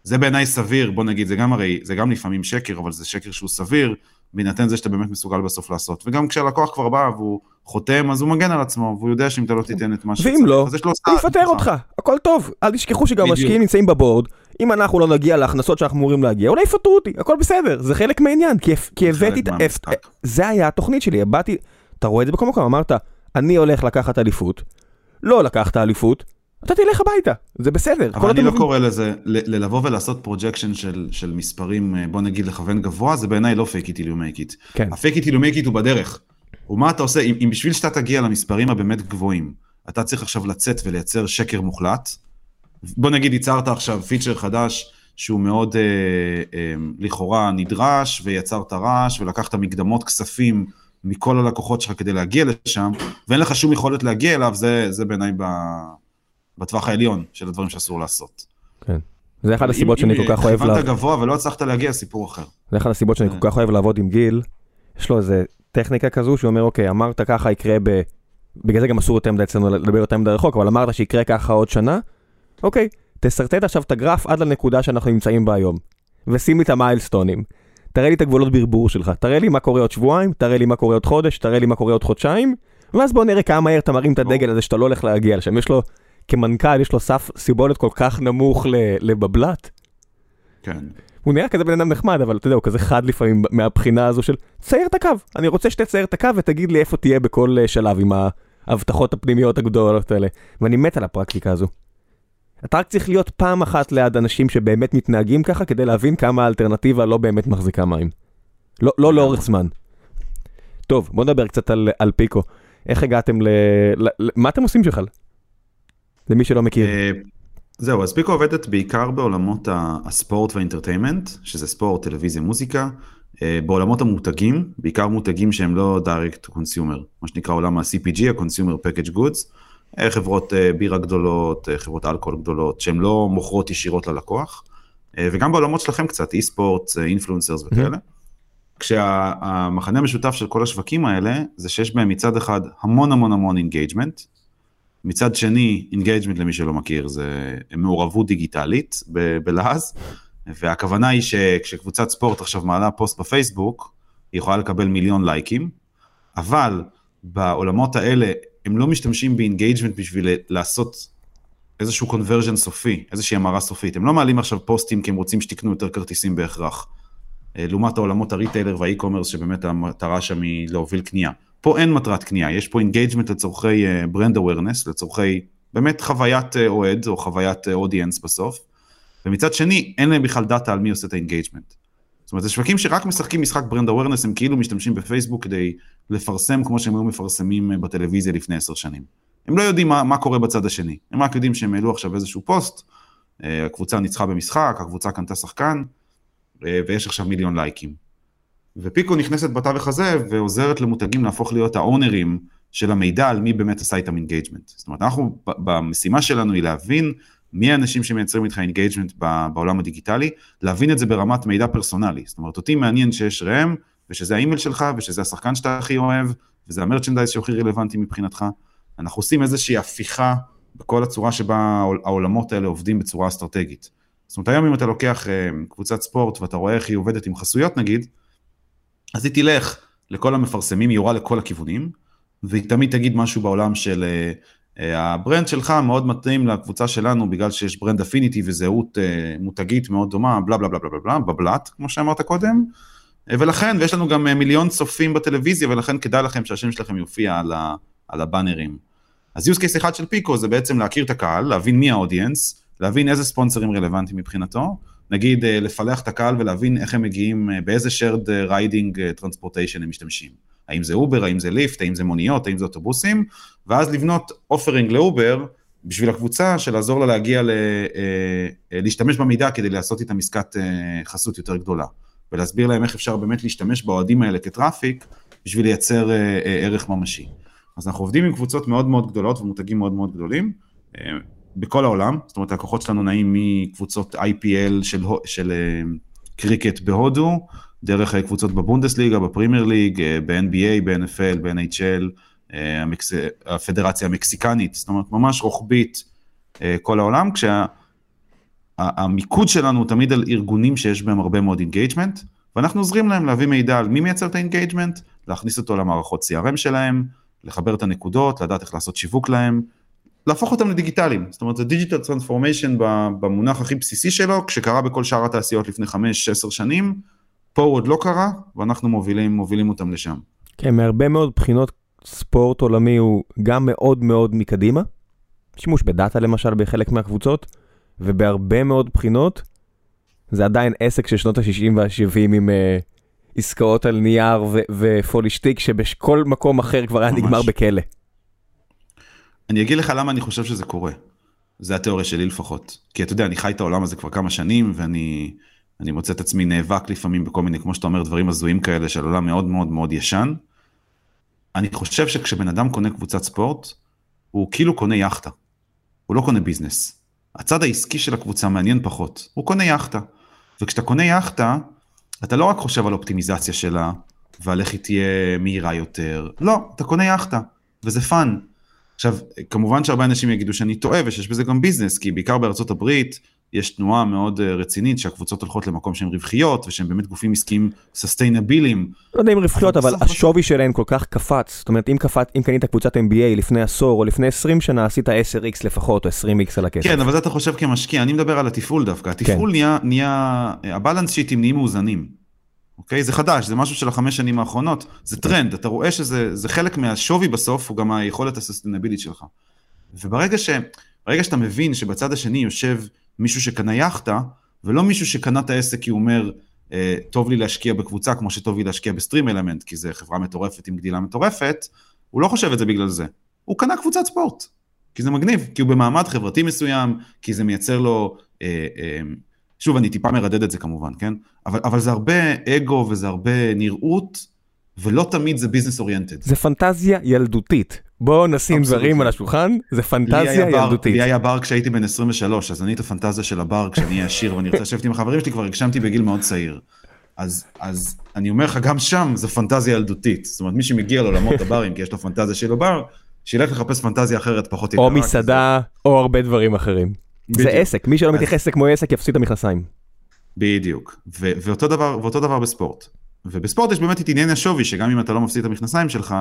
זה בעיניי סביר, בוא נגיד, זה גם הרי, זה גם לפעמים שקר, אבל זה שקר שהוא סביר, בהינתן זה שאתה באמת מסוגל בסוף לעשות. וגם כשהלקוח כבר בא והוא חותם, אז הוא מגן על עצמו, והוא יודע שאם אתה לא תיתן את מה ואם לא, אז יש לו הוא. יפטר אותך, הכל טוב. אל תשכחו שגם. המשקיעים נמצאים בבורד, אם אנחנו לא נגיע להכנסות שאנחנו אמורים להגיע, אולי יפטרו אותי, הכל בסדר, זה חלק מהעניין, כי, הבאתי את... זה היה התוכנית שלי, באתי, אתה רואה את זה בכל מקום, אמרת, אני הולך לקחת אליפות, לא לקחת אליפות, אתה תלך הביתה, זה בסדר. אבל אני לא קורא לזה, ללבוא ולעשות projection של, של מספרים, אה, בוא נגיד לכוון גבוה, זה בעיניי לא fake it till you make it. כן. ה-fake it till you make it הוא בדרך. ומה אתה עושה, אם, אם בשביל שאתה תגיע למספרים הבאמת גבוהים, אתה צריך עכשיו לצאת ולייצר שקר מוחלט, בוא נגיד ייצרת עכשיו פיצ'ר חדש שהוא מאוד אה, אה, לכאורה נדרש, ויצרת רעש, ולקחת מקדמות כספים מכל הלקוחות שלך כדי להגיע לשם, ואין לך שום יכולת להגיע אליו, זה, זה בעיניי ב, בטווח העליון של הדברים שאסור לעשות. כן. זה אחת הסיבות אם- שאני אם כל כך אוהב כיוונת לעבוד. גבוה ולא הצלחת להגיע, סיפור אחר. זה אחת הסיבות שאני כן. כל כך אוהב לעבוד עם גיל. יש לו איזה טכניקה כזו שהוא אומר, אוקיי, אמרת ככה יקרה ב... בגלל זה גם אסור יותר מדי אצלנו לדבר יותר מדי רחוק, אבל אמרת שיקרה ככה עוד שנה, אוקיי, תשרטט עכשיו את הגרף עד לנקודה שאנחנו נמצאים בה היום. ושים לי את המיילסטונים. תראה לי את הגבולות ברבור שלך, תראה לי מה קורה עוד שבועיים, תראה לי מה קורה עוד חודש, תראה לי מה קורה עוד חודשיים, ואז בוא נראה כמה מהר אתה מרים את הדגל הזה שאתה לא הולך להגיע לשם. יש לו, כמנכ"ל, יש לו סף סיבולת כל כך נמוך לבבלת. כן. הוא נראה כזה בן אדם נחמד, אבל אתה יודע, הוא כזה חד לפעמים מהבחינה הזו של צייר את הקו. אני רוצה שתצייר את הקו ותגיד לי איפה תהיה בכל אה, שלב עם ההבטחות הפנימיות הגדולות האלה. ואני מת על הפרקטיקה הזו. אתה רק צריך להיות פעם אחת ליד אנשים שבאמת מתנהגים ככה כדי להבין כמה האלטרנטיבה לא באמת מחזיקה מים. לא, לא לאורך זמן. טוב, בוא נדבר קצת על, על פיקו. איך הגעתם ל... ל... ל... מה אתם עושים בכלל? למי שלא מכיר. אה, זהו, אז פיקו עובדת בעיקר בעולמות הספורט והאינטרטיימנט, שזה ספורט, טלוויזיה, מוזיקה, אה, בעולמות המותגים, בעיקר מותגים שהם לא direct to consumer, מה שנקרא עולם ה-CPG, ה-consumer package goods, אה, חברות בירה גדולות, חברות אלכוהול גדולות, שהן לא מוכרות ישירות ללקוח, וגם בעולמות שלכם קצת, e-sport, influencers וכאלה. כשהמכנה המשותף של כל השווקים האלה, זה שיש בהם מצד אחד המון המון המון engagement, מצד שני, engagement למי שלא מכיר זה מעורבות דיגיטלית בלעז, והכוונה היא שכשקבוצת ספורט עכשיו מעלה פוסט בפייסבוק, היא יכולה לקבל מיליון לייקים, אבל בעולמות האלה הם לא משתמשים ב engagement בשביל לעשות איזשהו conversion סופי, איזושהי המרה סופית. הם לא מעלים עכשיו פוסטים כי הם רוצים שתקנו יותר כרטיסים בהכרח. אה, לעומת העולמות ה retailer וה e-commerce שבאמת המטרה שם היא להוביל קנייה. פה אין מטרת קנייה, יש פה engagement לצורכי brand אה, awareness, לצורכי באמת חוויית אה, אוהד או חוויית אודיאנס uh, בסוף. ומצד שני, אין להם בכלל דאטה על מי עושה את ה engagement. זאת אומרת, זה שווקים שרק משחקים משחק brand awareness, הם כאילו משתמשים בפייסבוק כדי לפרסם כמו שהם היו מפרסמים בטלוויזיה לפני עשר שנים. הם לא יודעים מה, מה קורה בצד השני, הם רק יודעים שהם העלו עכשיו איזשהו פוסט, הקבוצה ניצחה במשחק, הקבוצה קנתה שחקן, ויש עכשיו מיליון לייקים. ופיקו נכנסת בתווך הזה ועוזרת למותגים להפוך להיות ה ownerים של המידע על מי באמת עשה איתם engagement. זאת אומרת, אנחנו, במשימה שלנו היא להבין מי האנשים שמייצרים איתך engagement בעולם הדיגיטלי, להבין את זה ברמת מידע פרסונלי. זאת אומרת, אותי מעניין שיש ראם, ושזה האימייל שלך, ושזה השחקן שאתה הכי אוהב, וזה המרצ'נדייז שהכי רלוונטי מבחינתך. אנחנו עושים איזושהי הפיכה בכל הצורה שבה העולמות האלה עובדים בצורה אסטרטגית. זאת אומרת, היום אם אתה לוקח אה, קבוצת ספורט ואתה רואה איך היא עובדת עם חסויות נגיד, אז היא תלך לכל המפרסמים, היא יורה לכל הכיוונים, והיא תמיד תגיד משהו בעולם של אה, אה, הברנד שלך מאוד מתאים לקבוצה שלנו בגלל שיש brand affinity וזהות מותגית מאוד דומה, בלה בלה בלה בלה בלה, בבלת, כמו שאמרת קודם, ולכן, ויש לנו גם מיליון צופים בטלוויזיה, ולכן כדאי לכם שהשם שלכם יופיע על, ה, על הבאנרים. אז use case אחד של פיקו זה בעצם להכיר את הקהל, להבין מי ה audience, להבין איזה ספונסרים רלוונטיים מבחינתו, נגיד אה, לפלח את הקהל ולהבין איך הם מגיעים, אה, באיזה shared riding אה, transportation הם משתמשים. האם זה אובר, האם זה ליפט, האם זה מוניות, האם זה אוטובוסים, ואז לבנות offering לאובר בשביל הקבוצה של לעזור לה להגיע, ל, להשתמש במידע כדי לעשות איתם עסקת חסות יותר גדולה. ולהסביר להם איך אפשר באמת להשתמש באוהדים האלה כ traffic בשביל לייצר ערך ממשי. אז אנחנו עובדים עם קבוצות מאוד מאוד גדולות ומותגים מאוד מאוד גדולים. בכל העולם, זאת אומרת הלקוחות שלנו נעים מקבוצות IPL של, של uh, קריקט בהודו, דרך uh, קבוצות בבונדסליגה, בפרימייר ליג, uh, ב-NBA, ב-NFL, ב-NHL, המקס... הפדרציה המקסיקנית, זאת אומרת ממש רוחבית כל העולם, כשהמיקוד כשה... שלנו הוא תמיד על ארגונים שיש בהם הרבה מאוד engagement, ואנחנו עוזרים להם להביא מידע על מי מייצר את ה engagement, להכניס אותו למערכות CRM שלהם, לחבר את הנקודות, לדעת איך לעשות שיווק להם, להפוך אותם לדיגיטליים, זאת אומרת זה digital transformation במונח הכי בסיסי שלו, כשקרה בכל שאר התעשיות לפני 5-10 שנים, פה הוא עוד לא קרה, ואנחנו מובילים, מובילים אותם לשם. כן, מהרבה מאוד בחינות ספורט עולמי הוא גם מאוד מאוד מקדימה, שימוש בדאטה למשל בחלק מהקבוצות, ובהרבה מאוד בחינות זה עדיין עסק של שנות ה-60 וה-70 עם uh, עסקאות על נייר ופולישטיק שבכל מקום אחר כבר היה נגמר בכלא. אני אגיד לך למה אני חושב שזה קורה. זה התיאוריה שלי לפחות. כי אתה יודע, אני חי את העולם הזה כבר כמה שנים, ואני אני מוצא את עצמי נאבק לפעמים בכל מיני, כמו שאתה אומר, דברים הזויים כאלה של עולם מאוד מאוד מאוד ישן. אני חושב שכשבן אדם קונה קבוצת ספורט, הוא כאילו קונה יאכטה. הוא לא קונה ביזנס. הצד העסקי של הקבוצה מעניין פחות. הוא קונה יאכטה. וכשאתה קונה יאכטה, אתה לא רק חושב על אופטימיזציה שלה, ועל איך היא תהיה מהירה יותר. לא, אתה קונה יאכטה, וזה fun. עכשיו, כמובן שהרבה אנשים יגידו שאני טועה ושיש בזה גם business, כי בעיקר בארצות הברית יש תנועה מאוד אה, רצינית שהקבוצות הולכות למקום שהן רווחיות ושהן באמת גופים עסקיים סוסטיינביליים. לא יודע אם רווחיות, אבל השווי שלהן כל כך קפץ. זאת אומרת, אם, קפץ, אם קנית קבוצת NBA לפני עשור או לפני 20 שנה, עשית 10x לפחות או 20x על הכסף. כן, אבל זה אתה חושב כמשקיע, אני מדבר על התפעול דווקא. התפעול כן. נהיה, נהיה, ה balance sheetים נהיים מאוזנים. אוקיי? זה חדש, זה משהו של החמש שנים האחרונות, זה טרנד, אתה רואה שזה חלק מהשווי בסוף, הוא גם היכולת הסוסטיינבילית שלך. וברגע ש, שאתה מבין שבצד השני יושב מישהו שקנה יאכטה, ולא מישהו שקנה את העסק כי הוא אומר, אה, טוב לי להשקיע בקבוצה כמו שטוב לי להשקיע בסטרים אלמנט, כי זה חברה מטורפת עם גדילה מטורפת, הוא לא חושב את זה בגלל זה. הוא קנה קבוצת ספורט, כי זה מגניב, כי הוא במעמד חברתי מסוים, כי זה מייצר לו אה, אה, שוב, אני טיפה מרדד את זה כמובן, כן? אבל, אבל זה הרבה אגו וזה הרבה נראות, ולא תמיד זה ביזנס אוריינטד. זה פנטזיה ילדותית. בואו נשים דברים על השולחן, זה פנטזיה לי ילדותית. לי היה בר כשהייתי בן 23, אז אני את הפנטזיה של הבר כשאני אהיה עשיר ואני רוצה לשבת עם החברים שלי, כבר הגשמתי בגיל מאוד צעיר. אז, אז אני אומר לך, גם שם זה פנטזיה ילדותית. זאת אומרת, מי שמגיע לעולמות הברים, כי יש לו פנטזיה שלו בר, שילך לחפש פנטזיה אחרת פחות יקרה. או מסעדה, או הרבה דברים אחרים. זה עסק, מי שלא מתייחס לזה כמו עסק יפסיד את המכנסיים. בדיוק, ו- ואותו דבר, ואותו דבר בספורט. ובספורט יש באמת את עניין השווי, שגם אם אתה לא מפסיד את המכנסיים שלך,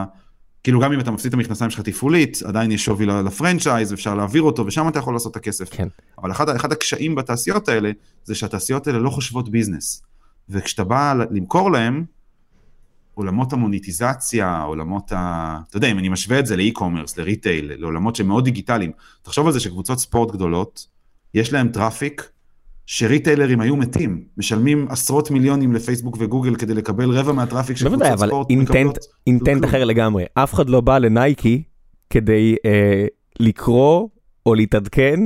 כאילו גם אם אתה מפסיד את המכנסיים שלך תפעולית, עדיין יש שווי ל franchise, אפשר להעביר אותו, ושם אתה יכול לעשות את הכסף. כן. אבל אחד, אחד הקשיים בתעשיות האלה, זה שהתעשיות האלה לא חושבות business. וכשאתה בא למכור להם, עולמות המוניטיזציה, עולמות ה... אתה יודע, אם אני משווה את זה לאי-קומרס, ל retail, לעולמות שהם מאוד דיגיטליים, תחשוב על זה שקבוצות ספורט גדולות, יש להם traffic ש retailerים היו מתים, משלמים עשרות מיליונים לפייסבוק וגוגל כדי לקבל רבע מה traffic של קבוצות ספורט מקבלות. בוודאי, אבל אינטנט אחר לגמרי. אף אחד לא בא לנייקי כדי אה, לקרוא או להתעדכן.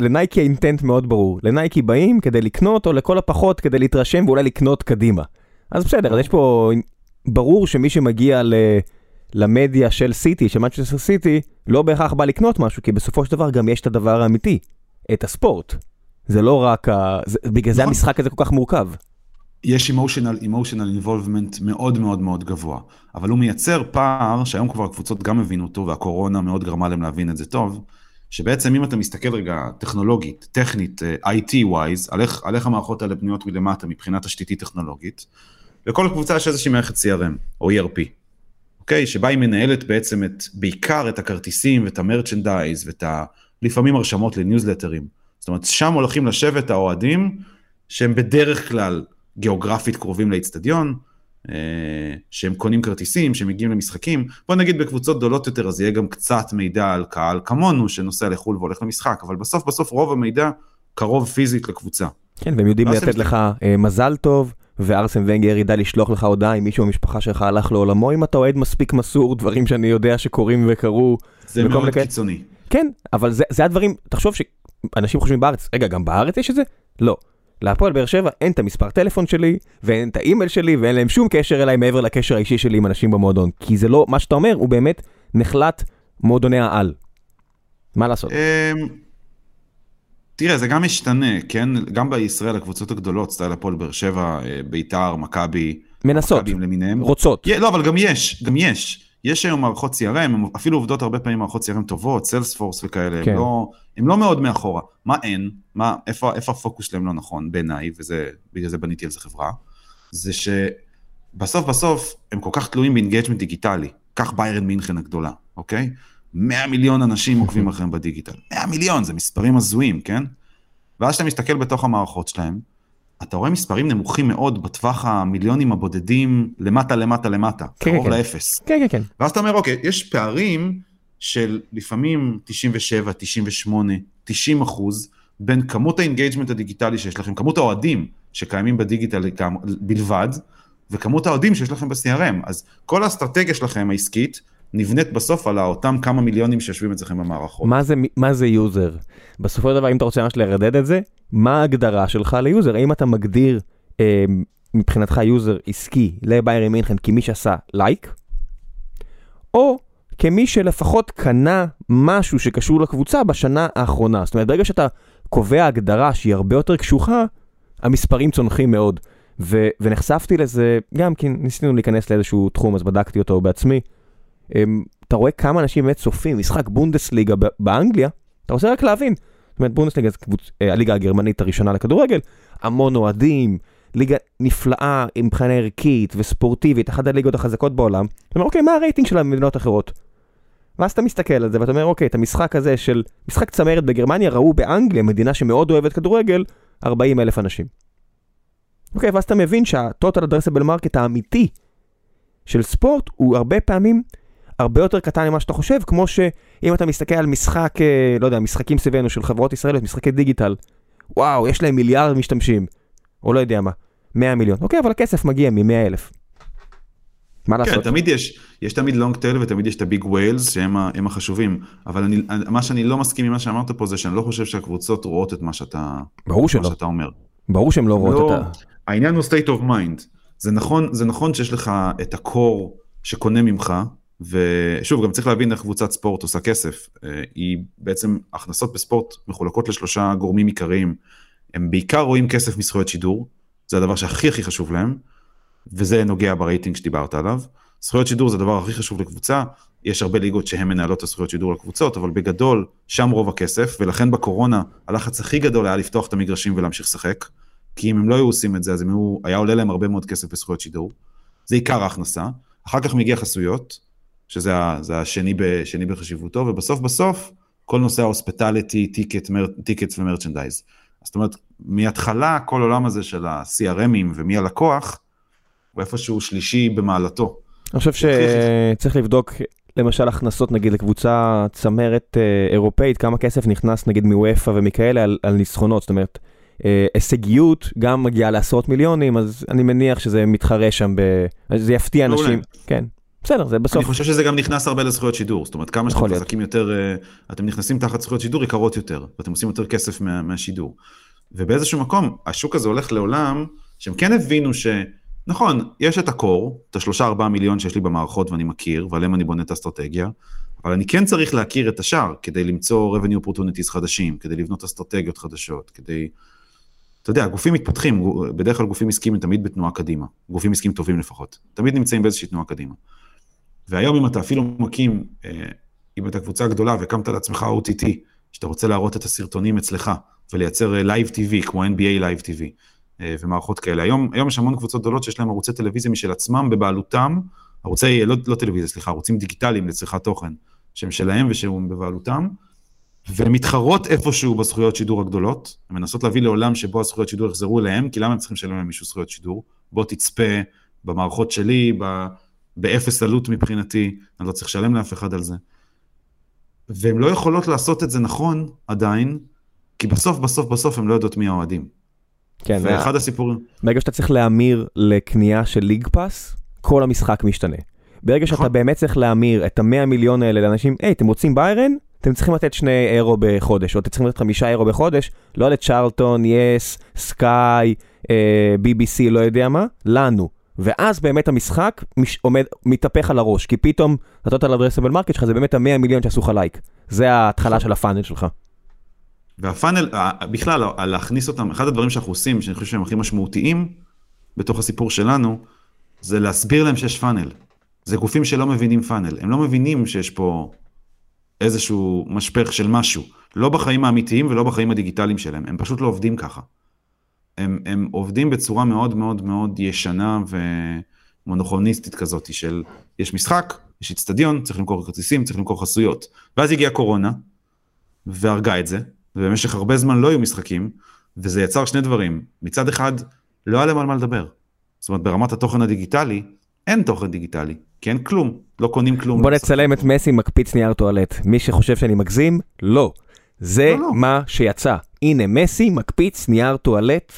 לנייקי האינטנט מאוד ברור. לנייקי באים כדי לקנות, או לכל הפחות כדי להתרשם ואולי לקנות קדימה. אז בסדר, אז יש פה... ברור שמי שמגיע ל... למדיה של סיטי, של מצ'סטר סיטי, לא בהכרח בא לקנות משהו, כי בסופו של דבר גם יש את הדבר האמיתי, את הספורט. זה לא רק ה... זה, בגלל זה נכון. המשחק הזה כל כך מורכב. יש emotional, emotional involvement מאוד מאוד מאוד גבוה, אבל הוא מייצר פער שהיום כבר הקבוצות גם הבינו אותו והקורונה מאוד גרמה להם להבין את זה טוב, שבעצם אם אתה מסתכל רגע טכנולוגית, טכנית, אה, IT-wise, על איך, על איך המערכות האלה בנויות מלמטה מבחינה תשתיתית טכנולוגית, לכל קבוצה יש איזושהי מערכת CRM או ERP, אוקיי? שבה היא מנהלת בעצם את, בעיקר את הכרטיסים ואת המרצ'נדייז ואת ה... לפעמים הרשמות לניוזלטרים. זאת אומרת, שם הולכים לשבת האוהדים שהם בדרך כלל גיאוגרפית קרובים לאיצטדיון, אה, שהם קונים כרטיסים, שהם מגיעים למשחקים. בוא נגיד בקבוצות גדולות יותר אז יהיה גם קצת מידע על קהל כמונו שנוסע לחו"ל והולך למשחק, אבל בסוף בסוף רוב המידע קרוב פיזית לקבוצה. כן, והם יודעים לתת לך אה, מזל טוב. וארסן ונגר ידע לשלוח לך הודעה אם מישהו במשפחה שלך הלך לעולמו, אם אתה אוהד מספיק מסור, דברים שאני יודע שקורים וקרו. זה מאוד לכ... קיצוני. כן, אבל זה, זה הדברים, תחשוב אנשים חושבים בארץ, רגע, גם בארץ יש את זה? לא. להפועל באר שבע אין את המספר טלפון שלי, ואין את האימייל שלי, ואין להם שום קשר אליי מעבר לקשר האישי שלי עם אנשים במועדון. כי זה לא, מה שאתה אומר, הוא באמת נחלט מועדוני העל. מה לעשות? אמ, תראה, זה גם משתנה, כן? גם בישראל, הקבוצות הגדולות, סטייל הפועל באר שבע, אה, ביתר, מכבי, מנסות, רוצות. לא, אבל גם יש, גם יש. יש היום מערכות CRM, אפילו עובדות הרבה פעמים מערכות CRM טובות, סיילספורס וכאלה, כן. הם, לא, הם לא מאוד מאחורה. מה אין, מה, איפה, איפה הפוקוס שלהם לא נכון בעיניי, ובגלל זה בניתי על זה חברה, זה שבסוף בסוף הם כל כך תלויים ב engagement דיגיטלי, קח באיירן מינכן הגדולה, אוקיי? 100 מיליון אנשים עוקבים אחריהם בדיגיטל, 100 מיליון, זה מספרים הזויים, כן? ואז כשאתה מסתכל בתוך המערכות שלהם, אתה רואה מספרים נמוכים מאוד בטווח המיליונים הבודדים למטה למטה למטה, כן, קרוב כן. לאפס. כן, כן, כן. ואז אתה אומר, אוקיי, יש פערים של לפעמים 97, 98, 90 אחוז בין כמות ה engagement הדיגיטלי שיש לכם, כמות האוהדים שקיימים בדיגיטל בלבד, וכמות האוהדים שיש לכם ב-CRM. אז כל האסטרטגיה שלכם העסקית נבנית בסוף על אותם כמה מיליונים שיושבים אצלכם במערכות. מה זה, מה זה user? בסופו של דבר, אם אתה רוצה ממש לרדד את זה, מה ההגדרה שלך ל user? האם אתה מגדיר אה, מבחינתך user עסקי לביירי מינכן כמי שעשה לייק, או כמי שלפחות קנה משהו שקשור לקבוצה בשנה האחרונה. זאת אומרת, ברגע שאתה קובע הגדרה שהיא הרבה יותר קשוחה, המספרים צונחים מאוד. ו- ונחשפתי לזה גם כי ניסינו להיכנס לאיזשהו תחום, אז בדקתי אותו בעצמי. הם, אתה רואה כמה אנשים באמת צופים משחק בונדסליגה באנגליה, אתה רוצה רק להבין. זאת אומרת בונדסליגה זה קבוצ... אה, הליגה הגרמנית הראשונה לכדורגל, המון אוהדים, ליגה נפלאה מבחינה ערכית וספורטיבית, אחת הליגות החזקות בעולם. אתה אומר אוקיי, מה הרייטינג של המדינות האחרות? ואז אתה מסתכל על זה ואתה אומר אוקיי, את המשחק הזה של משחק צמרת בגרמניה ראו באנגליה, מדינה שמאוד אוהבת כדורגל, 40 אלף אנשים. אוקיי, ואז אתה מבין שה-total addressable market האמיתי של ספורט הוא הרבה פעמים הרבה יותר קטן ממה שאתה חושב, כמו שאם אתה מסתכל על משחק, אה, לא יודע, משחקים סביבנו של חברות ישראליות, משחקי דיגיטל, וואו, יש להם מיליארד משתמשים, או לא יודע מה, 100 מיליון, אוקיי, אבל הכסף מגיע מ-100 אלף. מה לעשות? כן, תמיד יש, יש תמיד long tail ותמיד יש את ה big whales שהם החשובים, אבל אני, מה שאני לא מסכים עם מה שאמרת פה זה שאני לא חושב שהקבוצות רואות את מה שאתה, ברור שלא. שאתה אומר. ברור שהן לא רואות לא, את ה... העניין הוא state of mind. זה נכון, זה נכון שיש לך את ה core שקונה ממך, ושוב, גם צריך להבין איך קבוצת ספורט עושה כסף. אה, היא בעצם, הכנסות בספורט מחולקות לשלושה גורמים עיקריים. הם בעיקר רואים כסף מזכויות שידור, זה הדבר שהכי הכי חשוב להם, וזה נוגע ברייטינג שדיברת עליו. זכויות שידור זה הדבר הכי חשוב לקבוצה, יש הרבה ליגות שהן מנהלות את הזכויות שידור לקבוצות, אבל בגדול, שם רוב הכסף, ולכן בקורונה הלחץ הכי גדול היה לפתוח את המגרשים ולהמשיך לשחק, כי אם הם לא היו עושים את זה, אז היו, היה עולה להם הרבה מאוד כסף בזכויות שידור. זה עיקר ההכנסה. אחר כך מגיע חסויות, שזה השני ב- שני בחשיבותו, ובסוף בסוף, כל נושא ה hospitality, ticket ו merchandise. זאת אומרת, מההתחלה כל העולם הזה של ה-CRMים ומי הלקוח, הוא איפשהו שלישי במעלתו. אני חושב שצריך לבדוק למשל הכנסות נגיד לקבוצה צמרת אה, אירופאית, כמה כסף נכנס נגיד מאופ"א ומכאלה על, על ניצחונות, זאת אומרת, אה, הישגיות גם מגיעה לעשרות מיליונים, אז אני מניח שזה מתחרה שם, ב... אז זה יפתיע. אנשים, כן, בסדר, זה אני בסוף, חושב שזה גם נכנס הרבה לזכויות שידור, זאת אומרת כמה שאתם. חזקים יותר, אה, אתם נכנסים תחת זכויות שידור יקרות יותר, ואתם עושים יותר כסף מה, מהשידור. ובאיזשהו מקום, השוק הזה הולך לעולם שהם כן הבינו ש... נכון, יש את הקור, את השלושה ארבעה מיליון שיש לי במערכות ואני מכיר, ועליהם אני בונה את האסטרטגיה, אבל אני כן צריך להכיר את השאר כדי למצוא revenue opportunities חדשים, כדי לבנות אסטרטגיות חדשות, כדי... אתה יודע, גופים מתפתחים, בדרך כלל גופים עסקיים הם תמיד בתנועה קדימה, גופים עסקיים טובים לפחות, תמיד נמצאים באיזושהי תנועה קדימה. והיום אם אתה אפילו מקים, אה, אם אתה קבוצה גדולה והקמת לעצמך OTT, שאתה רוצה להראות את הסרטונים אצלך ולייצר אה, Live TV כמו NBA Live TV אה, ומערכות כאלה. היום, היום יש המון קבוצות גדולות שיש להם ערוצי טלוויזיה משל עצמם בבעלותם, ערוצי, לא, לא טלוויזיה, סליחה, ערוצים דיגיטליים לצריכת תוכן, שהם שלהם ושהם בבעלותם, והן מתחרות איפשהו בזכויות שידור הגדולות, מנסות להביא לעולם שבו הזכויות שידור יחזרו אליהם, כי למה הם צריכים לשלם למישהו זכויות שידור? בוא תצפה במערכות שלי. באפס עלות מבחינתי, אני לא צריך לשלם לאף אחד על זה. והן לא יכולות לעשות את זה נכון עדיין, כי בסוף בסוף בסוף הן לא יודעות מי האוהדים. כן, ואחד הסיפורים, ברגע שאתה צריך להמיר לקנייה של League Pass, כל המשחק משתנה. ברגע שאתה נכון. באמת צריך להמיר את המאה מיליון האלה לאנשים, היי, אתם רוצים ביירן? אתם צריכים לתת שני אירו בחודש, או אתם צריכים לתת חמישה אירו בחודש, לא לצ'רלטון, yes, Sky, אה, BBC, לא יודע מה, לנו. ואז באמת המשחק מש, עומד, מתהפך על הראש, כי פתאום ה total addressable market שלך זה באמת המאה מיליון שעשו לך לייק. זה ההתחלה של הפאנל שלך. והפאנל, בכלל, להכניס אותם, אחד הדברים שאנחנו עושים, שאני חושב שהם הכי משמעותיים בתוך הסיפור שלנו, זה להסביר להם שיש פאנל. זה גופים שלא מבינים פאנל, הם לא מבינים שיש פה איזשהו משפך של משהו, לא בחיים האמיתיים ולא בחיים הדיגיטליים שלהם, הם פשוט לא עובדים ככה. הם, הם עובדים בצורה מאוד מאוד מאוד ישנה ומונוכוניסטית כזאת של יש משחק, יש אצטדיון, צריך למכור כרטיסים, צריך למכור חסויות. ואז הגיעה קורונה, והרגה את זה, ובמשך הרבה זמן לא היו משחקים, וזה יצר שני דברים. מצד אחד, לא היה להם על מה לדבר. זאת אומרת, ברמת התוכן הדיגיטלי, אין תוכן דיגיטלי, כי אין כלום, לא קונים כלום. בוא נצלם את מסי מקפיץ נייר טואלט. מי שחושב שאני מגזים, לא. זה לא, לא. מה שיצא. הנה, מסי מקפיץ נייר טואלט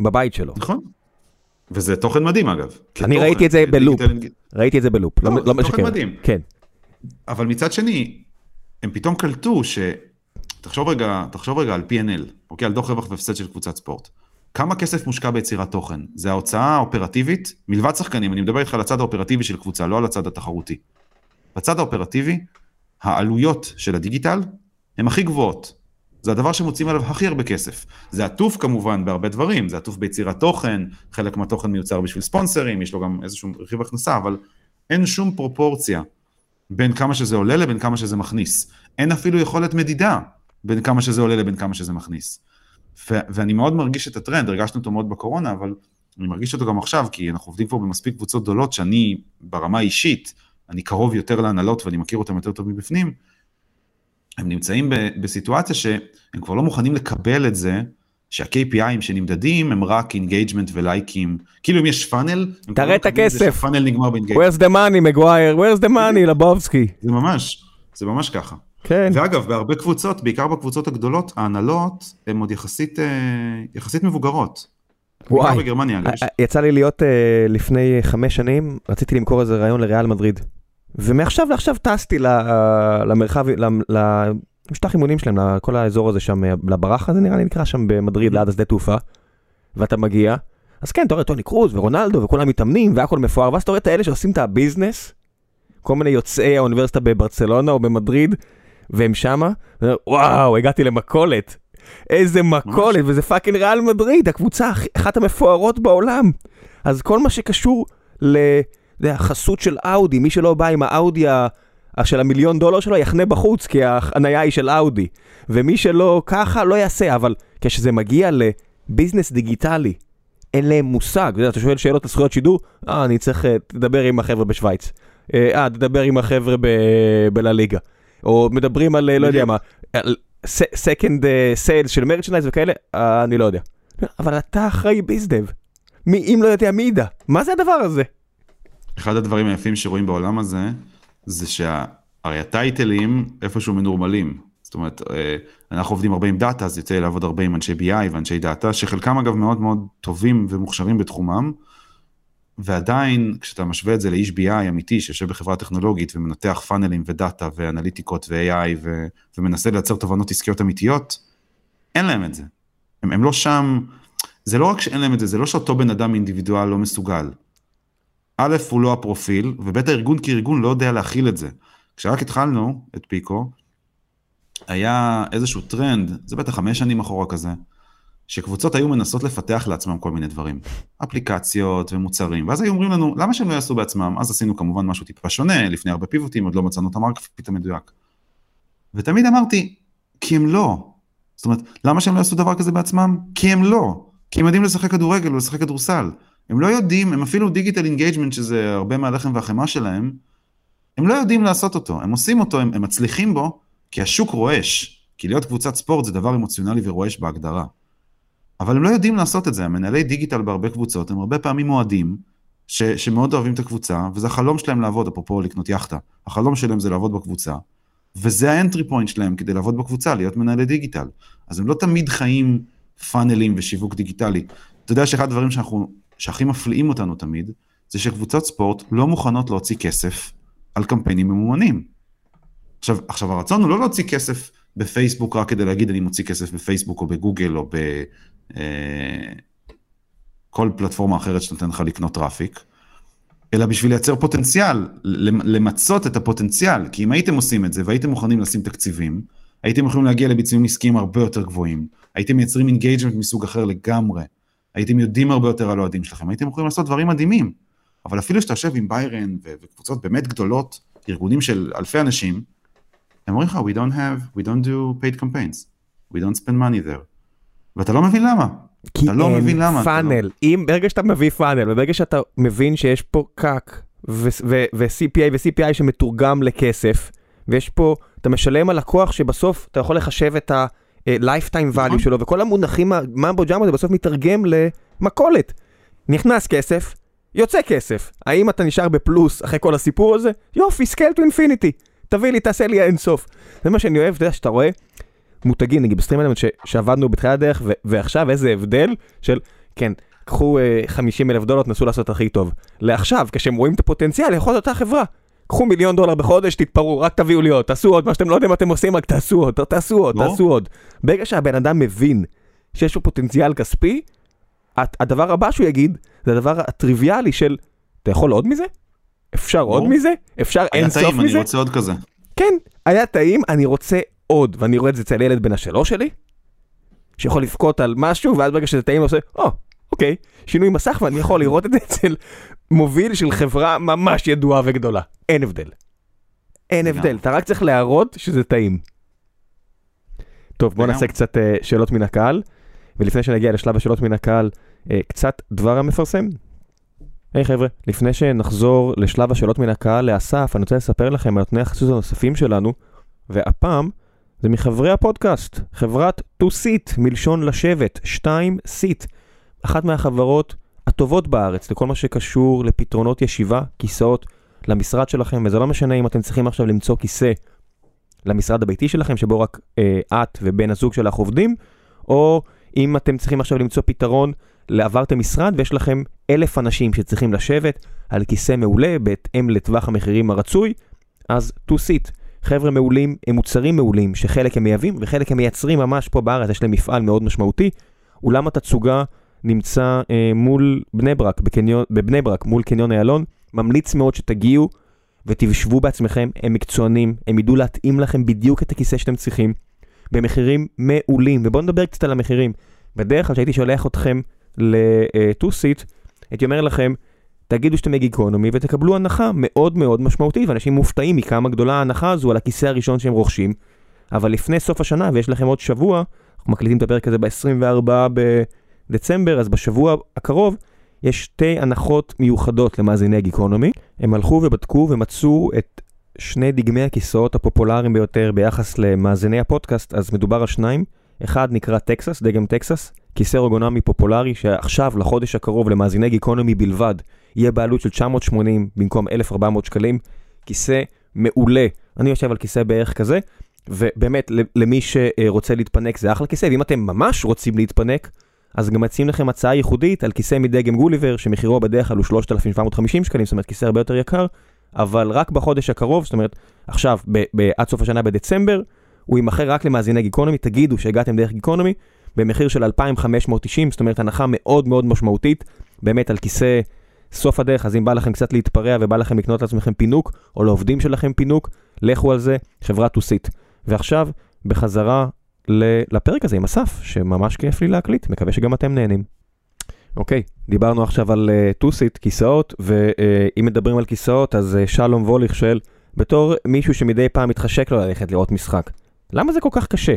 בבית שלו. נכון. וזה תוכן מדהים אגב. אני ראיתי את זה בלופ. ראיתי את זה בלופ, לא, לא, לא זה תוכן משקר. מדהים. כן. אבל מצד שני, הם פתאום קלטו ש... תחשוב רגע, תחשוב רגע על P&L, אוקיי? על דוח רווח והפסד של קבוצת ספורט. כמה כסף מושקע ביצירת תוכן? זה ההוצאה האופרטיבית, מלבד שחקנים, אני מדבר איתך על הצד האופרטיבי של קבוצה, לא על הצד התחרותי. בצד האופרטיבי, העלויות של הדיגיטל הן הכי גבוהות. זה הדבר שמוצאים עליו הכי הרבה כסף. זה עטוף כמובן בהרבה דברים, זה עטוף ביצירת תוכן, חלק מהתוכן מיוצר בשביל ספונסרים, יש לו גם איזשהו רכיב הכנסה, אבל אין שום פרופורציה בין כמה שזה עולה לבין כמה שזה מכניס. אין אפילו יכולת מדידה בין כמה שזה עולה לבין כמה שזה מכניס. ו- ואני מאוד מרגיש את הטרנד, הרגשנו אותו מאוד בקורונה, אבל אני מרגיש אותו גם עכשיו, כי אנחנו עובדים כבר במספיק קבוצות גדולות, שאני ברמה האישית, אני קרוב יותר להנהלות ואני מכיר אותם יותר טוב מבפנים, הם נמצאים ב- בסיטואציה שהם כבר לא מוכנים לקבל את זה, שה-KPIים שנמדדים הם רק engagement ולייקים, כאילו אם יש פאנל, תראה לא את הכסף. שהפאנל נגמר ב engagement, where's the money, מגווייר? where's the money, לבובסקי? זה ממש, זה ממש ככה. כן. ואגב, בהרבה קבוצות, בעיקר בקבוצות הגדולות, ההנהלות הן עוד יחסית, אה, יחסית מבוגרות. וואי. בגרמניה, יצא לי להיות אה, לפני חמש שנים, רציתי למכור איזה רעיון לריאל מדריד. ומעכשיו לעכשיו טסתי ל- למרחב, ל- למשטח אימונים שלהם, לכל האזור הזה שם, אה, לברחה זה נראה לי נקרא שם במדריד, ליד השדה תעופה. ואתה מגיע, אז כן, אתה רואה טוני קרוז ורונלדו וכולם מתאמנים והכל מפואר, ואז אתה רואה את האלה שעושים את הביזנס, כל מיני יוצאי האוניברסיטה בברצלונה או במדריד, והם שמה, וואו, הגעתי למכולת. איזה מכולת, וזה fucking ריאל מדריד, הקבוצה אחת המפוארות בעולם. אז כל מה שקשור לחסות של אאודי, מי שלא בא עם האאודי של המיליון דולר שלו יחנה בחוץ, כי החנייה היא של אאודי. ומי שלא ככה לא יעשה, אבל כשזה מגיע לביזנס דיגיטלי, אין להם מושג. אתה שואל שאלות על זכויות שידור, אה, אני צריך, אה, תדבר עם החבר'ה בשוויץ. אה, אה, תדבר עם החבר'ה בלליגה. או מדברים על, אה, לא יודע מה, על second sales של merchandise וכאלה, אני לא יודע. אבל אתה אחראי bizdev. מי, אם לא יודע, מי ידע? מה זה הדבר הזה? אחד הדברים היפים שרואים בעולם הזה, זה שהרי הטייטלים איפשהו מנורמלים. זאת אומרת, אה, אנחנו עובדים הרבה עם דאטה, אז יוצא לי לעבוד הרבה עם אנשי BI ואנשי דאטה, שחלקם אגב מאוד מאוד טובים ומוכשרים בתחומם, ועדיין כשאתה משווה את זה לאיש BI אמיתי שיושב בחברה טכנולוגית ומנתח פאנלים ודאטה ואנליטיקות ו-AI ו- ומנסה לייצר תובנות עסקיות אמיתיות, אין להם את זה. הם, הם לא שם, זה לא רק שאין להם את זה, זה לא שאותו בן אדם אינדיבידואל לא מסוגל. א', הוא לא הפרופיל, וב', הארגון כארגון לא יודע להכיל את זה. כשרק התחלנו את פיקו, היה איזשהו טרנד, זה בטח חמש שנים אחורה כזה, שקבוצות היו מנסות לפתח לעצמם כל מיני דברים, אפליקציות ומוצרים, ואז היו אומרים לנו, למה שהם לא יעשו בעצמם? אז עשינו כמובן משהו טיפה שונה, לפני הרבה פיבוטים, עוד לא מצאנו את ה market fit המדויק. ותמיד אמרתי, כי הם לא. זאת אומרת, למה שהם לא יעשו דבר כזה בעצמם? כי הם לא. כי הם יודעים לשחק כדורגל ולשחק כדורסל. הם לא יודעים, הם אפילו digital engagement, שזה הרבה מהלחם והחמאה שלהם, הם לא יודעים לעשות אותו, הם עושים אותו, הם, הם מצליחים בו, כי השוק רועש. כי להיות קבוצת ספורט זה דבר אמוציונלי ורועש בהגדרה. אבל הם לא יודעים לעשות את זה, המנהלי דיגיטל בהרבה קבוצות הם הרבה פעמים אוהדים ש, שמאוד אוהבים את הקבוצה, וזה החלום שלהם לעבוד, אפרופו לקנות יאכטה. החלום שלהם זה לעבוד בקבוצה, וזה ה entry point שלהם כדי לעבוד בקבוצה, להיות מנהלי דיגיטל. אז הם לא תמיד חיים פאנלים ושיווק דיגיטלי. אתה יודע שאחד הדברים שאנחנו, שהכי מפליאים אותנו תמיד, זה שקבוצות ספורט לא מוכנות להוציא כסף על קמפיינים ממומנים. עכשיו, עכשיו הרצון הוא לא להוציא כסף בפייסבוק רק כדי להגיד אני מוציא כסף בפייסבוק או בגוגל או בכל אה, פלטפורמה אחרת שנותן לך לקנות traffic, אלא בשביל לייצר פוטנציאל, למצות את הפוטנציאל, כי אם הייתם עושים את זה והייתם מוכנים לשים תקציבים, הייתם יכולים להגיע לביצועים עסקיים הרבה יותר גבוהים, הייתם מייצרים engagement מסוג אחר לגמרי, הייתם יודעים הרבה יותר על האוהדים שלכם, הייתם יכולים לעשות דברים מדהימים, אבל אפילו שאתה יושב עם ביירן וקבוצות באמת גדולות, ארגונים של אלפי אנשים, הם אומרים לך, we don't have, we don't do paid campaigns, we don't spend money there. ואתה לא מבין למה. כי אתה לא מבין למה. פאנל, לא... אם ברגע שאתה מביא פאנל, וברגע שאתה מבין שיש פה CAC ו-CPA ו-CPI שמתורגם לכסף, ויש פה, אתה משלם על לקוח שבסוף אתה יכול לחשב את ה-lifetime value נכון. שלו, וכל המונחים, ממבו ג'אמו זה בסוף מתרגם למכולת. נכנס כסף, יוצא כסף. האם אתה נשאר בפלוס אחרי כל הסיפור הזה? יופי, scale to infinity. תביא לי, תעשה לי אינסוף. זה מה שאני אוהב, אתה יודע, שאתה רואה מותגים, נגיד בסטרים אלמנט שעבדנו בתחילת הדרך, ועכשיו איזה הבדל של, כן, קחו 50 אלף דולר, תנסו לעשות הכי טוב. לעכשיו, כשהם רואים את הפוטנציאל, יכול להיות אותה חברה. קחו מיליון דולר בחודש, תתפרעו, רק תביאו לי עוד, תעשו עוד, מה שאתם לא יודעים מה אתם עושים, רק תעשו עוד, תעשו עוד, לא? תעשו עוד. ברגע שהבן אדם מבין שיש לו פוטנציאל כספי, הדבר הבא שהוא יגיד, זה הדבר הטריוויאלי של, אתה יכול עוד מזה? אפשר עוד מזה? אפשר אין סוף מזה? היה טעים, אני רוצה עוד כזה. כן, היה טעים, אני רוצה עוד, ואני רואה את זה אצל ילד בן השלוש שלי, שיכול לבכות על משהו, ואז ברגע שזה טעים, הוא עושה, או, oh, אוקיי, שינוי מסך, ואני יכול לראות את זה אצל מוביל של חברה ממש ידועה וגדולה. אין הבדל. אין הבדל, אתה רק צריך להראות שזה טעים. טוב, בוא נעשה קצת uh, שאלות מן הקהל, ולפני שנגיע לשלב השאלות מן הקהל, uh, קצת דבר המפרסם. היי hey, חבר'ה, לפני שנחזור לשלב השאלות מן הקהל לאסף, אני רוצה לספר לכם על תנאי החסות הנוספים שלנו, והפעם זה מחברי הפודקאסט, חברת 2-Seat, מלשון לשבת, 2-Seat, אחת מהחברות הטובות בארץ לכל מה שקשור לפתרונות ישיבה, כיסאות למשרד שלכם, וזה לא משנה אם אתם צריכים עכשיו למצוא כיסא למשרד הביתי שלכם, שבו רק אה, את ובן הזוג שלך עובדים, או אם אתם צריכים עכשיו למצוא פתרון לעברתם משרד ויש לכם אלף אנשים שצריכים לשבת על כיסא מעולה בהתאם לטווח המחירים הרצוי, אז 2-Seat. חבר'ה מעולים, הם מוצרים מעולים, שחלק הם מייבאים וחלק הם מייצרים ממש פה בארץ, יש להם מפעל מאוד משמעותי. אולם התצוגה נמצא אה, מול בני ברק, בקניון, בבני ברק, מול קניון איילון. ממליץ מאוד שתגיעו ותשבו בעצמכם, הם מקצוענים, הם ידעו להתאים לכם בדיוק את הכיסא שאתם צריכים, במחירים מעולים. ובואו נדבר קצת על המחירים. בדרך כלל כשהייתי שולח אתכם ל-2-Seat, הייתי אומר לכם, תגידו שאתם מגיקונומי ותקבלו הנחה מאוד מאוד משמעותית, ואנשים מופתעים מכמה גדולה ההנחה הזו על הכיסא הראשון שהם רוכשים. אבל לפני סוף השנה, ויש לכם עוד שבוע, אנחנו מקליטים את הפרק הזה ב-24 בדצמבר, אז בשבוע הקרוב יש שתי הנחות מיוחדות למאזיני גיקונומי. הם הלכו ובדקו ומצאו את שני דגמי הכיסאות הפופולריים ביותר ביחס למאזיני הפודקאסט, אז מדובר על שניים. אחד נקרא טקסס, דגם טקסס, כיסא אורגונומי פופולרי שעכשיו, לחודש הקרוב, למאזיני גיקונומי בלבד, יהיה בעלות של 980 במקום 1,400 שקלים. כיסא מעולה. אני יושב על כיסא בערך כזה, ובאמת, למי שרוצה להתפנק זה אחלה כיסא, ואם אתם ממש רוצים להתפנק, אז גם מציעים לכם הצעה ייחודית על כיסא מדגם גוליבר, שמחירו בדרך כלל הוא 3,750 שקלים, זאת אומרת כיסא הרבה יותר יקר, אבל רק בחודש הקרוב, זאת אומרת, עכשיו, עד סוף השנה בדצמבר, הוא יימכר רק למאזיני גיקונומי, תגידו שהגעתם דרך גיקונומי, במחיר של 2,590, זאת אומרת הנחה מאוד מאוד משמעותית, באמת על כיסא סוף הדרך, אז אם בא לכם קצת להתפרע ובא לכם לקנות לעצמכם פינוק, או לעובדים שלכם פינוק, לכו על זה, חברה טוסית. ועכשיו, בחזרה לפרק הזה עם אסף, שממש כיף לי להקליט, מקווה שגם אתם נהנים. אוקיי, דיברנו עכשיו על uh, טוסית, כיסאות, ואם uh, מדברים על כיסאות, אז uh, שלום ווליך שואל, בתור מישהו שמדי פעם מתחשק לו ללכת לראות משחק, למה זה כל כך קשה?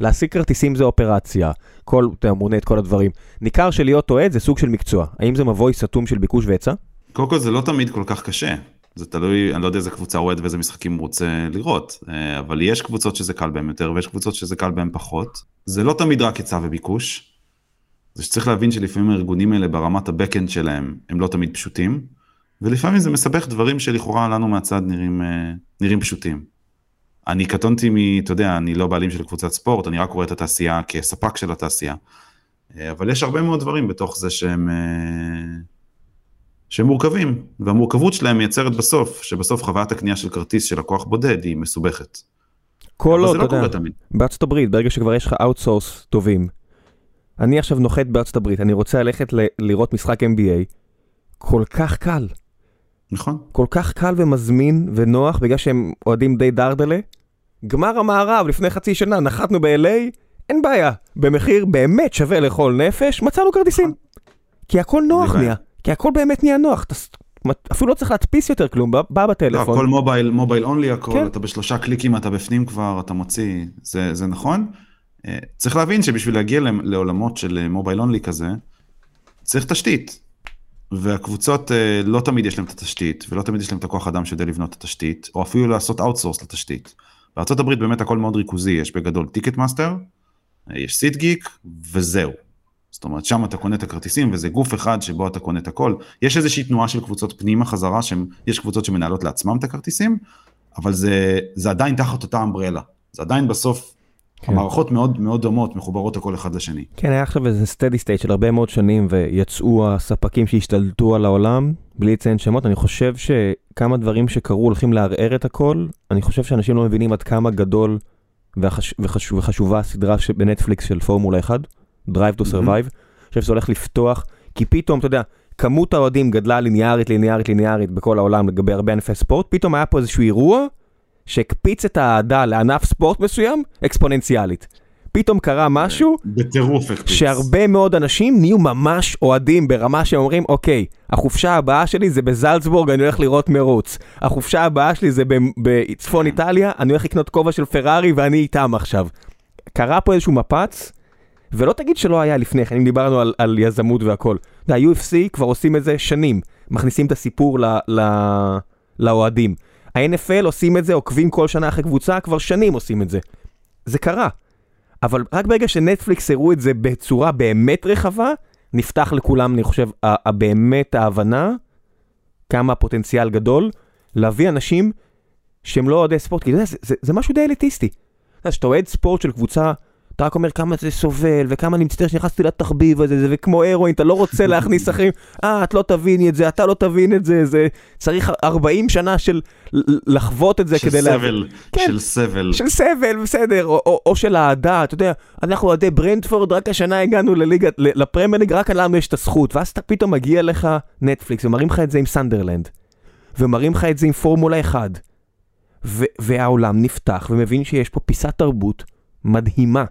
להשיג כרטיסים זה אופרציה, כל, אתה מונה את כל הדברים. ניכר שלהיות אוהד זה סוג של מקצוע. האם זה מבוי סתום של ביקוש והיצע? קודם כל זה לא תמיד כל כך קשה. זה תלוי, אני לא יודע איזה קבוצה אוהד ואיזה משחקים הוא רוצה לראות, אה, אבל יש קבוצות שזה קל בהם יותר ויש קבוצות שזה קל בהם פחות. זה לא תמיד רק היצע וביקוש. זה שצריך להבין שלפעמים הארגונים האלה ברמת הבקאנד שלהם הם לא תמיד פשוטים, ולפעמים זה מסבך דברים שלכאורה לנו מהצד נראים, אה, נראים פשוטים. אני קטונתי מ... אתה יודע, אני לא בעלים של קבוצת ספורט, אני רק רואה את התעשייה כספק של התעשייה. אה, אבל יש הרבה מאוד דברים בתוך זה שהם, שהם מורכבים, והמורכבות שלהם מייצרת בסוף, שבסוף חוויית הקנייה של כרטיס של לקוח בודד היא מסובכת. כל לא, אתה יודע, בארצות הברית, ברגע שכבר יש לך outsource טובים, אני עכשיו נוחת בארצות הברית, אני רוצה ללכת ל- לראות משחק NBA, כל כך קל. נכון. כל כך קל ומזמין ונוח, בגלל שהם אוהדים די דרדלה. גמר המערב לפני חצי שנה, נחתנו ב-LA, אין בעיה. במחיר באמת שווה לכל נפש, מצאנו כרטיסים. נכון. כי הכל נוח נהיה, כי הכל באמת נהיה נוח. אפילו לא צריך להדפיס יותר כלום, בא בטלפון. לא, הכל מובייל, מובייל אונלי הכל, כן. אתה בשלושה קליקים אתה בפנים כבר, אתה מוציא, זה, זה נכון. אה, צריך להבין שבשביל להגיע לעולמות של מובייל אונלי כזה, צריך תשתית. והקבוצות אה, לא תמיד יש להם את התשתית, ולא תמיד יש להם את הכוח אדם שדי לבנות את התשתית, או אפילו לעשות outsource לתשתית. בארה"ב באמת הכל מאוד ריכוזי, יש בגדול Ticketmaster, אה, יש SeatGeek, וזהו. זאת אומרת, שם אתה קונה את הכרטיסים, וזה גוף אחד שבו אתה קונה את הכל. יש איזושהי תנועה של קבוצות פנימה חזרה, שיש קבוצות שמנהלות לעצמם את הכרטיסים, אבל זה, זה עדיין תחת אותה umbrella. זה עדיין בסוף כן. המערכות מאוד מאוד דומות, מחוברות הכל אחד לשני. כן, היה עכשיו איזה steady state של הרבה מאוד שנים, ויצאו הספקים שהשתלטו על העולם, בלי לציין שמות. אני חושב שכמה דברים שקרו הולכים לערער את הכל. אני חושב שאנשים לא מבינים עד כמה גדול וחש... וחש... וחשובה הסדרה בנטפליקס של פורמולה 1, Drive to Survive. אני חושב שזה הולך לפתוח, כי פתאום, אתה יודע, כמות האוהדים גדלה ליניארית, ליניארית, ליניארית בכל העולם לגבי הרבה ענפי ספורט, פתאום היה פה איזשהו אירוע. שהקפיץ את האהדה לענף ספורט מסוים אקספוננציאלית. פתאום קרה משהו, בטירוף הקפיץ, שהרבה מאוד אנשים נהיו ממש אוהדים ברמה שהם אומרים, אוקיי, החופשה הבאה שלי זה בזלצבורג, אני הולך לראות מרוץ. החופשה הבאה שלי זה בצפון איטליה, אני הולך לקנות כובע של פרארי ואני איתם עכשיו. קרה פה איזשהו מפץ, ולא תגיד שלא היה לפני כן, אם דיברנו על, על יזמות והכל. ה-UFC כבר עושים את זה שנים, מכניסים את הסיפור לאוהדים. ה-NFL עושים את זה, עוקבים כל שנה אחרי קבוצה, כבר שנים עושים את זה. זה קרה. אבל רק ברגע שנטפליקס הראו את זה בצורה באמת רחבה, נפתח לכולם, אני חושב, באמת ההבנה כמה הפוטנציאל גדול להביא אנשים שהם לא אוהדי ספורט, כי זה, זה, זה, זה משהו די אליטיסטי. אתה יודע, כשאתה אוהד ספורט של קבוצה אתה רק אומר כמה זה סובל, וכמה אני מצטער שנכנסתי לתחביב הזה, זה וכמו הרואין, אתה לא רוצה להכניס אחרים, אה, את לא תביני את זה, אתה לא תבין את זה, זה צריך 40 שנה של לחוות את זה כדי לה... סבל, כן, של סבל. של סבל, בסדר, או, או, או של אהדה, אתה יודע, אנחנו אוהדי ברנדפורד, רק השנה הגענו לליגה, לפרמייר ליג, רק לנו יש את הזכות, ואז אתה פתאום מגיע לך נטפליקס, ומראים לך את זה עם סנדרלנד, ומראים לך את זה עם פורמולה 1, והעולם נפתח ומבין שיש פה פיסת תרבות מדהימה.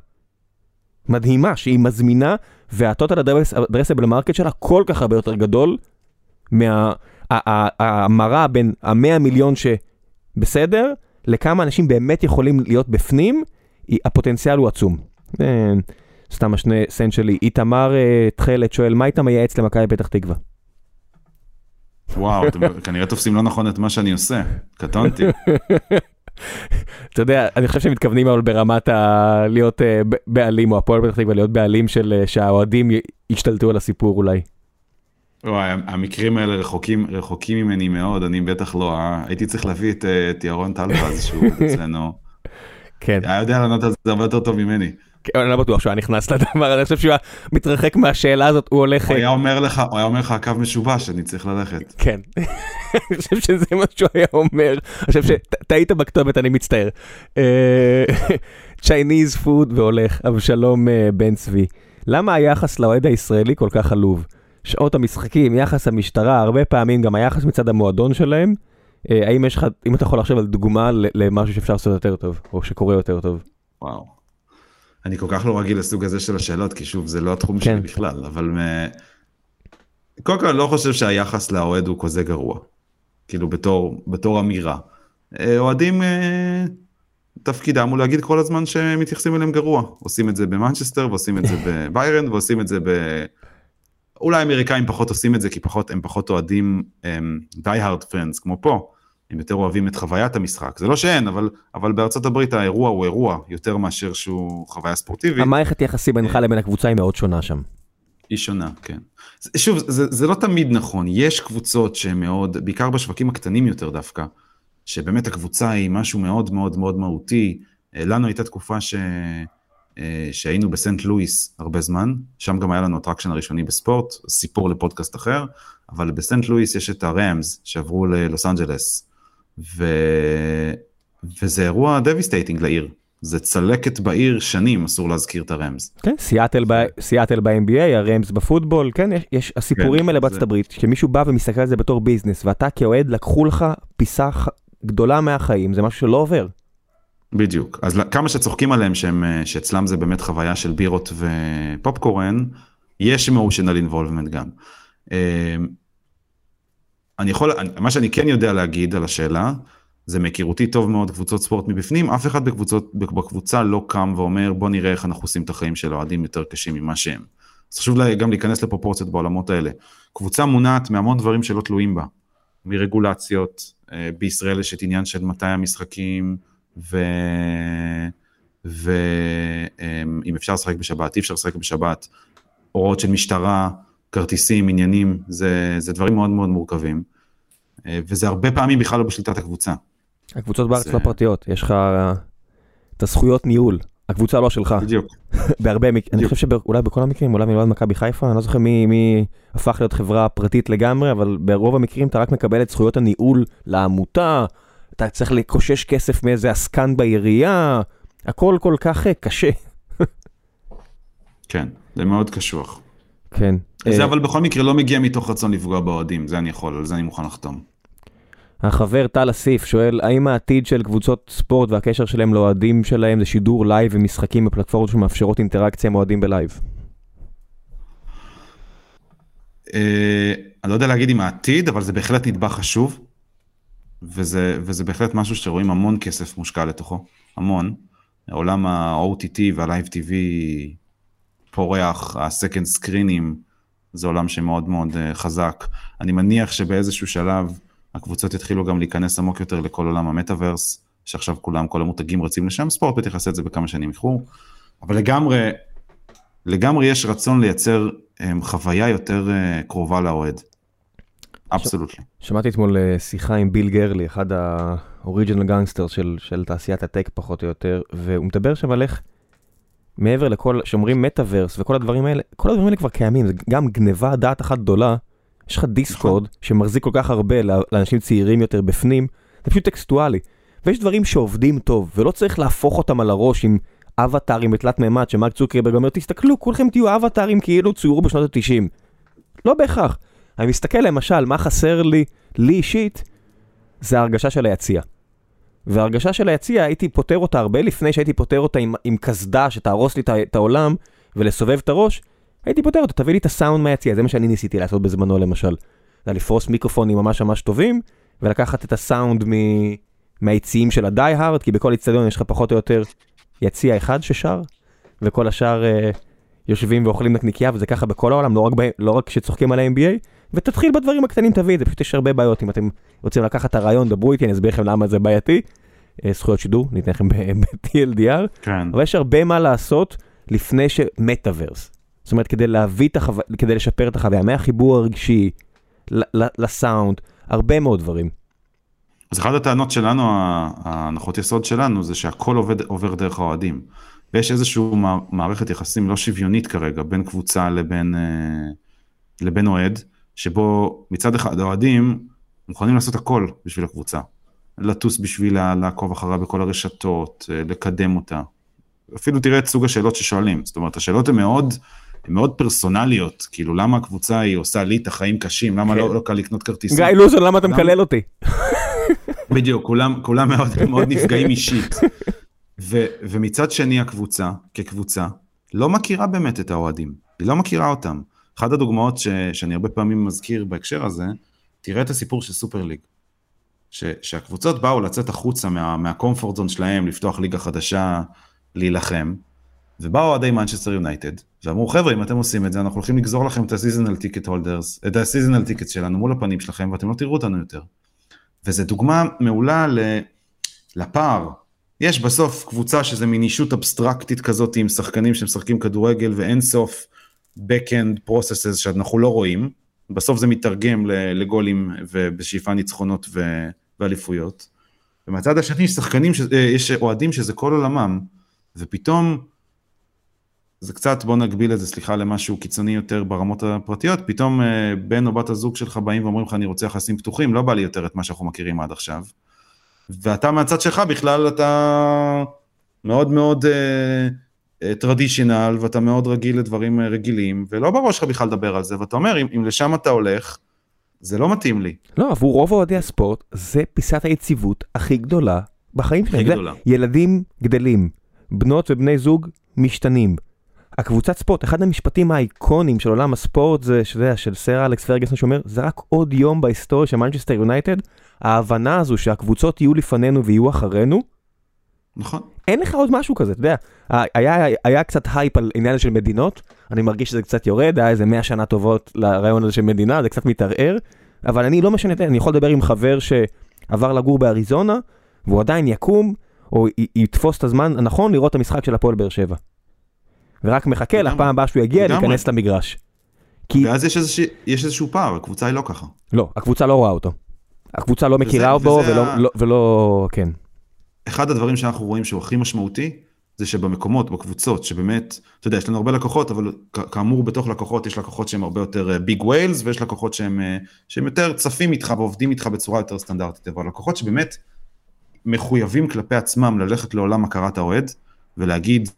מדהימה, שהיא מזמינה, וה total addressable market שלה כל כך הרבה יותר גדול מההמרה בין המאה מיליון שבסדר, לכמה אנשים באמת יכולים להיות בפנים, הפוטנציאל הוא עצום. סתם השני סנט שלי, איתמר אה, תכלת שואל, מה היית מייעץ למכבי פתח תקווה? וואו, אתם כנראה תופסים לא נכון את מה שאני עושה, קטונתי. אתה יודע, אני חושב שמתכוונים אבל ברמת ה... להיות ב- בעלים, או הפועל פתח תקווה להיות בעלים של אה, שהאוהדים ישתלטו על הסיפור אולי. וואי, המקרים האלה רחוקים, רחוקים ממני מאוד, אני בטח לא, אה? הייתי צריך להביא את, את ירון טלפז שהוא אצלנו, כן, היה יודע לענות על זה הרבה יותר טוב ממני. כן, אני לא בטוח שהוא היה נכנס לדבר הזה, אני חושב שהוא היה מתרחק מהשאלה הזאת, הוא הולך... הוא אה, היה אומר לך, הוא היה אומר לך הקו משובש, אני צריך ללכת. כן, אני חושב שזה מה שהוא היה אומר, אני חושב שטעית בכתובת, אני מצטער. צ'ייניז פוד והולך, אבשלום אה, בן צבי. למה היחס לאוהד הישראלי כל כך עלוב? שעות המשחקים, יחס המשטרה, הרבה פעמים גם היחס מצד המועדון שלהם. אה, האם יש לך, אם אתה יכול לחשוב על דוגמה למשהו שאפשר לעשות יותר טוב, או שקורה יותר טוב. וואו. אני כל כך לא רגיל לסוג הזה של השאלות, כי שוב, זה לא התחום כן. שלי בכלל, אבל מ... קודם כל, אני לא חושב שהיחס לאוהד הוא כזה גרוע. כאילו, בתור, בתור אמירה. אה, אוהדים, אה, תפקידם הוא להגיד כל הזמן שמתייחסים אליהם גרוע. עושים את זה במנצ'סטר, ועושים את זה בביירן, ועושים את זה ב... אולי האמריקאים פחות עושים את זה, כי פחות, הם פחות אוהדים die hard friends, כמו פה. הם יותר אוהבים את חוויית המשחק. זה לא שאין, אבל, אבל בארצות הברית האירוע הוא אירוע, יותר מאשר שהוא חוויה ספורטיבית. המערכת יחסים בינך לבין הקבוצה היא מאוד שונה שם. היא שונה, כן. שוב, זה, זה לא תמיד נכון, יש קבוצות שהן מאוד, בעיקר בשווקים הקטנים יותר דווקא, שבאמת הקבוצה היא משהו מאוד מאוד מאוד מהותי. אה, לנו הייתה תקופה ש... אה, שהיינו בסנט לואיס הרבה זמן, שם גם היה לנו ה traction הראשוני בספורט, סיפור לפודקאסט אחר, אבל בסנט לואיס יש את הרמס שעברו ללוס אנג'לס, ו... וזה אירוע devastating לעיר. זה צלקת בעיר שנים, אסור להזכיר את הרמס. כן, סיאטל ב- סיאטל ב-NBA, הרמס בפוטבול, כן, יש, יש הסיפורים כן, האלה בארצות זה- הברית, שמישהו בא ומסתכל על זה בתור business, ואתה כאוהד לקחו לך פיסה ח- גדולה מהחיים, זה משהו שלא עובר. בדיוק. אז כמה שצוחקים עליהם שהם, אה, שאצלם זה באמת חוויה של בירות ופופקורן, יש emotional involvement גם. אה, אני יכול, מה שאני כן יודע להגיד על השאלה, זה מהיכרותי טוב מאוד קבוצות ספורט מבפנים, אף אחד בקבוצות, בקבוצה לא קם ואומר בוא נראה איך אנחנו עושים את החיים של האוהדים יותר קשים ממה שהם. אז חשוב לה- גם להיכנס לפרופורציות בעולמות האלה. קבוצה מונעת מהמון דברים שלא תלויים בה, מרגולציות, אה, בישראל יש את עניין של מתי המשחקים, ואם אפשר לשחק בשבת, אי אפשר לשחק בשבת, הוראות של משטרה, כרטיסים, עניינים, זה, זה דברים מאוד מאוד מורכבים. אה, וזה הרבה פעמים בכלל לא בשליטת הקבוצה. הקבוצות בארץ זה- לא פרטיות, יש לך אה, את הזכויות ניהול, הקבוצה לא שלך, בדיוק. בהרבה מקרים, אני. חושב שאולי בכל המקרים, אולי מלבד מכבי חיפה, אני לא זוכר מי, מי הפך להיות חברה פרטית לגמרי, אבל ברוב המקרים אתה רק מקבל את זכויות הניהול לעמותה, אתה צריך לקושש כסף מאיזה עסקן בעירייה, הכל כל כך אה, קשה. כן, זה מאוד קשוח. כן. זה אה, אבל בכל מקרה לא מגיע מתוך רצון לפגוע באוהדים, זה אני יכול, על זה אני מוכן לחתום. החבר טל אסיף שואל, האם העתיד של קבוצות ספורט והקשר שלהם לאוהדים שלהם זה שידור לייב ומשחקים בפלטפורמות שמאפשרות אינטראקציה עם אוהדים בלייב? אה, אני לא יודע להגיד עם העתיד, אבל זה בהחלט נדבך חשוב, וזה, וזה בהחלט משהו שרואים המון כסף מושקע לתוכו, המון. עולם ה-OTT וה-Live TV פורח, ה-Second Screenים, זה עולם שמאוד מאוד אה, חזק. אני מניח שבאיזשהו שלב הקבוצות יתחילו גם להיכנס עמוק יותר לכל עולם המטאוורס, שעכשיו כולם, כל המותגים רצים לשם, ספורט בטח יעשה את זה בכמה שנים איחור, אבל לגמרי, לגמרי יש רצון לייצר um, חוויה יותר uh, קרובה לאוהד. Absolutely. שמעתי אתמול אה, שיחה עם ביל גורלי, אחד ה original gangster של, של תעשיית הטק פחות או יותר, והוא מדבר שם על איך מעבר לכל, שאומרים מטאוורס וכל הדברים האלה, כל הדברים האלה כבר קיימים, זה גם גניבה דעת אחת גדולה. יש לך דיסקורד שמחזיק כל כך הרבה לאנשים צעירים יותר בפנים, זה פשוט טקסטואלי. ויש דברים שעובדים טוב, ולא צריך להפוך אותם על הראש עם אבטארים בתלת מימד, שמרק צוקרברג אומר, תסתכלו, כולכם תהיו אבטארים כאילו צוירו בשנות ה-90. לא בהכרח. אני מסתכל למשל, מה חסר לי, לי אישית, זה ההרגשה של היציע. וההרגשה של היציע, הייתי פותר אותה הרבה לפני שהייתי פותר אותה עם, עם קסדה שתהרוס לי את העולם ולסובב את הראש, הייתי פותר אותה, תביא לי את הסאונד מהיציע, זה מה שאני ניסיתי לעשות בזמנו למשל. זה היה לפרוס מיקרופונים ממש ממש טובים, ולקחת את הסאונד מ... מהיציעים של הדי-הארד, כי בכל איצטדיון יש לך פחות או יותר יציע אחד ששר, וכל השאר אה, יושבים ואוכלים נקניקייה, וזה ככה בכל העולם, לא רק, ב... לא רק כשצוחקים על ה-NBA, ותתחיל בדברים הקטנים, תביא את זה, פשוט יש הרבה בעיות. אם אתם רוצים לקחת את הרעיון, דברו איתי, אני אסביר לכם למה זה בעייתי. אה, זכויות שידור, ניתן לכם ב-TLDR. כן. אבל יש הרבה מה לעשות לפני ש... מטאוורס. זאת אומרת, כדי להביא את החוויה, כדי לשפר את החוויה, מהחיבור הרגשי, לסאונד, הרבה מאוד דברים. אז אחת הטענות שלנו, ההנחות יסוד שלנו, זה שהכל עובד, עובר דרך האוהדים. ויש איזושהי מערכת יחסים לא שוויונית כרגע בין קבוצה לבין, אה, לבין אוהד, שבו מצד אחד האוהדים מוכנים לעשות הכל בשביל הקבוצה. לטוס בשבילה, לעקוב אחריה בכל הרשתות, אה, לקדם אותה. אפילו תראה את סוג השאלות ששואלים. זאת אומרת, השאלות הן מאוד, הן מאוד פרסונליות. כאילו, למה הקבוצה היא עושה לי את החיים קשים? למה כן. לא, לא קל לקנות כרטיסים? גיא לוזון, למה אתה? מקלל אותי? בדיוק, כולם, כולם מאוד, מאוד נפגעים אישית. ו, ומצד שני הקבוצה, כקבוצה, לא מכירה באמת את האוהדים, היא לא מכירה אותם. אחת הדוגמאות ש, שאני הרבה פעמים מזכיר בהקשר הזה, תראה את הסיפור של סופר ליג. ש, שהקבוצות באו לצאת החוצה מה, מהקומפורט זון שלהם, לפתוח ליגה חדשה, להילחם, ובאו אוהדי מנצ'סטר יונייטד, ואמרו חבר'ה אם אתם עושים את זה אנחנו הולכים לגזור לכם את ה seasonal ticket holders, את ה seasonal ticket שלנו מול הפנים שלכם ואתם לא תראו אותנו יותר. וזו דוגמה מעולה ל... לפער. יש בסוף קבוצה שזה מין אישות אבסטרקטית כזאת עם שחקנים שמשחקים כדורגל ואין סוף back-end processes שאנחנו לא רואים. בסוף זה מתרגם לגולים ובשאיפה ניצחונות ואליפויות. ומהצד השני יש שחקנים, ש... אה, יש אוהדים שזה כל עולמם, ופתאום זה קצת, בוא נגביל את זה, סליחה, למשהו קיצוני יותר ברמות הפרטיות, פתאום אה, בן או בת הזוג שלך באים ואומרים לך אני רוצה יחסים פתוחים, לא בא לי יותר את מה שאנחנו מכירים עד עכשיו. ואתה מהצד שלך בכלל אתה מאוד מאוד טרדישיונל, ואתה מאוד רגיל לדברים אה, רגילים, ולא בראש שלך בכלל לדבר על זה, ואתה אומר, אם, אם לשם אתה הולך, זה לא מתאים לי. לא, עבור רוב אוהדי הספורט, זה פיסת היציבות הכי גדולה בחיים שלהם. הכי גדולה. ילדים גדלים, בנות ובני זוג משתנים. הקבוצת ספורט, אחד המשפטים האיקונים של עולם הספורט זה, שאתה יודע, של סר אלכס פרגסון שאומר, זה רק עוד יום בהיסטוריה של מנצ'סטר יונייטד, ההבנה הזו שהקבוצות יהיו לפנינו ויהיו אחרינו, נכון. אין לך עוד משהו כזה, אתה יודע, היה, היה קצת הייפ על עניין של מדינות, אני מרגיש שזה קצת יורד, היה איזה 100 שנה טובות לרעיון הזה של מדינה, זה קצת מתערער, אבל אני לא משנה, אני יכול לדבר עם חבר שעבר לגור באריזונה, והוא עדיין יקום, או י- יתפוס את הזמן הנכון לראות את המשחק של הפועל באר שבע. ורק מחכה. לפעם הבאה שהוא יגיע. להיכנס למגרש. כי, ואז יש, איזושה, יש איזשהו פער, הקבוצה היא לא ככה. לא, הקבוצה לא רואה אותו. הקבוצה לא מכירה וזה בו, ה- ולא, לא, ולא, כן. אחד הדברים שאנחנו רואים שהוא הכי משמעותי, זה שבמקומות, בקבוצות, שבאמת, אתה יודע, יש לנו הרבה לקוחות, אבל כאמור בתוך לקוחות יש לקוחות שהם הרבה יותר ביג ווילס, ויש לקוחות שהם, אה, שהם יותר צפים איתך ועובדים איתך בצורה יותר סטנדרטית, אבל לקוחות שבאמת מחויבים כלפי עצמם ללכת לעולם הכרת האוהד, ולהגיד,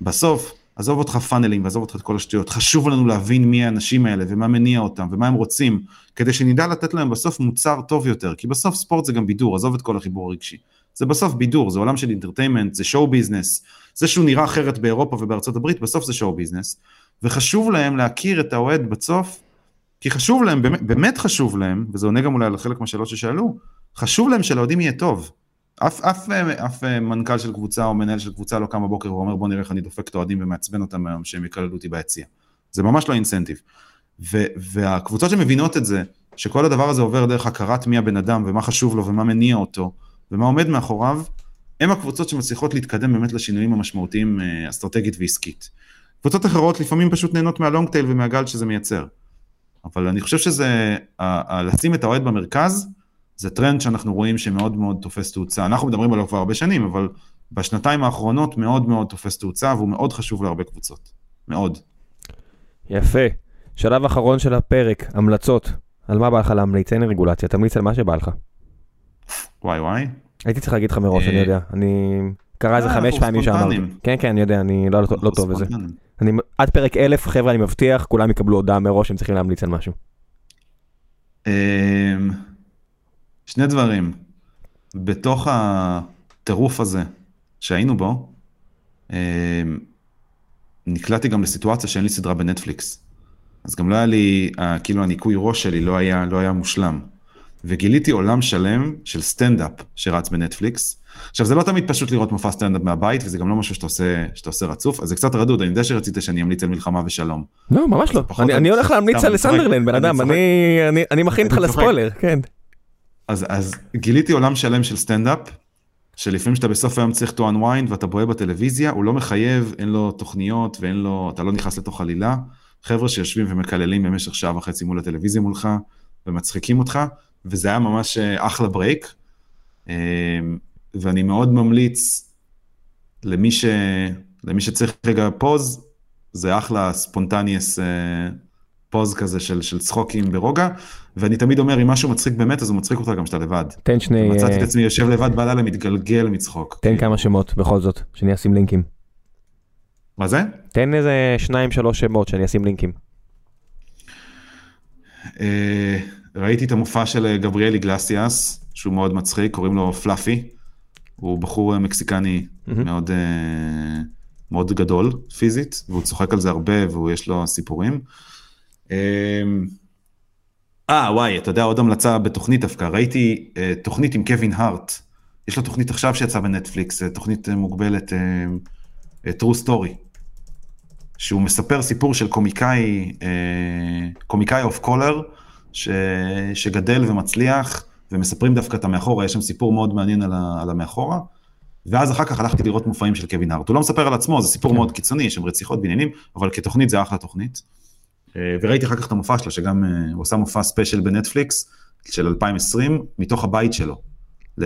בסוף, עזוב אותך פאנלים ועזוב אותך את כל השטויות, חשוב לנו להבין מי האנשים האלה ומה מניע אותם ומה הם רוצים, כדי שנדע לתת להם בסוף מוצר טוב יותר, כי בסוף ספורט זה גם בידור, עזוב את כל החיבור הרגשי. זה בסוף בידור, זה עולם של entertainment, זה show business, זה שהוא נראה אחרת באירופה ובארצות הברית, בסוף זה show business, וחשוב להם להכיר את האוהד בסוף, כי חשוב להם, באמת, באמת חשוב להם, וזה עונה גם אולי על חלק מהשאלות ששאלו, חשוב להם שלאוהדים יהיה טוב. אף, אף, אף מנכ"ל של קבוצה או מנהל של קבוצה לא קם בבוקר ואומר בוא נראה איך אני דופק את האוהדים ומעצבן אותם היום שהם יקללו אותי ביציע. זה ממש לא incentive. ו- והקבוצות שמבינות את זה, שכל הדבר הזה עובר דרך הכרת מי הבן אדם ומה חשוב לו ומה מניע אותו ומה עומד מאחוריו, הם הקבוצות שמצליחות להתקדם באמת לשינויים המשמעותיים אה, אסטרטגית ועסקית. קבוצות אחרות לפעמים פשוט נהנות מה long tail ומהגל שזה מייצר. אבל אני חושב שזה, לשים את האוהד במרכז, זה טרנד שאנחנו רואים שמאוד מאוד תופס תאוצה. אנחנו מדברים עליו כבר הרבה שנים, אבל בשנתיים האחרונות מאוד מאוד תופס תאוצה, והוא מאוד חשוב להרבה קבוצות. מאוד. יפה. שלב אחרון של הפרק, המלצות. על מה בא לך להמליץ? אין רגולציה, תמליץ על מה שבא לך. וואי וואי. הייתי צריך להגיד לך מראש, אה, אני יודע. אני... קרה איזה אה, חמש פעמים שאמרתי. כן, כן, אני יודע, אני לא לא טוב בזה. עד פרק אלף, חבר'ה, אני מבטיח, כולם יקבלו הודעה מראש שהם צריכים להמליץ על משהו. אמ, שני דברים. בתוך הטירוף הזה שהיינו בו, נקלעתי גם לסיטואציה שאין לי סדרה בנטפליקס. אז גם לא היה לי, כאילו הניקוי ראש שלי לא היה, לא היה מושלם. וגיליתי עולם שלם של סטנדאפ שרץ בנטפליקס. עכשיו זה לא תמיד פשוט לראות מופע סטנדאפ מהבית וזה גם לא משהו שאתה עושה, שאתה עושה רצוף אז זה קצת רדוד אני יודע שרצית שאני אמליץ על מלחמה ושלום. לא ממש לא, אני, אני הולך להמליץ על. סנדרלנד בן אדם. אני, אני, אני מכין אותך. לספוילר, כן. אז, אז גיליתי עולם שלם של סטנדאפ, שלפעמים שאתה בסוף היום צריך to unwind ואתה בוהה בטלוויזיה, הוא לא מחייב, אין לו תוכניות ואין לו, אתה לא נכנס לתוך עלילה. חבר'ה שיושבים ומקללים במשך שעה וחצי מול הטלוויזיה מולך, ומצחיקים אותך, וזה היה ממש אה, אחלה ברייק. אה, ואני מאוד ממליץ למי, ש... למי שצריך רגע פוז, זה אחלה spontaneous פוז כזה של, של צחוקים ברוגע, ואני תמיד אומר, אם משהו מצחיק באמת, אז הוא מצחיק אותך גם כשאתה לבד. תן שני, מצאתי את אה, עצמי יושב לבד בלילה, מתגלגל מצחוק. תן כמה שמות בכל זאת, שאני אשים לינקים. מה זה? תן איזה שניים שלוש שמות שאני אשים לינקים. ראיתי את המופע של אה, גבריאל איגלסיאס, שהוא מאוד מצחיק, קוראים לו פלאפי. הוא בחור אה, מקסיקני מהמם. מאוד, אה, מאוד גדול פיזית, והוא צוחק על זה הרבה ויש לו סיפורים. אה, אה, וואי, אתה יודע, עוד המלצה בתוכנית דווקא, ראיתי תוכנית עם קווין הארט. יש לו תוכנית עכשיו שיצאה בנטפליקס, תוכנית מוגבלת, true story. שהוא מספר סיפור של קומיקאי, קומיקאי אוף קולר, ש, שגדל ומצליח, ומספרים דווקא את המאחורה, יש שם סיפור מאוד מעניין על, ה, על המאחורה. ואז אחר כך הלכתי לראות מופעים של קווין הארט. הוא לא מספר על עצמו, זה סיפור כן. מאוד קיצוני, יש שם רציחות בעניינים, אבל כתוכנית זה אחלה תוכנית. אה, וראיתי אחר כך את המופע שלו, שגם אה, הוא עשה מופע ספיישל בנטפליקס של 2020, מתוך הבית שלו.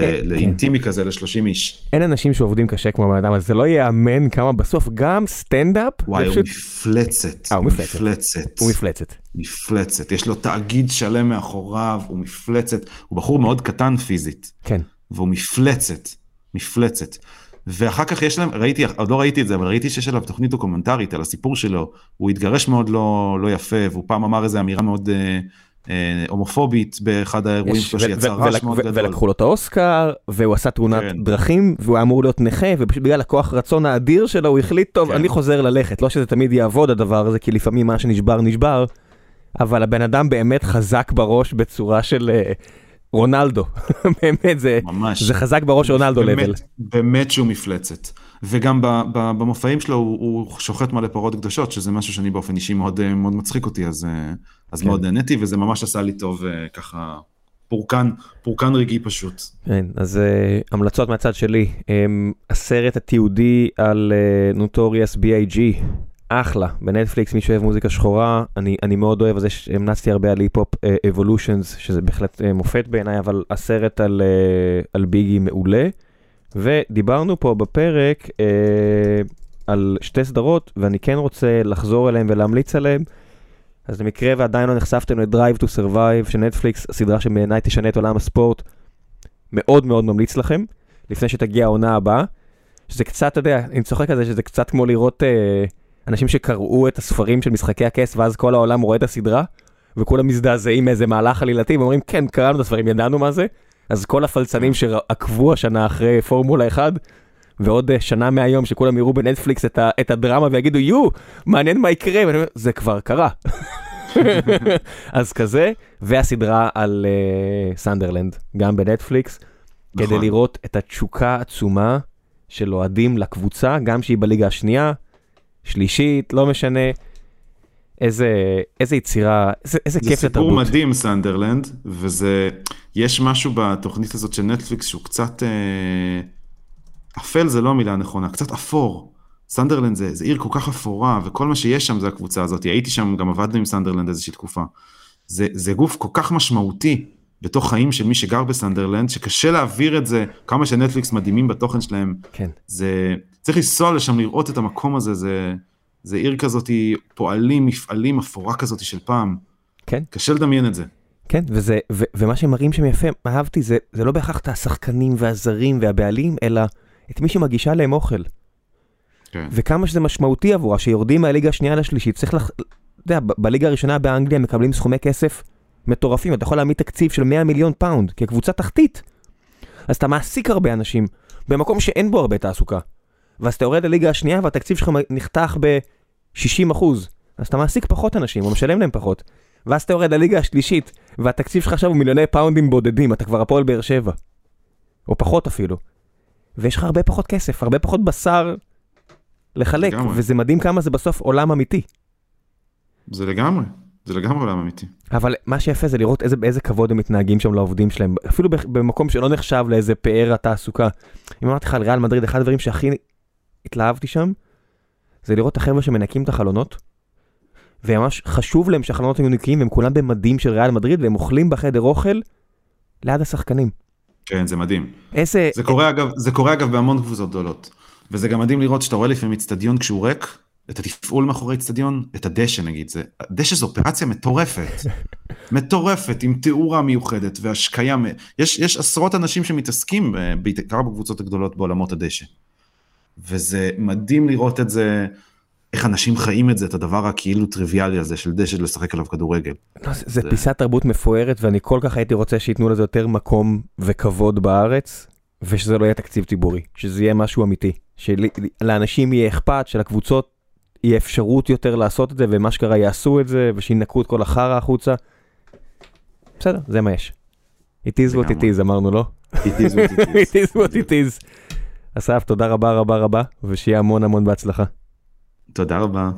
כן, לאינטימי כזה ל-30 איש. אין אנשים שעובדים קשה כמו הבן אדם הזה, זה לא ייאמן כמה בסוף גם סטנדאפ, וואי, הוא מפלצת. אה, הוא מפלצת. הוא מפלצת. מפלצת. יש לו תאגיד שלם מאחוריו, הוא מפלצת. הוא בחור מאוד קטן פיזית, כן. והוא מפלצת. מפלצת. ואחר כך יש להם, ראיתי, עוד לא ראיתי את זה, אבל ראיתי שיש עליו תוכנית דוקומנטרית על הסיפור שלו. הוא התגרש מאוד לא, לא יפה, והוא פעם אמר איזו אמירה מאוד אה, הומופובית באחד האירועים שלו, שיצר רעש מאוד גדול. ולקחו לו את האוסקר, והוא עשה תאונת כן. דרכים, והוא היה אמור להיות נכה, ופשוט בגלל הכוח רצון האדיר שלו, הוא החליט, טוב, כן. אני חוזר ללכת. לא שזה תמיד יעבוד הדבר הזה, כי לפעמים מה שנשבר נשבר, אבל הבן אדם באמת חזק בראש בצורה של אה, רונלדו. באמת, זה ממש. זה חזק בראש רונלדו באמת, לבל. באמת שהוא מפלצת. וגם במופעים שלו הוא, הוא שוחט מלא פרות קדושות, שזה משהו שאני באופן אישי מאוד, אה, מאוד מצחיק אותי, אז, אה, אז כן. מאוד נהניתי, וזה ממש עשה לי טוב אה, ככה, פורקן, פורקן רגעי פשוט. כן, אז uh, המלצות מהצד שלי, um, הסרט התיעודי על נוטוריאס uh, B.I.G. אחלה, בנטפליקס מי שאוהב מוזיקה שחורה, אני, אני מאוד אוהב, אז יש- המלצתי הרבה על היפ-הופ אבולושנס, שזה בהחלט uh, מופת בעיניי, אבל הסרט על, uh, על ביגי מעולה. ודיברנו פה בפרק uh, על שתי סדרות, ואני כן רוצה לחזור אליהן ולהמליץ עליהן. אז למקרה ועדיין לא נחשפתם ל-Drive to Survive של נטפליקס, הסדרה שבעיניי תשנה את עולם הספורט, מאוד מאוד ממליץ לכם, לפני שתגיע העונה הבאה. שזה קצת, אתה יודע, אני צוחק על זה שזה קצת כמו לראות אה, אנשים שקראו את הספרים של משחקי הכס, ואז כל העולם רואה את הסדרה, וכולם מזדעזעים מאיזה מהלך עלילתי, ואומרים, כן, קראנו את הספרים, ידענו מה זה. אז כל הפלצנים שעקבו השנה אחרי פורמולה 1, ועוד אה, שנה מהיום שכולם יראו בנטפליקס את, ה, את הדרמה ויגידו, יו, מעניין מה יקרה, ואני אומר, זה כבר קרה. אז כזה, והסדרה על uh, סנדרלנד, גם בנטפליקס, כדי נכון. לראות את התשוקה העצומה של אוהדים לקבוצה, גם שהיא בליגה השנייה, שלישית, לא משנה. איזה, איזה יצירה, איזה, איזה זה כיף סיפור לתרבות. מדהים סנדרלנד, וזה, יש משהו בתוכנית הזאת של נטפליקס שהוא קצת, אה, אפל זה לא המילה הנכונה, קצת אפור. סנדרלנד זה, זה עיר כל כך אפורה, וכל מה שיש שם זה הקבוצה הזאת. הייתי שם, גם עבדנו עם סנדרלנד איזושהי תקופה. זה, זה גוף כל כך משמעותי בתוך חיים של מי שגר בסנדרלנד, שקשה להעביר את זה, כמה שנטפליקס מדהימים בתוכן שלהם. כן, זה, צריך לנסוע לשם לראות את המקום הזה, זה, זה עיר כזאת, פועלים, מפעלים, אפורה כזאת של פעם. כן. קשה לדמיין את זה. כן, וזה, ו, ומה שמראים שם יפה, אהבתי, זה, זה לא בהכרח את השחקנים והזרים והבעלים, אלא את מי שמגישה להם אוכל. כן. וכמה שזה משמעותי עבורה, שיורדים מהליגה השנייה לשלישית, צריך לח... אתה יודע, בליגה הראשונה באנגליה מקבלים סכומי כסף מטורפים, אתה יכול להעמיד תקציב של 100 מיליון פאונד כקבוצה תחתית. אז אתה מעסיק הרבה אנשים במקום שאין בו הרבה תעסוקה. ואז אתה יורד לליגה השנייה והתקציב שלך נחתך ב-60 אחוז. אז אתה מעסיק פחות אנשים, או משלם להם פחות. ואז אתה יורד לליגה השלישית, והתקציב שלך עכשיו הוא מיליוני פאונדים בודדים, אתה כבר הפועל באר שבע. או פחות אפילו. ויש לך הרבה פחות כסף, הרבה פחות בשר לחלק, לגמרי. וזה מדהים כמה זה בסוף עולם אמיתי. זה לגמרי, זה לגמרי עולם אמיתי. אבל מה שיפה זה לראות איזה, באיזה כבוד הם מתנהגים שם לעובדים שלהם, אפילו במקום שלא נחשב לאיזה פאר התעסוקה. אם אמרתי לך על ריאל מדריד, אחד הדברים שהכי התלהבתי שם, זה לראות את החבר'ה שמנקים את החלונות, וממש חשוב להם שהחלונות יהיו נקיים, והם כולם במדים של ריאל מדריד, והם אוכלים בחדר אוכל ליד השחקנים. כן, זה מדהים. איזה... זה קורה אגב, זה קורה אגב בהמון קבוצות גדולות. וזה גם מדהים לראות שאתה רואה לפעמים אצטדיון כשהוא ריק, את התפעול מאחורי אצטדיון, את הדשא נגיד, זה, דשא זו אופרציה מטורפת, מטורפת, עם תאורה מיוחדת והשקיה, יש, יש עשרות אנשים שמתעסקים, אה, בעיקר בקבוצות הגדולות בעולמות הדשא. וזה מדהים לראות את זה, איך אנשים חיים את זה, את הדבר הכאילו טריוויאלי הזה של דשא לשחק עליו כדורגל. לא, זה, זה פיסת תרבות מפוארת, ואני כל כך הייתי רוצה שייתנו לזה יותר מקום וכבוד בארץ, ושזה לא יהיה תקציב ציבורי, שזה יהיה משהו אמיתי. שלאנשים יהיה אכפת, שלקבוצות יהיה אפשרות יותר לעשות את זה, ומה שקרה יעשו את זה, ושינקו את כל החרא החוצה. בסדר, זה מה יש. It is what it is, אמרנו, לא? It is what it is. אסף, תודה רבה רבה רבה, ושיהיה המון המון בהצלחה. תודה רבה.